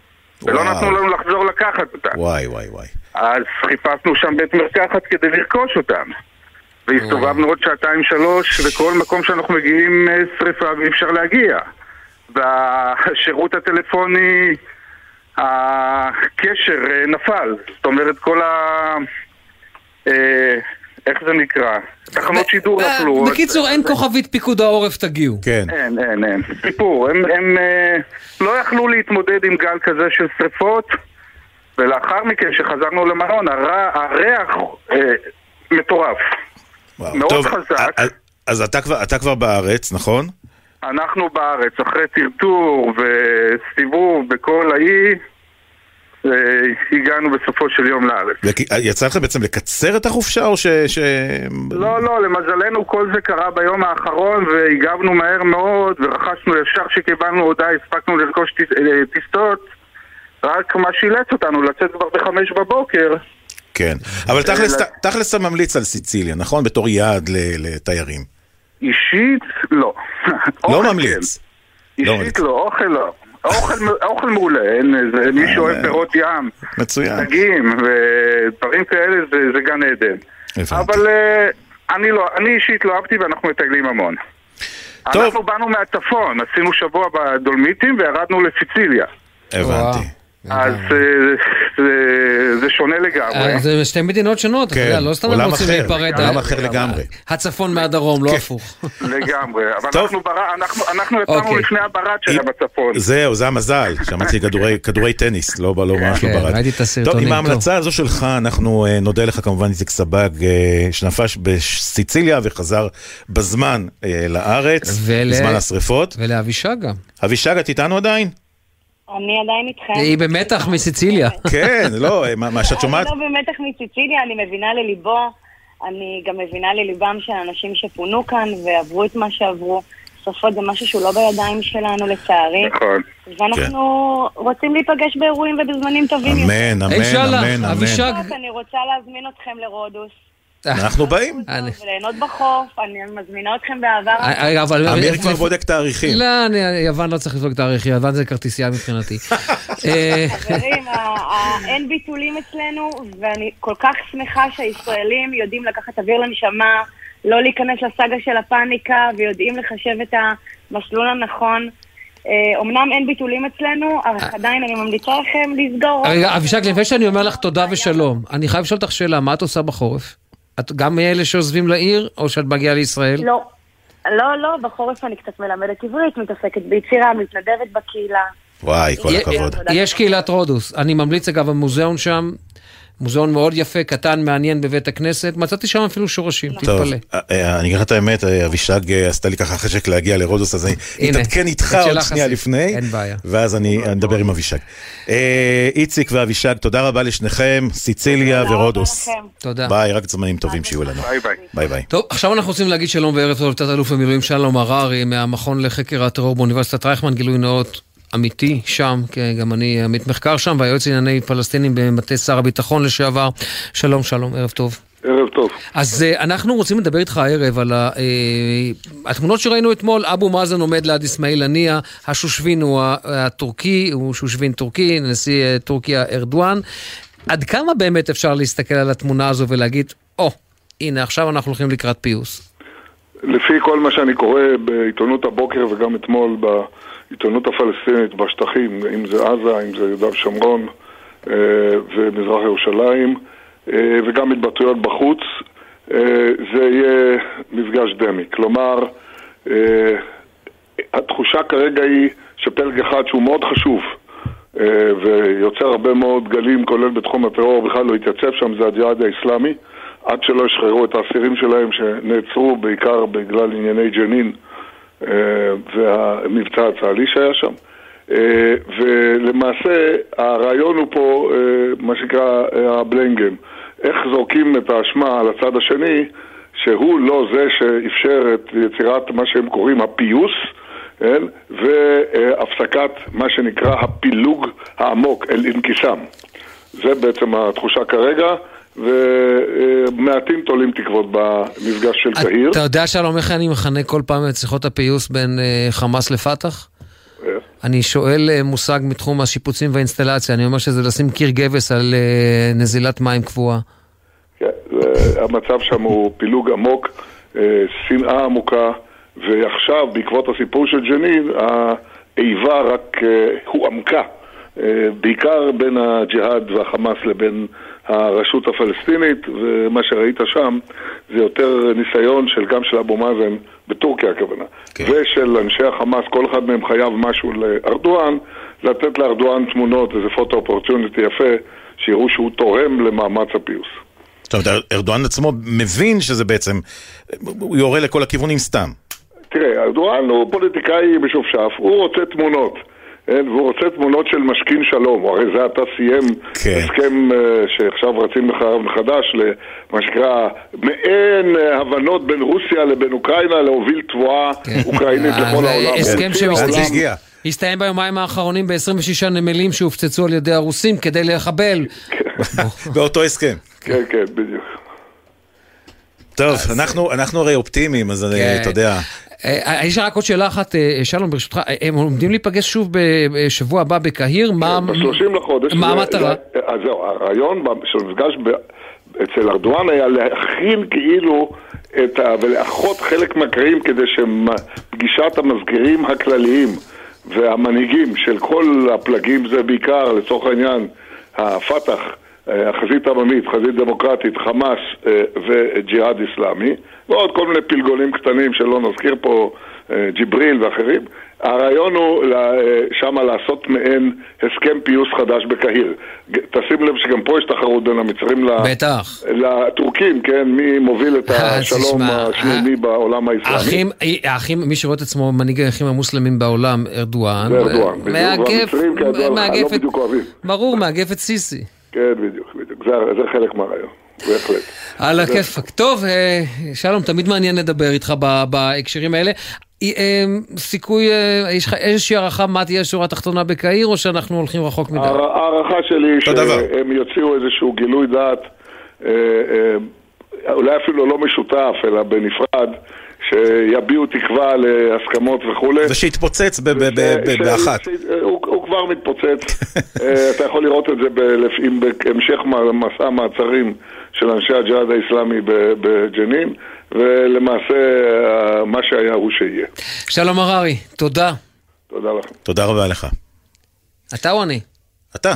ולא וואו. נתנו לנו לחזור לקחת אותם. וואי, וואי, וואי. אז חיפשנו שם בית מרקחת כדי לרכוש אותם. והסתובבנו עוד שעתיים שלוש, וכל מקום שאנחנו מגיעים אה, שריפה ואי אפשר להגיע. והשירות הטלפוני, הקשר אה, נפל. זאת אומרת, כל ה... איך זה נקרא? תחנות שידור נפלו. אה, בקיצור, אין כוכבית פיקוד העורף, תגיעו. כן. אין, אין, אין. סיפור. הם, הם אה, לא יכלו להתמודד עם גל כזה של שריפות, ולאחר מכן, כשחזרנו למלון, הר- הריח אה, מטורף. מאוד טוב, חזק. אז- אז אתה כבר- אתה כבר בארץ, נכון? אנחנו בארץ, אחרי טרטור וסיבוב בכל האי, אה, הגענו בסופו של יום לארץ. וכי- יצא לך בעצם לקצר את החופשה או ש... ש... לא, לא, למזלנו כל זה קרה ביום האחרון והגבנו מהר מאוד ורכשנו ישר שקיבלנו הודעה, הספקנו לרכוש אה, טיסות רק מה שאילץ אותנו לצאת כבר בחמש בבוקר כן. אבל תכלס- אה, תכלס אתה ממליץ על סיציליה, נכון? בתור יעד לתיירים. אישית, לא. לא ממליץ. כן. לא אישית לא, אוכל לא. אוכל, אוכל מעולה, אין, זה, מי שאוהב פירות ים, מצוין. דגים ודברים כאלה זה, זה גן עדן. אבל אה, אני לא, אני אישית לא אהבתי ואנחנו מטיילים המון. טוב. אנחנו באנו מהצפון, עשינו שבוע בדולמיטים וירדנו לסיציליה. הבנתי. אז אה, זה, שונה לגמרי. אה, זה שתי מדינות שונות, אתה יודע, לא סתם הם רוצים להיפרד. עולם ה- אחר לגמרי. הצפון מהדרום, לא הפוך. לגמרי, אבל אנחנו ברא- אנחנו- אנחנו יצאנו אוקיי. לפני הברד שלהם בצפון. זהו, זה המזל, שמעתי כדורי- טניס, לא לא ממש לא כן, ברד. ראיתי את הסרטונים, טוב, עם. ההמלצה הזו שלך, אנחנו אה, נודה לך כמובן, איציק סבג, אה, שנפש בסיציליה וחזר בזמן אה, לארץ, בזמן השרפות. ולאבישג גם. אבישג, את איתנו עדיין? אני עדיין איתכם. היא במתח מסיציליה. כן, לא, אה, מה שאת שומעת? אני לא במתח מסיציליה, אני מבינה לליבו. אני גם מבינה לליבם של אנשים שפונו כאן ועברו את מה שעברו. שרפות זה משהו שהוא לא בידיים שלנו, לצערי. נכון. ואנחנו רוצים להיפגש באירועים ובזמנים טובים יותר. אמן, אמן, אמן, אמן. אבישג. אני רוצה להזמין אתכם לרודוס. אנחנו באים. וליהנות בחוף, אני מזמינה אתכם באהבה. אה, אה, אמיר כבר בודק תאריכים. לא, אני- יוון לא צריך לבדוק תאריך, יוון זה כרטיסייה מבחינתי. אה, חברים, אין ביטולים אצלנו, ואני כל כך שמחה שהישראלים יודעים לקחת אוויר לנשמה, לא להיכנס לסאגה של הפאניקה, ויודעים לחשב את המסלול הנכון. אה, אמנם אין ביטולים אצלנו, אך עדיין אני ממליצה לכם לסגור. רגע, אבישג, לפני שאני אומר לך תודה ושלום, אני חייב לשאול אותך שאלה, מה את עושה בחורף? את גם מאלה שעוזבים לעיר, או שאת מגיעה לישראל? לא. לא, לא, בחורף אני קצת מלמדת עברית, מתעסקת ביצירה, מתנדבת בקהילה. וואי, כל הכבוד. יש קהילת רודוס, אני ממליץ אגב, המוזיאון שם, מוזיאון מאוד יפה, קטן, מעניין בבית הכנסת, מצאתי שם אפילו שורשים, תתפלא. אה, אה, אני אגיד לך את האמת, אה, אבישג עשתה לי ככה חשק להגיע לרודוס, אז אני אתעדכן איתך עוד שנייה. לפני, אין בעיה. ואז אני אני אדבר עם אבישג. איציק ואבישג, תודה רבה לשניכם, סיציליה ורודוס. תודה. ביי, רק זמנים טובים שיהיו לנו. ביי ביי. ביי ביי. טוב, עכשיו אנחנו רוצים להגיד שלום וערב טוב לתת אלוף במילואים שלום הררי מהמכון לחקר הטרור באוניברסיטת רייכמן, גילוי נאות אמיתי שם, כי גם אני עמית מחקר שם, והיועץ לענייני פלסטינים במטה שר הביטחון לשעבר. שלום, שלום, ערב טוב. ערב טוב. אז אה, אנחנו רוצים לדבר איתך הערב על ה- אה, התמונות שראינו אתמול, אבו מאזן עומד ליד אסמאעיל הנייה, השושבין הוא הטורקי, הוא שושבין טורקי, נשיא אה, טורקיה ארדואן. עד כמה באמת אפשר להסתכל על התמונה הזו ולהגיד, או, הנה עכשיו אנחנו הולכים לקראת פיוס. לפי כל מה שאני קורא בעיתונות הבוקר וגם אתמול בעיתונות הפלסטינית בשטחים, אם זה עזה, אם זה יהודה ושומרון אה, ומזרח ירושלים, אה, וגם התבטאויות בחוץ, אה, זה יהיה מפגש דמי. כלומר, התחושה כרגע היא שפלג אחד שהוא מאוד חשוב ויוצר הרבה מאוד גלים, כולל בתחום הטרור, בכלל לא התייצב שם, זה הג'יהאד האיסלאמי, עד שלא ישחררו את האסירים שלהם שנעצרו בעיקר בגלל ענייני ג'נין והמבצע הצה"לי שהיה שם. אה, ולמעשה הרעיון הוא פה אה, מה שנקרא אה, הבלנגם. איך זורקים את האשמה על הצד השני, שהוא לא זה שאפשר את יצירת מה שהם קוראים הפיוס, כן? והפסקת מה שנקרא הפילוג העמוק, אל אינקיסם. זה בעצם התחושה כרגע, ומעטים תולים תקוות במפגש של קהיר. אתה יודע שלום איך אני מכנה כל פעם את שיחות הפיוס בין אה, חמאס לפת"ח? אני שואל אה, מושג מתחום השיפוצים והאינסטלציה, אני אומר שזה לשים קיר גבס על אה, נזילת מים קבועה. כן, המצב שם הוא פילוג עמוק, אה, שנאה עמוקה, ועכשיו, בעקבות הסיפור של ג'נין, האיבה רק הועמקה, בעיקר בין הג'יהאד והחמאס לבין הרשות הפלסטינית, ומה שראית שם זה יותר ניסיון של גם של אבו מאזן, בטורקיה הכוונה, ושל אנשי החמאס, כל אחד מהם חייב משהו לארדואן, לתת לארדואן תמונות, איזה פוטו אופורטיוניטי יפה, שיראו שהוא תורם למאמץ הפיוס. זאת אומרת, ארדואן עצמו מבין שזה בעצם, הוא יורה לכל הכיוונים סתם. תראה, ארדואן הוא פוליטיקאי משופשף, הוא רוצה תמונות. כן, והוא רוצה תמונות של משכין שלום, הרי זה עתה סיים כן. הסכם אה, שעכשיו רצים לחרב מחדש, למה שנקרא מעין אה, הבנות בין רוסיה לבין אוקראינה להוביל תבואה אוקראינית אה, לכל העולם. הסכם כן, העולם- שהסתיים ביומיים האחרונים ב-26 נמלים שהופצצו על ידי הרוסים כדי לחבל. באותו הסכם. כן, כן, בדיוק. טוב, אנחנו- אנחנו הרי אופטימיים, אז אני- כן. אתה יודע. אה, יש לי רק עוד שאלה אחת, אה, שלום, ברשותך, אה, הם עומדים להיפגש שוב בשבוע הבא בקהיר, מה... ב-30 לחודש. מה המטרה? אז זהו, הרעיון של המפגש ב- אצל ארדואן היה להכין כאילו את ה... ולאחות חלק מהקרעים כדי שפגישת המזכירים הכלליים והמנהיגים של כל הפלגים, זה בעיקר, לצורך העניין, הפת"ח, אה, החזית העממית, חזית דמוקרטית, חמאס אה, וג'יהאד אסלאמי, ועוד כל מיני פלגונים קטנים שלא נזכיר פה, אה, ג'יבריל ואחרים. הרעיון הוא אה, שמה לעשות מעין הסכם פיוס חדש בקהיר. תשים לב שגם פה יש תחרות בין המצרים בטח. לטורקים, כן? מי מוביל את אה, השלום השמימי בעולם האסלאמי. האחים, מי שרואה את עצמו מנהיג האחים המוסלמים בעולם, ארדואן, זה ארדואן, בדיוק, והמצרים כידוע לך, לא בדיוק אוהבים. ברור, מאגף את סיסי. כן, בדיוק, בדיוק. זה, זה חלק מהרעיון, בהחלט. על הכיפאק. טוב, אה, שלום, תמיד מעניין לדבר איתך ב- בהקשרים האלה. אה, אה, סיכוי, יש לך איזושהי הערכה מה תהיה השורה התחתונה בקהיר, או שאנחנו הולכים רחוק מדי? ההער- ההערכה שלי היא. שהם יוציאו איזשהו גילוי דעת, אולי אפילו לא משותף, אלא בנפרד, שיביעו תקווה להסכמות וכולי. ושיתפוצץ ב- ב- ב- ב- ש- באחת. הוא, הוא כבר מתפוצץ. אה, אתה יכול לראות את זה בהמשך מסע המעצרים של אנשי הג'יהאד האיסלאמי ב- בג'נין, ולמעשה אה, מה שהיה הוא שיהיה. שלום הררי, תודה. תודה לכם. תודה רבה לך. אתה או אני? אתה.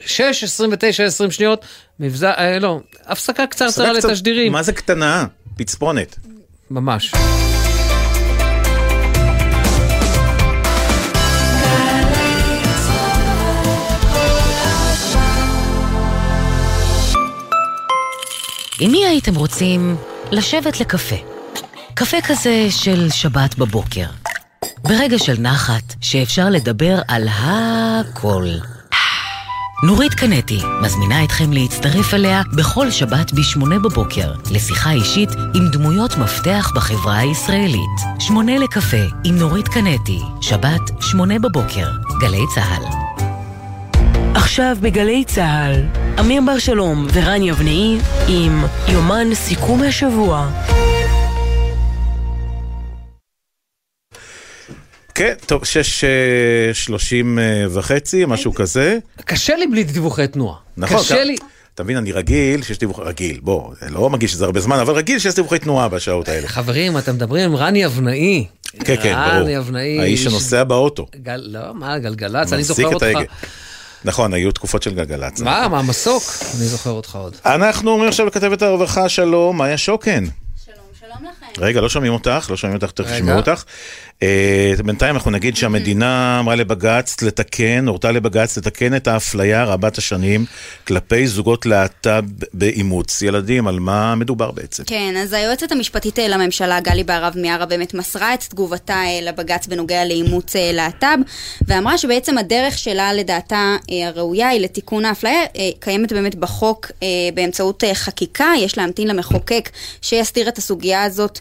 6, 29, 20 שניות, מבזר, אה, לא, הפסקה קצרצרה לתשדירים. מה זה קטנה? פצפונת. ממש. עם מי הייתם רוצים לשבת לקפה? קפה כזה של שבת בבוקר. ברגע של נחת, שאפשר לדבר על הכל. נורית קנטי מזמינה אתכם להצטרף אליה בכל שבת ב-8 בבוקר, לשיחה אישית עם דמויות מפתח בחברה הישראלית. שמונה לקפה עם נורית קנטי, שבת, 8 בבוקר, גלי צה"ל. עכשיו בגלי צה"ל, אמיר בר שלום ורן יבנאי עם יומן סיכום השבוע. כן, טוב, שש אה, שלושים אה, וחצי, משהו כזה. קשה לי בלי דיווחי תנועה. נכון, קשה לי. אתה מבין, אני רגיל שיש דיווחי, רגיל, בוא, לא מרגיש שזה הרבה זמן, אבל רגיל שיש דיווחי תנועה בשעות האלה. חברים, אתם מדברים עם רני אבנאי. כן, כן, ברור. רני אבנאי. האיש איש- שנוסע באוטו. גל, לא, מה, גלגלצ, אני זוכר את אותך. ההגה. נכון, היו תקופות של גלגלצ. מה, מה, מסוק? אני זוכר אותך עוד. אנחנו אומרים עכשיו לכתבת הרווחה, שלום, מאיה שוקן. רגע, לא שומעים אותך, לא שומעים אותך, תכף. ישמעו אותך. אה, בינתיים אנחנו נגיד שהמדינה אמרה לבג"ץ לתקן, הורתה לבג"ץ לתקן את האפליה רבת השנים כלפי זוגות להט"ב באימוץ ילדים, על מה מדובר בעצם? כן, אז היועצת המשפטית אה, לממשלה, גלי בהרב מיארה, באמת מסרה את תגובתה אה, לבג"ץ בנוגע לאימוץ להט"ב, ואמרה שבעצם הדרך שלה, לדעתה, הראויה היא לתיקון האפליה, קיימת באמת בחוק באמצעות חקיקה, יש להמתין למחוקק שיסדיר את הסוגיה הזאת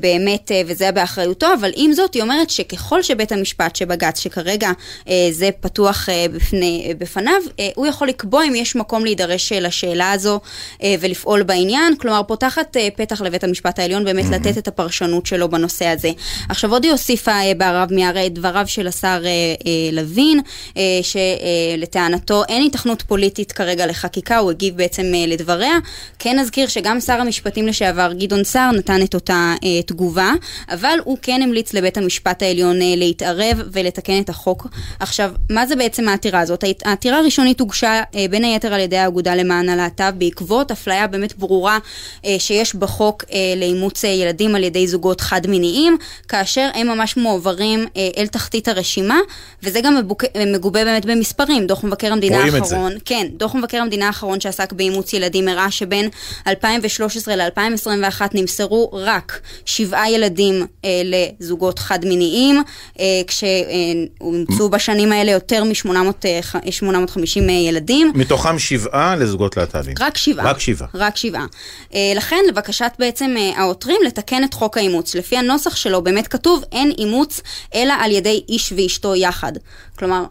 באמת, וזה באחריותו, אבל עם זאת, היא אומרת שככל שבית המשפט, שבג"ץ, שכרגע אה, זה פתוח אה, בפני, אה, בפניו, אה, הוא יכול לקבוע אם יש מקום להידרש אה, לשאלה הזו אה, ולפעול בעניין, כלומר פותחת אה, פתח לבית המשפט העליון באמת לתת את הפרשנות שלו בנושא הזה. עכשיו עוד היא הוסיפה אה, מיארה את דבריו של השר אה, אה, לוין, אה, שלטענתו אין היתכנות פוליטית כרגע לחקיקה, הוא הגיב בעצם אה, לדבריה. כן נזכיר שגם שר המשפטים לשעבר גדעון סער נתן את אותה אה, תגובה, אבל הוא כן המליץ לבית המשפט העליון אה, להתערב ולתקן את החוק. עכשיו, מה זה בעצם העתירה הזאת? העת- העתירה הראשונית הוגשה אה, בין היתר על ידי האגודה למען הלהט"ב בעקבות אפליה באמת ברורה אה, שיש בחוק לאימוץ ילדים על ידי זוגות חד-מיניים, כאשר הם ממש מועברים אל תחתית הרשימה, וזה גם מגובה באמת במספרים. דוח מבקר המדינה. האחרון, כן, דוח מבקר המדינה האחרון שעסק באימוץ ילדים הראה שבין 2013 ל-2021 נמסרו רק שבעה ילדים לזוגות חד-מיניים, אה, כשאומצו בשנים האלה יותר מ-850 ילדים. מתוכם שבעה לזוגות להט"בים. רק שבעה. רק שבעה. רק שבעה. אה, לכן, לבקשת בעצם אה, העותרים לתקן את חוק האימוץ. לפי הנוסח שלו באמת כתוב, אין אימוץ אלא על ידי איש ואשתו יחד. כלומר,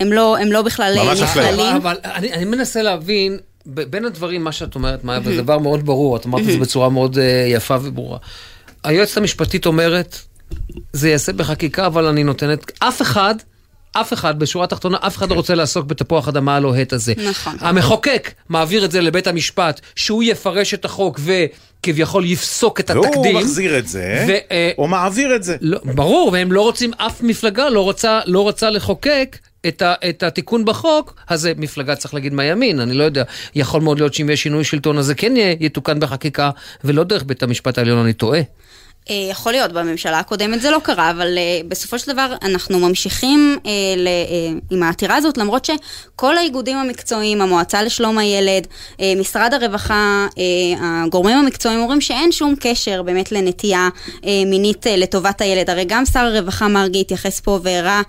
הם לא, הם לא בכלל אה, נכללים. אבל אני, אני מנסה להבין, בין הדברים, מה שאת אומרת, מאיה, וזה דבר מאוד ברור, את אמרת את זה בצורה מאוד אה, יפה וברורה. היועצת המשפטית אומרת, זה ייעשה בחקיקה, אבל אני נותנת, אף אחד, אף אחד, בשורה התחתונה, אף אחד לא רוצה לעסוק בתפוח אדמה הלוהט הזה. נכון. המחוקק מעביר את זה לבית המשפט, שהוא יפרש את החוק וכביכול יפסוק את והוא התקדים. מחזיר את זה, ו- או מעביר את זה. לא, ברור, והם לא רוצים, אף מפלגה לא רוצה, לא רוצה לחוקק את, ה, את התיקון בחוק, אז זה מפלגה צריך להגיד מהימין, אני לא יודע. יכול מאוד להיות שאם יש שינוי שלטון, אז זה כן יתוקן בחקיקה, ולא דרך בית המשפט העליון, אני טועה. אה, יכול להיות, בממשלה הקודמת זה לא קרה, אבל אה, בסופו של דבר אנחנו ממשיכים אה, עם העתירה הזאת, למרות שכל האיגודים המקצועיים, המועצה לשלום הילד, משרד הרווחה, הגורמים המקצועיים אומרים שאין שום קשר באמת לנטייה מינית לטובת הילד. הרי גם שר הרווחה מרגי התייחס פה והראה,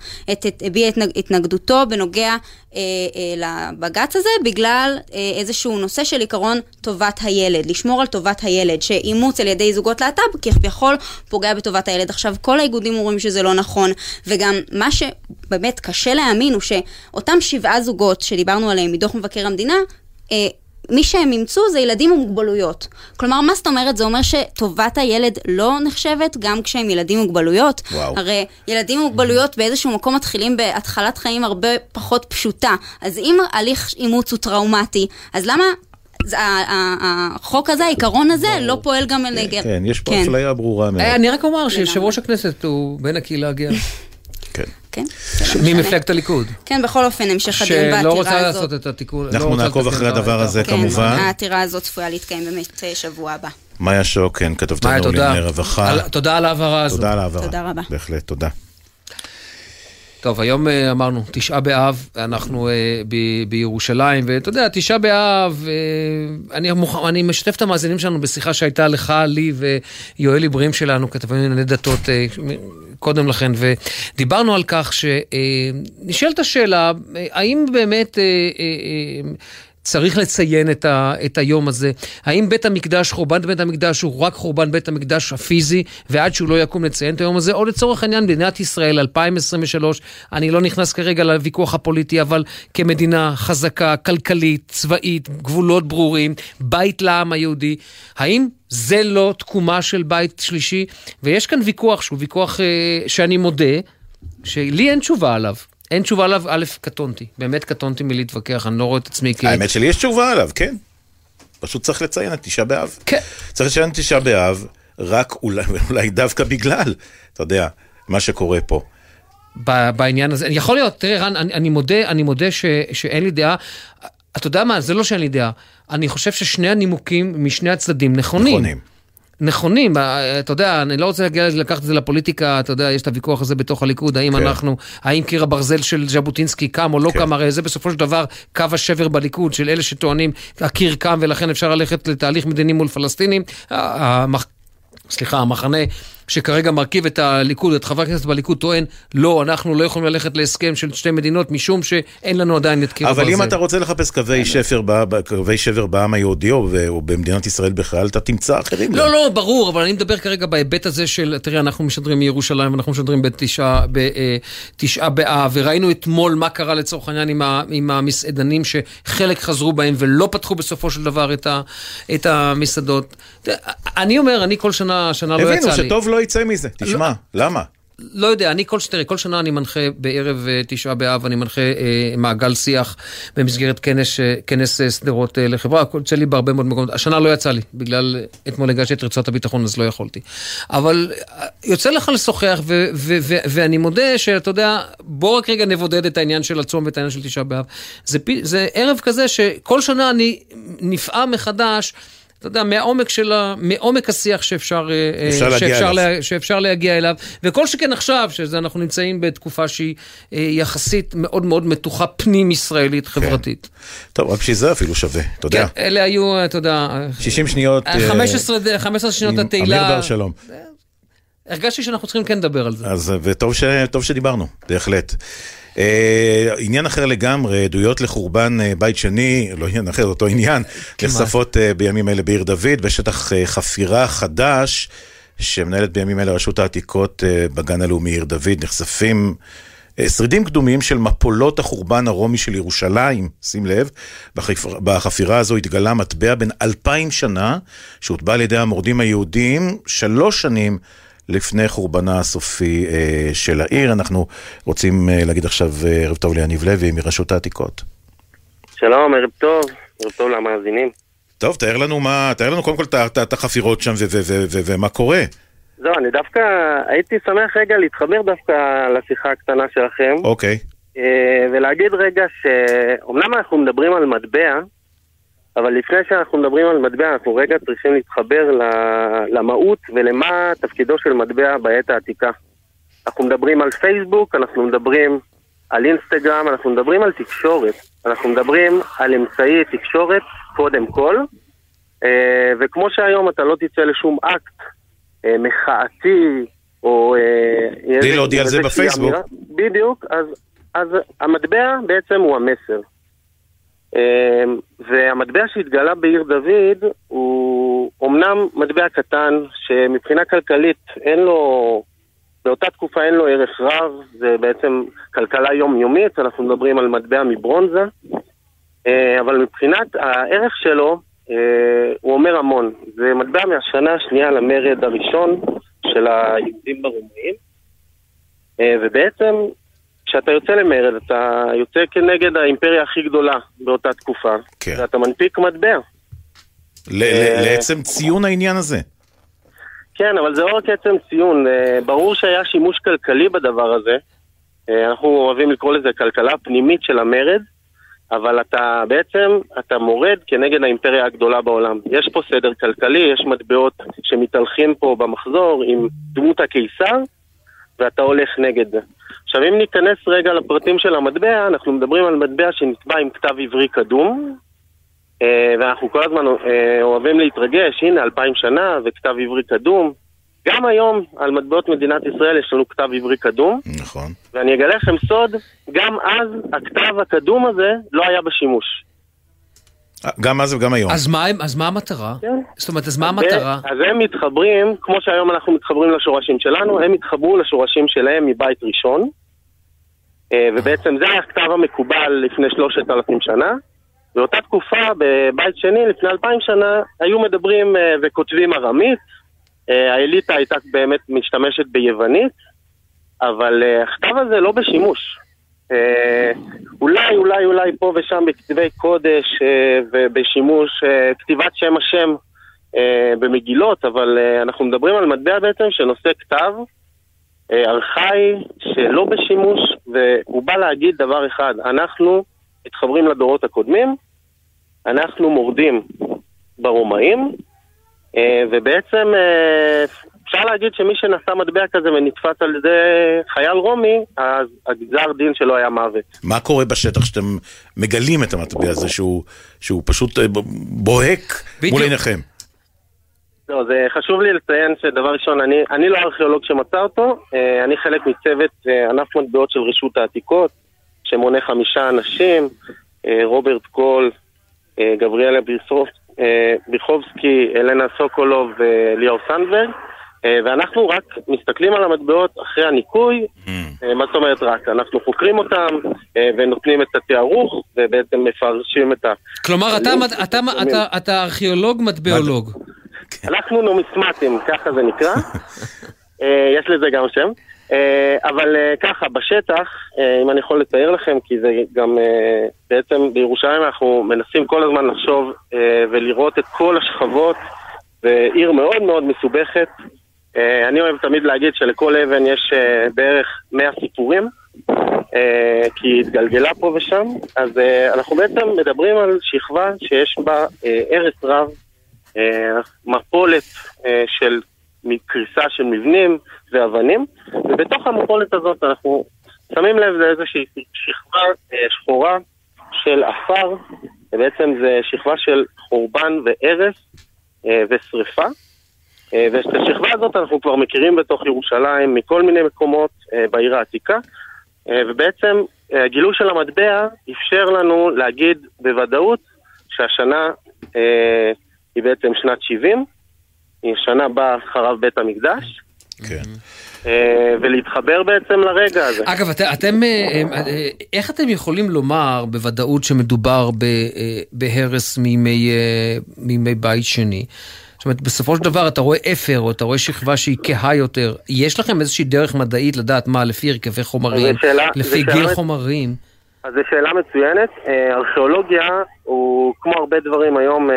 הביע את התנגדותו בנוגע לבג"ץ הזה בגלל אה, איזשהו נושא של עיקרון טובת הילד, לשמור על טובת הילד, שאימוץ על ידי זוגות להט"ב כביכול פוגע בטובת הילד. עכשיו, כל האיגודים אומרים שזה לא נכון, וגם מה שבאמת קשה להאמין הוא שאותם שבעה זוגות שדיברנו עליהם מדוח מבקר המדינה, אה, מי שהם אימצו זה ילדים עם מוגבלויות. כלומר, מה זאת אומרת? זה אומר שטובת הילד לא נחשבת גם כשהם ילדים עם מוגבלויות. וואו. הרי ילדים עם מוגבלויות באיזשהו מקום מתחילים בהתחלת חיים הרבה פחות פשוטה. אז אם הליך אימוץ הוא טראומטי, אז למה... החוק הזה, העיקרון הזה, לא פועל גם נגד... כן, יש פה אפליה ברורה מאוד. אה, אני רק אומר שיושב ראש הכנסת הוא בן הקהילה הגאה. כן. כן. ממפלגת הליכוד. כן, בכל אופן, המשך הדיון בעתירה שלא הזאת. רוצה לעשות את התיקון. אנחנו לא רוצה נעקוב אחרי הדבר הזה, החוק. כמובן. כן, העתירה הזאת צפויה להתקיים באמת אה, שבוע הבא. מאיה שוק, כן, כתבתנו. לענייני רווחה. תודה על ההבהרה הזאת. תודה על ההבהרה. תודה רבה. בהחלט, תודה. טוב, היום אה, אמרנו, תשעה באב, אנחנו אה, ב- בירושלים, ואתה יודע, תשעה באב, אה, אני, מוכ... אני משתף את המאזינים שלנו בשיחה שהייתה לך, לי ויואל עיברים שלנו, כתבים לענייני דתות קודם לכן, ודיברנו על כך שנשאלת השאלה, האם באמת... צריך לציין את, ה, את היום הזה. האם בית המקדש, חורבן בית המקדש הוא רק חורבן בית המקדש הפיזי, ועד שהוא לא יקום לציין את היום הזה, או לצורך העניין מדינת ישראל 2023, אני לא נכנס כרגע לוויכוח הפוליטי, אבל כמדינה חזקה, כלכלית, צבאית, גבולות ברורים, בית לעם היהודי, האם זה לא תקומה של בית שלישי? ויש כאן ויכוח שהוא ויכוח אה, שאני מודה, שלי אין תשובה עליו. אין תשובה עליו, א', קטונתי, באמת קטונתי מלהתווכח, אני לא רואה את עצמי כ... האמת שלי יש תשובה עליו, כן. פשוט צריך לציין את תשעה באב. כן. צריך לציין את תשעה באב, רק אולי, אולי דווקא בגלל, אתה יודע, מה שקורה פה. בעניין הזה. יכול להיות, תראה רן, אני, אני מודה, אני מודה ש, שאין לי דעה. אתה יודע מה, זה לא שאין לי דעה. אני חושב ששני הנימוקים משני הצדדים נכונים. נכונים. נכונים, אה, אתה יודע, אני לא רוצה להגיע, לקחת את זה לפוליטיקה, אתה יודע, יש את הוויכוח הזה בתוך הליכוד, האם כן. אנחנו, האם קיר הברזל של ז'בוטינסקי קם או לא כן. קם, הרי זה בסופו של דבר קו השבר בליכוד של אלה שטוענים, הקיר קם ולכן אפשר ללכת לתהליך מדיני מול פלסטינים. המח- סליחה, המחנה שכרגע מרכיב את הליכוד, את חברי הכנסת בליכוד, טוען, לא, אנחנו לא יכולים ללכת להסכם של שתי מדינות, משום שאין לנו עדיין את קיר אבל הברזל. אם אתה רוצה לחפש קווי שפר קווי שבר בעם היהודי או במדינת ישראל בכלל, אתה תמצא אחרים. לא. לא, ברור, אבל אני מדבר כרגע בהיבט הזה של, תראה, אנחנו משדרים מירושלים ואנחנו משדרים בתשעה בתשעה באב, וראינו אתמול מה קרה לצורך העניין עם, ה, עם המסעדנים שחלק חזרו בהם ולא פתחו בסופו של דבר את, ה, את המסעדות. אני אומר, אני כל שנה, שנה לא יצא לי. הבינו שטוב לא יצא מזה. תשמע, למה? לא יודע, אני כל, תראה, כל שנה אני מנחה בערב אה, תשעה באב, אני מנחה אה, מעגל שיח במסגרת כנס, אה, כנס אה, שדרות אה, לחברה, יוצא לי בהרבה מאוד מקומות. השנה לא יצא לי, בגלל אתמול הגשתי את רצועת הביטחון אז לא יכולתי. אבל אה, יוצא לך לשוחח, ו- ו- ו- ואני מודה שאתה יודע, בוא רק רגע נבודד את העניין של הצום ואת העניין של תשעה באב. זה, זה ערב כזה שכל שנה אני נפעם מחדש. אתה יודע, מהעומק של ה... מעומק השיח שאפשר, אה, אפשר להגיע שאפשר, אליו. לה, שאפשר להגיע אליו, וכל שכן עכשיו, שאנחנו נמצאים בתקופה שהיא אה, יחסית מאוד מאוד מתוחה פנים-ישראלית חברתית. טוב, רק בשביל זה אפילו שווה, אתה יודע. כן, אלה היו, אתה יודע, 60 שניות. אה, 15, ד- 15 שניות התהילה. אמיר בר שלום. הרגשתי שאנחנו צריכים כן לדבר על זה. אז וטוב ש, שדיברנו, בהחלט. אה, עניין אחר לגמרי, עדויות לחורבן אה, בית שני, לא עניין אחר, אותו עניין, נחשפות אה, בימים אלה בעיר דוד, בשטח חפירה חדש, שמנהלת בימים אלה רשות העתיקות בגן הלאומי עיר דוד, נחשפים שרידים קדומים של מפולות החורבן הרומי של ירושלים, שים לב, בחפיר, בחפירה הזו התגלה מטבע בן אלפיים שנה, שהוטבע על ידי המורדים היהודים שלוש שנים לפני חורבנה הסופי אה, של העיר. אנחנו רוצים אה, להגיד עכשיו אה, ערב טוב ליניב לוי מרשות העתיקות. שלום, ערב טוב, ערב טוב למאזינים. טוב, תאר לנו מה, תאר לנו קודם כל את החפירות שם ומה קורה. זהו, אני דווקא הייתי שמח רגע להתחבר דווקא לשיחה הקטנה שלכם. אוקיי. אה, ולהגיד רגע שאומנם אנחנו מדברים על מטבע, אבל לפני שאנחנו מדברים על מטבע, אנחנו רגע צריכים להתחבר למהות ולמה תפקידו של מטבע בעת העתיקה. אנחנו מדברים על פייסבוק, אנחנו מדברים על אינסטגרם, אנחנו מדברים על תקשורת. אנחנו מדברים על אמצעי תקשורת קודם כל, אה, וכמו שהיום אתה לא תצא לשום אקט אה, מחאתי, או... אה, בלי להודיע על זה בפייסבוק. בדיוק, אז, אז המטבע בעצם הוא המסר. אה, והמטבע שהתגלה בעיר דוד הוא אומנם מטבע קטן, שמבחינה כלכלית אין לו, באותה תקופה אין לו ערך רב, זה בעצם כלכלה יומיומית, אנחנו מדברים על מטבע מברונזה, אה, אבל מבחינת הערך שלו, אה, הוא אומר המון. זה מטבע מהשנה השנייה למרד הראשון של היהודים ברומאים, אה, ובעצם כשאתה יוצא למרד, אתה יוצא כנגד האימפריה הכי גדולה באותה תקופה, כן. ואתה מנפיק מטבע. ל- לעצם ציון העניין הזה. כן, אבל זה לא רק עצם ציון, אה, ברור שהיה שימוש כלכלי בדבר הזה. אה, אנחנו אוהבים לקרוא לזה כלכלה פנימית של המרד, אבל אתה בעצם, אתה מורד כנגד האימפריה הגדולה בעולם. יש פה סדר כלכלי, יש מטבעות שמתהלכים פה במחזור עם דמות הקיסר, ואתה הולך נגד זה. עכשיו, אם ניכנס רגע לפרטים של המטבע, אנחנו מדברים על מטבע שנתבע עם כתב עברי קדום, אה, ואנחנו כל הזמן אה, אוהבים להתרגש, הנה אלפיים שנה וכתב עברי קדום. גם היום על מטבעות מדינת ישראל יש לנו כתב עברי קדום. נכון. ואני אגלה לכם סוד, גם אז הכתב הקדום הזה לא היה בשימוש. גם אז וגם היום. אז מה, אז מה המטרה? כן. זאת אומרת, אז מה המטרה? אז הם מתחברים, כמו שהיום אנחנו מתחברים לשורשים שלנו, הם התחברו לשורשים שלהם מבית ראשון. אה, ובעצם זה היה הכתב המקובל לפני שלושת אלפים שנה. באותה תקופה, בבית שני, לפני אלפיים שנה, היו מדברים אה, וכותבים ארמית. אה, האליטה הייתה באמת משתמשת ביוונית, אבל הכתב הזה לא בשימוש. אה, אולי, אולי, אולי פה ושם בכתבי קודש אה, ובשימוש אה, כתיבת שם השם אה, במגילות, אבל אה, אנחנו מדברים על מטבע בעצם שנושא כתב אה, ארכאי שלא בשימוש, והוא בא להגיד דבר אחד, אנחנו מתחברים לדורות הקודמים, אנחנו מורדים ברומאים, אה, ובעצם אה, אפשר להגיד שמי שנשא מטבע כזה ונתפס על ידי חייל רומי, אז הגזר דין שלו היה מוות. מה קורה בשטח שאתם מגלים את המטבע הזה, שהוא, שהוא פשוט אה, בוהק מול עיניכם? לא, זה חשוב לי לציין שדבר ראשון, אני, אני לא הארכיאולוג שמצא אותו, אה, אני חלק מצוות אה, ענף מטבעות של רשות העתיקות, שמונה חמישה אנשים, רוברט קול, גבריאלה בריסוף, בריחובסקי, אלנה סוקולוב ואליהו סנדברג, ואנחנו רק מסתכלים על המטבעות אחרי הניקוי, אה, מה זאת אומרת רק? אנחנו חוקרים אותם אה, ונותנים את התיארוך ובעצם מפרשים את ה... כלומר, אתה, אתה, אתה, אתה ארכיאולוג מטבעולוג. אנחנו נומיסמטים, ככה זה נקרא. אה, יש לזה גם שם. אה, אבל אה, ככה, בשטח, אה, אם אני יכול לתאר לכם, כי זה גם אה, בעצם בירושלים אנחנו מנסים כל הזמן לחשוב אה, ולראות את כל השכבות, ועיר מאוד מאוד מסובכת. אה, אני אוהב תמיד להגיד שלכל אבן יש אה, בערך 100 סיפורים, אה, כי היא התגלגלה פה ושם. אז אנחנו בעצם מדברים על שכבה שיש בה הרס רב, מפולת של קריסה של מבנים ואבנים, ובתוך המפולת הזאת אנחנו שמים לב לאיזושהי שכבה שחורה של עפר, ובעצם זה שכבה של חורבן והרס ושריפה. אה, ואת השכבה הזאת אנחנו כבר מכירים בתוך ירושלים מכל מיני מקומות אה, בעיר העתיקה, אה, ובעצם הגילוי של המטבע אפשר לנו להגיד בוודאות שהשנה היא בעצם שנת 70, היא שנה בה חרב בית המקדש. כן. אה, ולהתחבר בעצם לרגע הזה. אגב, את, אתם, איך אתם יכולים לומר בוודאות שמדובר ב, בהרס מימי, מימי בית שני? אומרת, בסופו של דבר אתה רואה אפר, או אתה רואה שכבה שהיא כהה יותר. יש לכם איזושהי דרך מדעית לדעת מה, לפי הרכבי חומרים, שאלה- לפי זה גיל שאלה- חומרים? אז זו שאלה מצוינת. אה, ארכיאולוגיה הוא, כמו הרבה דברים היום, אה,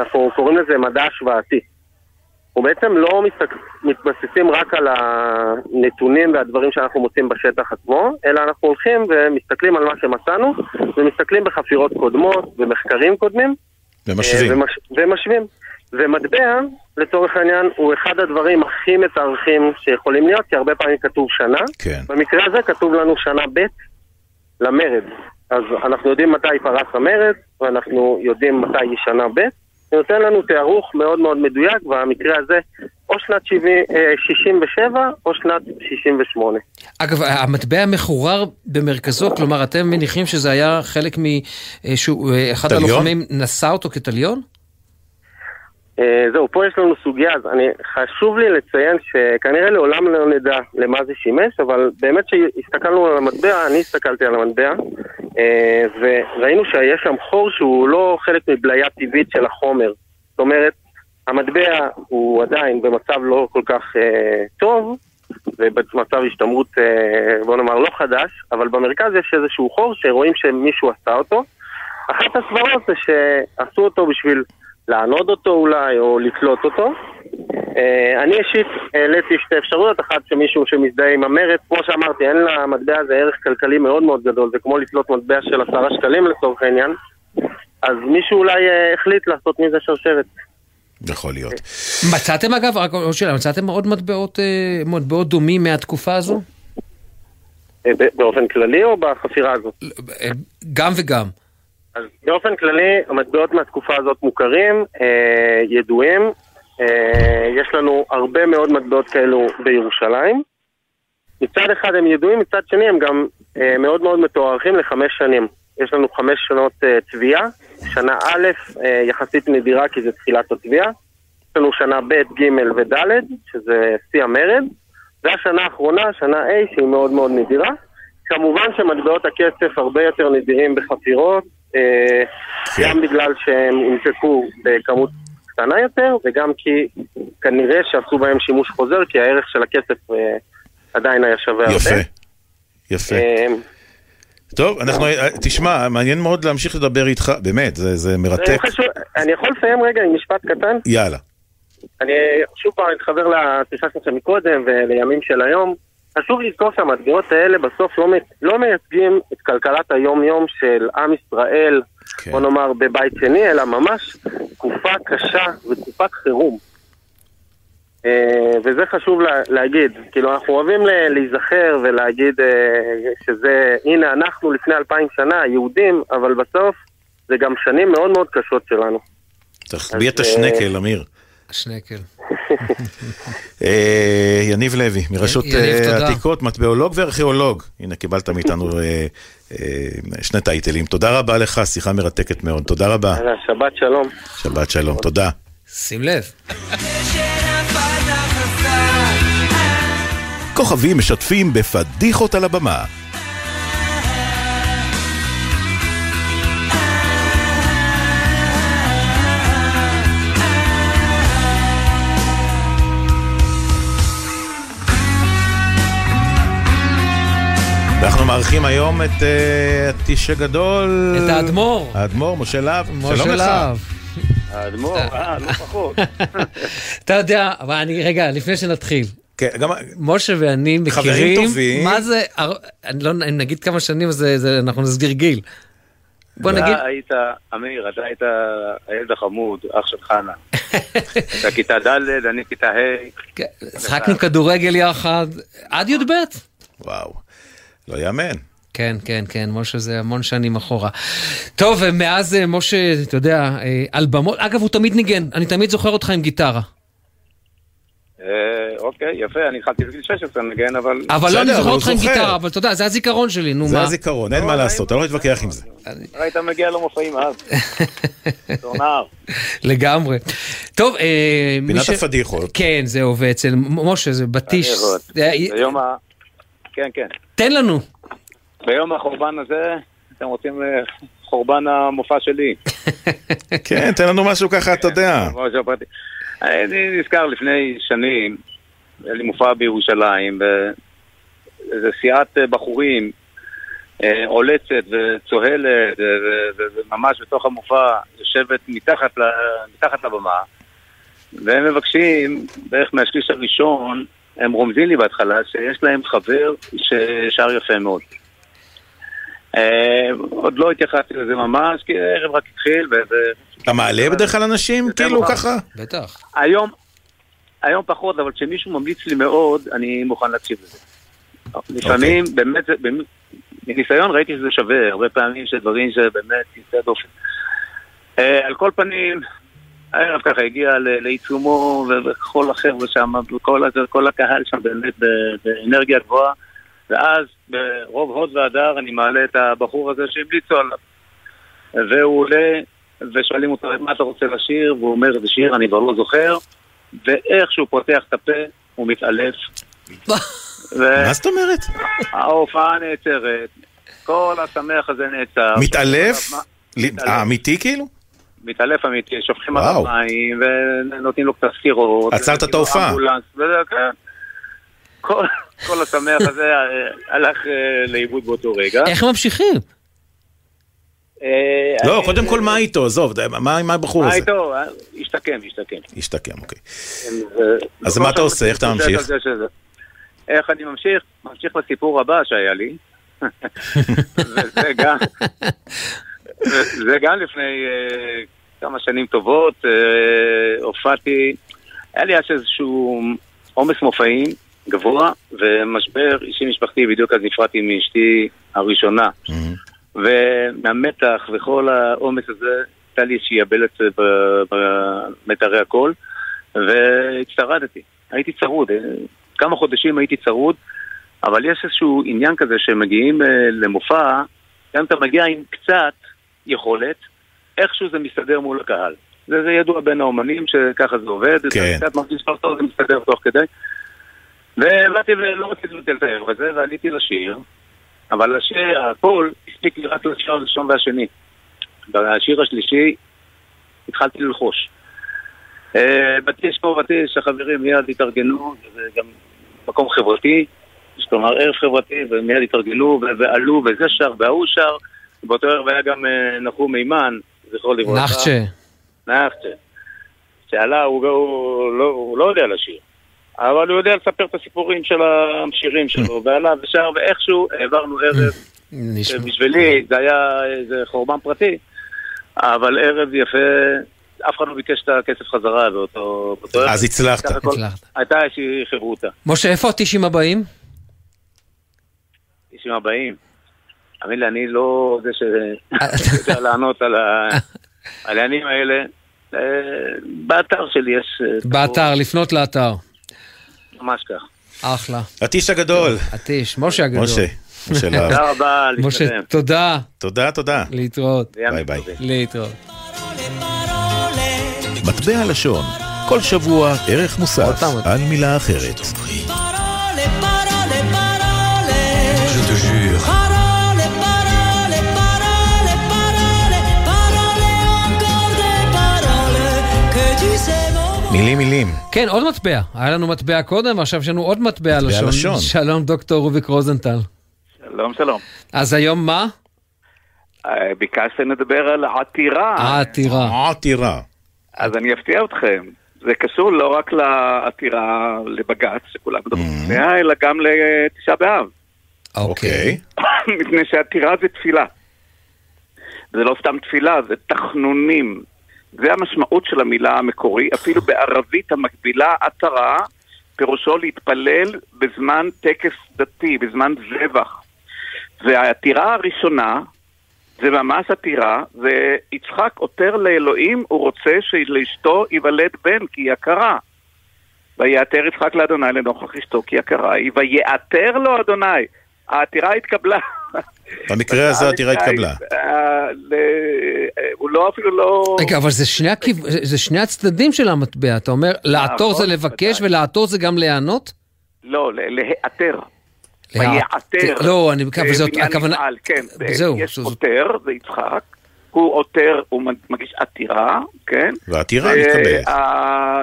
אנחנו קוראים לזה מדע השוואתי. אנחנו בעצם לא מסתק... מתבססים רק על הנתונים והדברים שאנחנו מוצאים בשטח עצמו, אלא אנחנו הולכים ומסתכלים על מה שמצאנו, ומסתכלים בחפירות קודמות ומחקרים קודמים. ומשווים. אה, ומש... ומשווים. ומטבע, לצורך העניין, הוא אחד הדברים הכי מתארכים שיכולים להיות, כי הרבה פעמים כתוב שנה. כן. במקרה הזה כתוב לנו שנה ב' למרד. אז אנחנו יודעים מתי פרץ המרד, ואנחנו יודעים מתי היא שנה ב'. זה נותן לנו תארוך מאוד מאוד מדויק, במקרה הזה או שנת 70, אה, 67 או שנת 68. אגב, המטבע מחורר במרכזו, כלומר, אתם מניחים שזה היה חלק מ... אה, שהוא, אה? הלוחמים נשא אותו כתליון? אה, זהו, פה יש לנו סוגיה, אז אני, חשוב לי לציין שכנראה לעולם לא נדע למה זה שימש, אבל באמת שהסתכלנו על המטבע, אני הסתכלתי על המטבע, אה, וראינו שיש שם חור שהוא לא חלק מבליה טבעית של החומר. זאת אומרת, המטבע הוא עדיין במצב לא כל כך אה, טוב, ובמצב השתמרות, אה, בוא נאמר, לא חדש, אבל במרכז יש איזשהו חור שרואים שמישהו עשה אותו. אחת הסברות זה שעשו אותו בשביל לענוד אותו אולי, או לתלות אותו. אה, אני אישית העליתי שתי אפשרויות, אחת שמישהו שמזדהה עם המרד, כמו שאמרתי, אין למטבע הזה ערך כלכלי מאוד מאוד גדול, זה כמו לתלות מטבע של עשרה שקלים לצורך העניין, אז מישהו אולי אה, החליט לעשות מזה שרשרת. יכול להיות. מצאתם אגב, רק עוד שאלה, מצאתם עוד מטבעות, אה, מטבעות דומים מהתקופה הזו? באופן כללי או בחפירה הזאת? גם וגם. אז באופן כללי, המטבעות מהתקופה הזאת מוכרים, אה, ידועים. אה, יש לנו הרבה מאוד מטבעות כאלו בירושלים. מצד אחד הם ידועים, מצד שני הם גם אה, מאוד מאוד מתוארכים לחמש שנים. יש לנו חמש שנות אה, צביעה, שנה א' אה, יחסית נדירה כי זה תחילת התביעה. יש לנו שנה ב', ג' וד', שזה שיא המרד. והשנה האחרונה, שנה A, שהיא מאוד מאוד נדירה. כמובן שמטבעות הכסף הרבה יותר נדירים בחפירות, אה, גם בגלל שהם הונפקו בכמות קטנה יותר, וגם כי כנראה שעשו בהם שימוש חוזר, כי הערך של הכסף אה, עדיין היה שווה הרבה. יפה. יפה. אה, טוב, אנחנו, תשמע, מעניין מאוד להמשיך לדבר איתך, באמת, זה, זה זה מרתק. חשוב, אני יכול לסיים רגע עם משפט קטן? יאללה. אני שוב פעם אתחבר לשיחה שלכם מקודם ולימים של היום. חשוב לזכור שהמטבעות האלה בסוף לא, לא מייצגים את כלכלת היום-יום של עם ישראל, כן. בוא נאמר בבית שני, אלא ממש תקופה קשה ותקופת חירום. אה, וזה חשוב לה, להגיד, כאילו אנחנו אוהבים להיזכר ולהגיד אה, שזה, הנה אנחנו לפני אלפיים שנה, יהודים, אבל בסוף זה גם שנים מאוד מאוד קשות שלנו. תחביא את אז, השנקל, אמיר. שנקל. אה, יניב לוי, מרשות אה, תודה. העתיקות, מטבעולוג וארכיאולוג. הנה, קיבלת מאיתנו אה, שני טייטלים. תודה רבה לך, שיחה מרתקת מאוד. תודה רבה. שבת שלום. שבת שלום, תודה. שים לב. כוכבים משתפים בפדיחות על הבמה. ואנחנו מארחים היום את אה, הטיש הגדול. את האדמו"ר. האדמו"ר, משה להב. משה שלום לך. להב. האדמו"ר, אה, לא פחות. אתה יודע, אבל אני, רגע, לפני שנתחיל. כן, גם... משה ואני חברים מכירים, טובים. מה זה, לא, אם נגיד כמה שנים, אז זה, זה, אנחנו נסגיר גיל. בוא נגיד, אתה היית, אמיר, אתה היית הילד החמוד, אח של חנה. אתה כיתה ד', אני כיתה ה'. שחקנו כדורגל יחד, עד י"ב. וואו, לא יאמן. כן, כן, כן, משה זה המון שנים אחורה. טוב, ומאז אה, משה, אתה יודע, אה, על במות, אגב, הוא תמיד ניגן, אני תמיד זוכר אותך עם גיטרה. אה, אוקיי, יפה, אני התחלתי בגיל 16 לנגן, אבל... אבל לא, אני זוכר אותך עם. גיטרה, אבל אתה יודע, זה הזיכרון שלי, נו זה מה. הזיכרון, אין מה לעשות, אתה לא מתווכח עם זה. היית מגיע למופעים אז. לגמרי. טוב, אה, מי פינת ש- הפדיחות. כן, זהו, ואצל משה זה בטיש. אה, ביום ה... כן, כן. תן לנו. ביום החורבן הזה, אתם רוצים אה, חורבן המופע שלי. כן, תן לנו משהו ככה, אתה יודע. משהו פרטי. אני נזכר לפני שנים, היה לי מופע בירושלים, ואיזה סיעת אה, בחורים אה, עולצת וצוהלת, אה, וממש בתוך המופע יושבת מתחת, מתחת לבמה, והם מבקשים, בערך מהשליש הראשון, הם רומזים לי בהתחלה שיש להם חבר ששר יפה מאוד. אה, עוד לא התייחסתי לזה ממש, כי הערב רק התחיל, וזה... אתה מעלה בדרך כלל אנשים, כאילו. ככה? בטח. היום, היום פחות, אבל כשמישהו ממליץ לי מאוד, אני מוכן להקשיב לזה. לפעמים, באמת, זה- באמת, מניסיון ראיתי שזה שווה, הרבה פעמים שדברים שבאמת יוצא דופן. אה, על כל פנים, הערב ככה הגיע לעיצומו, וכל החבר'ה שם, וכל הקהל שם באמת באנרגיה גבוהה, ואז ברוב הוד והדר אני מעלה את הבחור הזה שהמליצו עליו. והוא עולה, ושואלים אותו, מה אתה רוצה לשיר? והוא אומר, זה שיר, אני כבר לא זוכר, ואיך שהוא פותח את הפה, הוא מתעלף. מה זאת אומרת? ההופעה נעצרת, כל השמח הזה נעצר. מתעלף? שופכים עליו ל- אה, אמיתי כאילו? מתעלף אמיתי, שופכים. עליו מים, ונותנים לו קצת סקירות. עצרת את ההופעה. כן. כל- כל השמח הזה אה, הלך אה, לאיבוד באותו רגע. איך ממשיכים? אה, לא, קודם כל מה איתו? עזוב, מה הבחור מה הזה? איתו? אה, השתקם, השתקם. השתקם, אוקיי. ו- אז מה אתה עושה? איך אתה ממשיך? איך אני ממשיך? ממשיך לסיפור הבא שהיה לי. וזה גם, לפני כמה שנים טובות, אה, הופעתי, היה לי אז איזשהו עומס מופעים גבוה ומשבר אישי משפחתי, בדיוק אז נפרדתי מאשתי הראשונה. ומהמתח וכל העומס הזה, הייתה לי איזושהי יבלת ב- במיתרי הקול, והצטרדתי. הייתי צרוד, אה, כמה חודשים הייתי צרוד, אבל יש איזשהו עניין כזה שמגיעים אה, למופע, גם אתה מגיע עם קצת יכולת, איכשהו זה מסתדר מול הקהל. זה, זה ידוע בין האומנים שככה זה עובד, כן. אתה קצת מרגיש טוב, זה מסתדר תוך כדי. ובאתי ולא רציתי לבטל את הערב הזה, ועליתי לשיר, אבל השיר, הקול הספיק לי רק לשיר הראשון והשני. בשיר השלישי התחלתי ללחוש. אה, בטיש פה בטיש, החברים מיד התארגנו, זה גם מקום חברתי, כלומר ערב חברתי, ומיד התארגנו ועלו, וזה שר וההוא שר. באותו ערב היה גם אה, נחום מימן, זכרו לברכה. נחצ'ה. נחצ'ה. שעלה, הוא, הוא, לא, הוא לא יודע לשיר. אבל הוא יודע לספר את הסיפורים של השירים שלו, ועלה ושר, ואיכשהו העברנו ערב. בשבילי זה היה איזה חורבן פרטי, אבל ערב יפה, אף אחד לא ביקש את הכסף חזרה באותו באותו ערב. אז הצלחת. סך הכל הצלחת. הייתה איזושהי חברותה. משה, איפה הטישים הבאים? אישים הבאים. תאמין לי, אני לא זה שיודע לענות על העניינים האלה. אה, באתר שלי יש... אה, באתר, לפנות לאתר. ממש כך. אחלה. הטיש הגדול. הטיש, משה הגדול. משה. משה להב. תודה רבה, משה, להתקדם. תודה. תודה, תודה. להתראות. ביי ביי. להתראות. מטבע לשון, כל שבוע ערך מוסף על מילה אחרת. מילים מילים. כן, עוד מטבע. היה לנו מטבע קודם, ועכשיו יש לנו עוד מטבע מטבע לשון. לשון. שלום, דוקטור רוביק רוזנטל. שלום, שלום. אז היום מה? אה, ביקשתם לדבר על עתירה. העתירה. עתירה. אז אני אפתיע אתכם. זה קשור לא רק לעתירה לבג"ץ, שכולם מדברים עליה, אלא גם לתשעה באב. אוקיי. מפני שעתירה זה תפילה. זה לא סתם תפילה, זה תחנונים. זה המשמעות של המילה המקורי, אפילו בערבית המקבילה עטרה, פירושו להתפלל בזמן טקס דתי, בזמן זבח. והעתירה הראשונה, זה ממש עתירה, ויצחק עותר לאלוהים, הוא רוצה שלאשתו ייוולד בן, כי היא יקרה. ויעתר יצחק לאדוני לנוכח אשתו כי יקרה היא, ויעתר לו אדוני. העתירה התקבלה. במקרה הזה העתירה התקבלה. אה, אה, הוא לא אפילו לא... רגע, אבל זה שני. זה הצדדים של המטבע. אתה אומר, לעתור זה נכון, לבקש ולעתור זה גם להיענות? לא, להיעתר. להיעתר. ויעתר. לא, אני- זאת בבניין הכוונה- מפעל, כן. זהו, יש עותר, זה יצחק. הוא עותר, הוא מגיש עתירה, כן? והעתירה ו- מתקבלת. אה,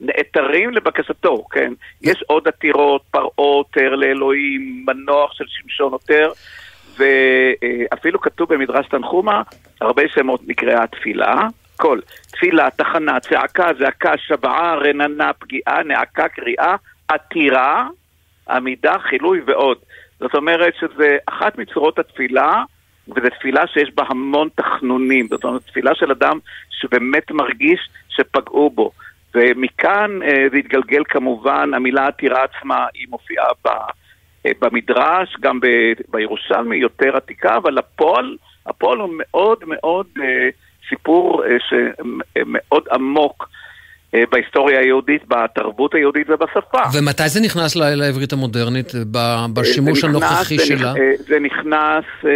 נעתרים לבקשתו, כן? יש עוד עתירות, פרעה עותר לאלוהים, מנוח של שמשון עותר, ואפילו כתוב במדרש תנחומה, הרבה שמות נקראה תפילה, הכל. תפילה, תחנה, צעקה, זעקה, שבעה, רננה, פגיעה, נעקה, קריאה, עתירה, עמידה, חילוי ועוד. זאת אומרת שזה אחת מצורות התפילה, וזו תפילה שיש בה המון תחנונים. זאת אומרת, תפילה של אדם שבאמת מרגיש שפגעו בו. ומכאן אה, זה התגלגל כמובן, המילה עתירה עצמה, היא מופיעה ב, אה, במדרש, גם ב, בירושלמי, יותר עתיקה, אבל הפועל, הפועל הוא מאוד מאוד אה, סיפור שמאוד עמוק בהיסטוריה היהודית, בתרבות היהודית ובשפה. ומתי זה נכנס לעברית המודרנית, בשימוש זה נכנס- הנוכחי זה שלה? אה, זה נכנס, אה,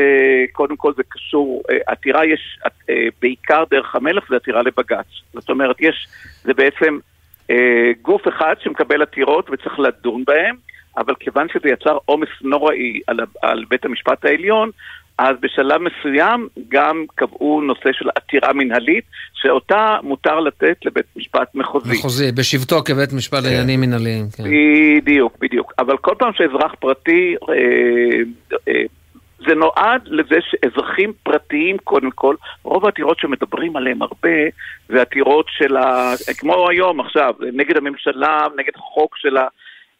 קודם כל זה קשור, אה, עתירה יש אה, בעיקר דרך המלך, זה עתירה לבג"ץ. זאת אומרת, יש, זה בעצם אה, גוף אחד שמקבל עתירות וצריך לדון בהן, אבל כיוון שזה יצר עומס נוראי על, על בית המשפט העליון, אז בשלב מסוים גם קבעו נושא של עתירה מנהלית, שאותה מותר לתת לבית משפט מחוזי. מחוזי, בשבתו כבית משפט לעניינים מנהליים. כן. בדיוק, בדיוק. אבל כל פעם שאזרח פרטי, אה, אה, זה נועד לזה שאזרחים פרטיים, קודם כל, רוב העתירות שמדברים עליהן הרבה, זה עתירות של ה... כמו היום עכשיו, נגד הממשלה, נגד חוק של ה...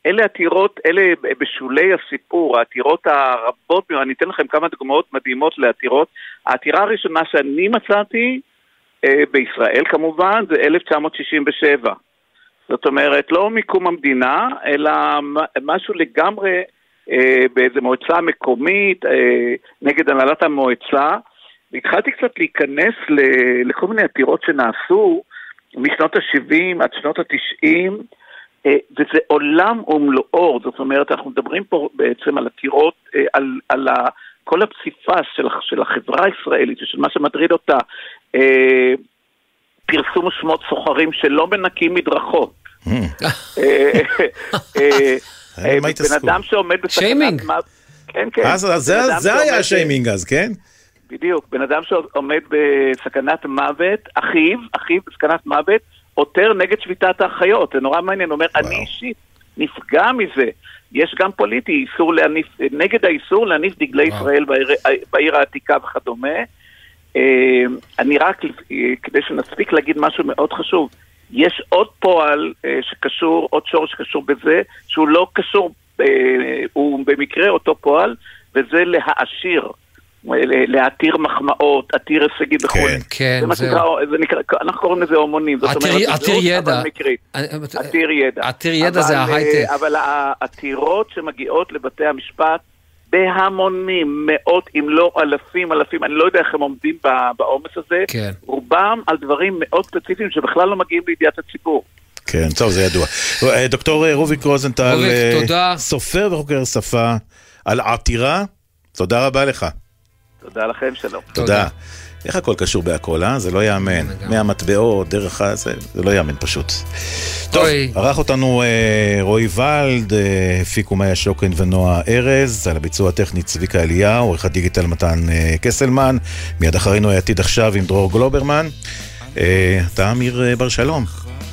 אלה עתירות, אלה בשולי הסיפור, העתירות הרבות, אני אתן לכם כמה דוגמאות מדהימות לעתירות. העתירה הראשונה שאני מצאתי, אה, בישראל כמובן, זה 1967. זאת אומרת, לא מקום המדינה, אלא משהו לגמרי אה, באיזה מועצה מקומית, אה, נגד הנהלת המועצה. והתחלתי קצת להיכנס ל- לכל מיני עתירות שנעשו משנות ה-70 עד שנות ה-90, אה, וזה עולם ומלואו, זאת אומרת, אנחנו מדברים פה בעצם על עתירות, אה, על, על ה, כל הפסיפס של, של החברה הישראלית ושל מה שמטריד אותה. אה, פרסום שמות סוחרים שלא מנקים מדרכות. אה, אה, אה, אה, מה בן? אדם שעומד שיימינג. בסכנת מוות, כן, כן. אז בן זה- היה השיימינג אז, כן? בדיוק, בן אדם שעומד בסכנת מוות, אחיו, אחיו בסכנת מוות, עותר נגד שביתת האחיות, זה נורא מעניין, הוא אומר, אני אישית נפגע מזה. יש גם פוליטי, איסור להניף, נגד האיסור להניף דגלי ישראל בעיר, בעיר העתיקה וכדומה. אה, אני רק, אה, כדי שנספיק להגיד משהו מאוד חשוב, יש עוד פועל אה, שקשור, עוד שורש שקשור בזה, שהוא לא קשור, הוא במקרה אותו פועל, וזה להעשיר. להתיר מחמאות, עתיר הישגים וכו'. כן, זה מה. שנקרא, זה נקרא, אנחנו קוראים לזה הומונים. זאת עתיר- אומרת, עתיר זהות, ידע. עתיר ידע. עתיר ידע זה אבל, ההייטק. אה, אבל העתירות שמגיעות לבתי המשפט בהמונים, מאות אם לא אלפים, אלפים, אני לא יודע איך הם עומדים בעומס הזה, כן. רובם על דברים מאוד ספציפיים שבכלל לא מגיעים לידיעת הציבור. כן, טוב, זה ידוע. אה, דוקטור אה, רוביק רוזנטל, אה. סופר וחוקר שפה על עתירה, תודה רבה לך. תודה לכם, שלום. תודה. איך הכל קשור בהכל, אה? זה לא ייאמן. מהמטבעות, דרך ה... זה, זה לא ייאמן פשוט. טוב, ערך אותנו אה, רועי ולד, אה, הפיקו מאיה שוקן ונועה ארז, על הביצוע הטכני צביקה אליהו, עורך הדיגיטל מתן אה, קסלמן, מיד אחרינו העתיד עכשיו עם דרור גלוברמן. אה, אתה אמיר אה, בר שלום.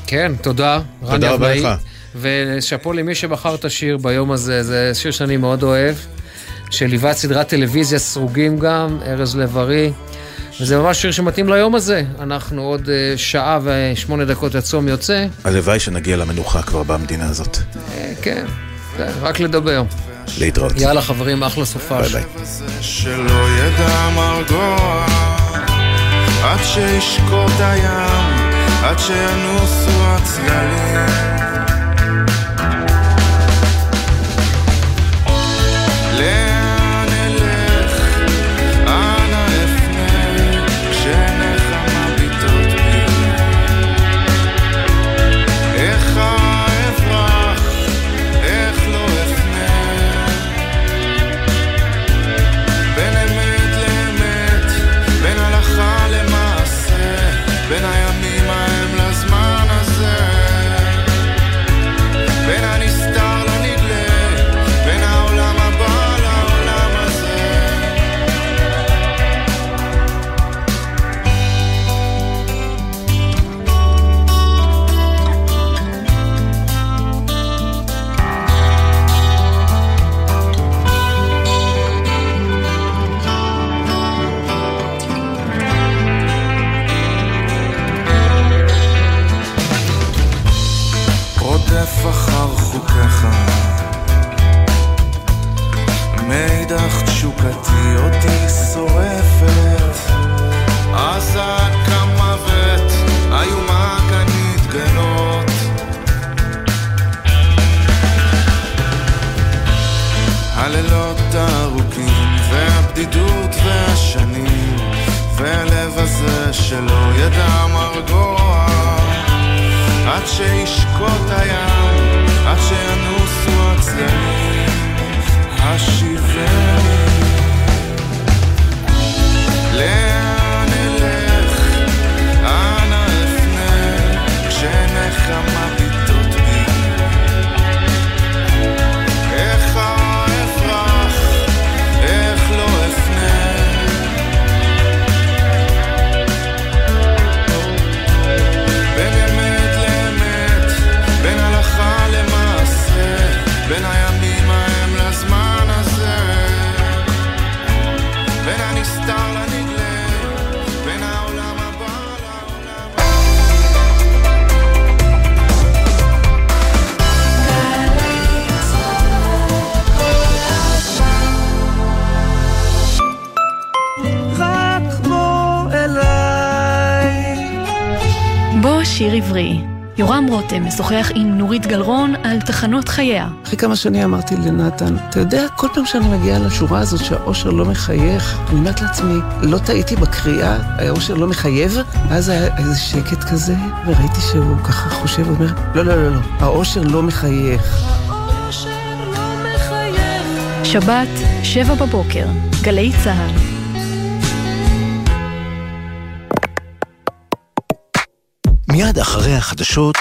כן, תודה. תודה רבה. לך. ושאפו למי שבחר את השיר ביום הזה, זה שיר שאני מאוד אוהב, שליווה סדרת טלוויזיה סרוגים גם, ארז לב-ארי, וזה ממש שיר שמתאים ליום הזה. אנחנו עוד אה, שעה ושמונה דקות הצום יוצא, הלוואי שנגיע למנוחה כבר במדינה הזאת. אה, כן, כן, רק לדבר. להתראות. יאללה חברים, אחלה סופש. ביי שלא ידע מרגוע עד שישקוט הים, עד שינוסו הצללים. עד שישקוט הים, עברי. יורם רותם משוחח עם נורית גלרון על תחנות חייה. אחרי כמה שנים אמרתי לנתן, אתה יודע, כל פעם שאני מגיעה לשורה הזאת שהאושר לא מחייך, אני אומרת לעצמי, לא טעיתי בקריאה, האושר לא מחייב? ואז היה איזה שקט כזה, וראיתי שהוא ככה חושב ואומר, לא, לא, לא, לא, האושר לא מחייך. שבת, שבע בבוקר, גלי צה"ל. מיד אחרי החדשות,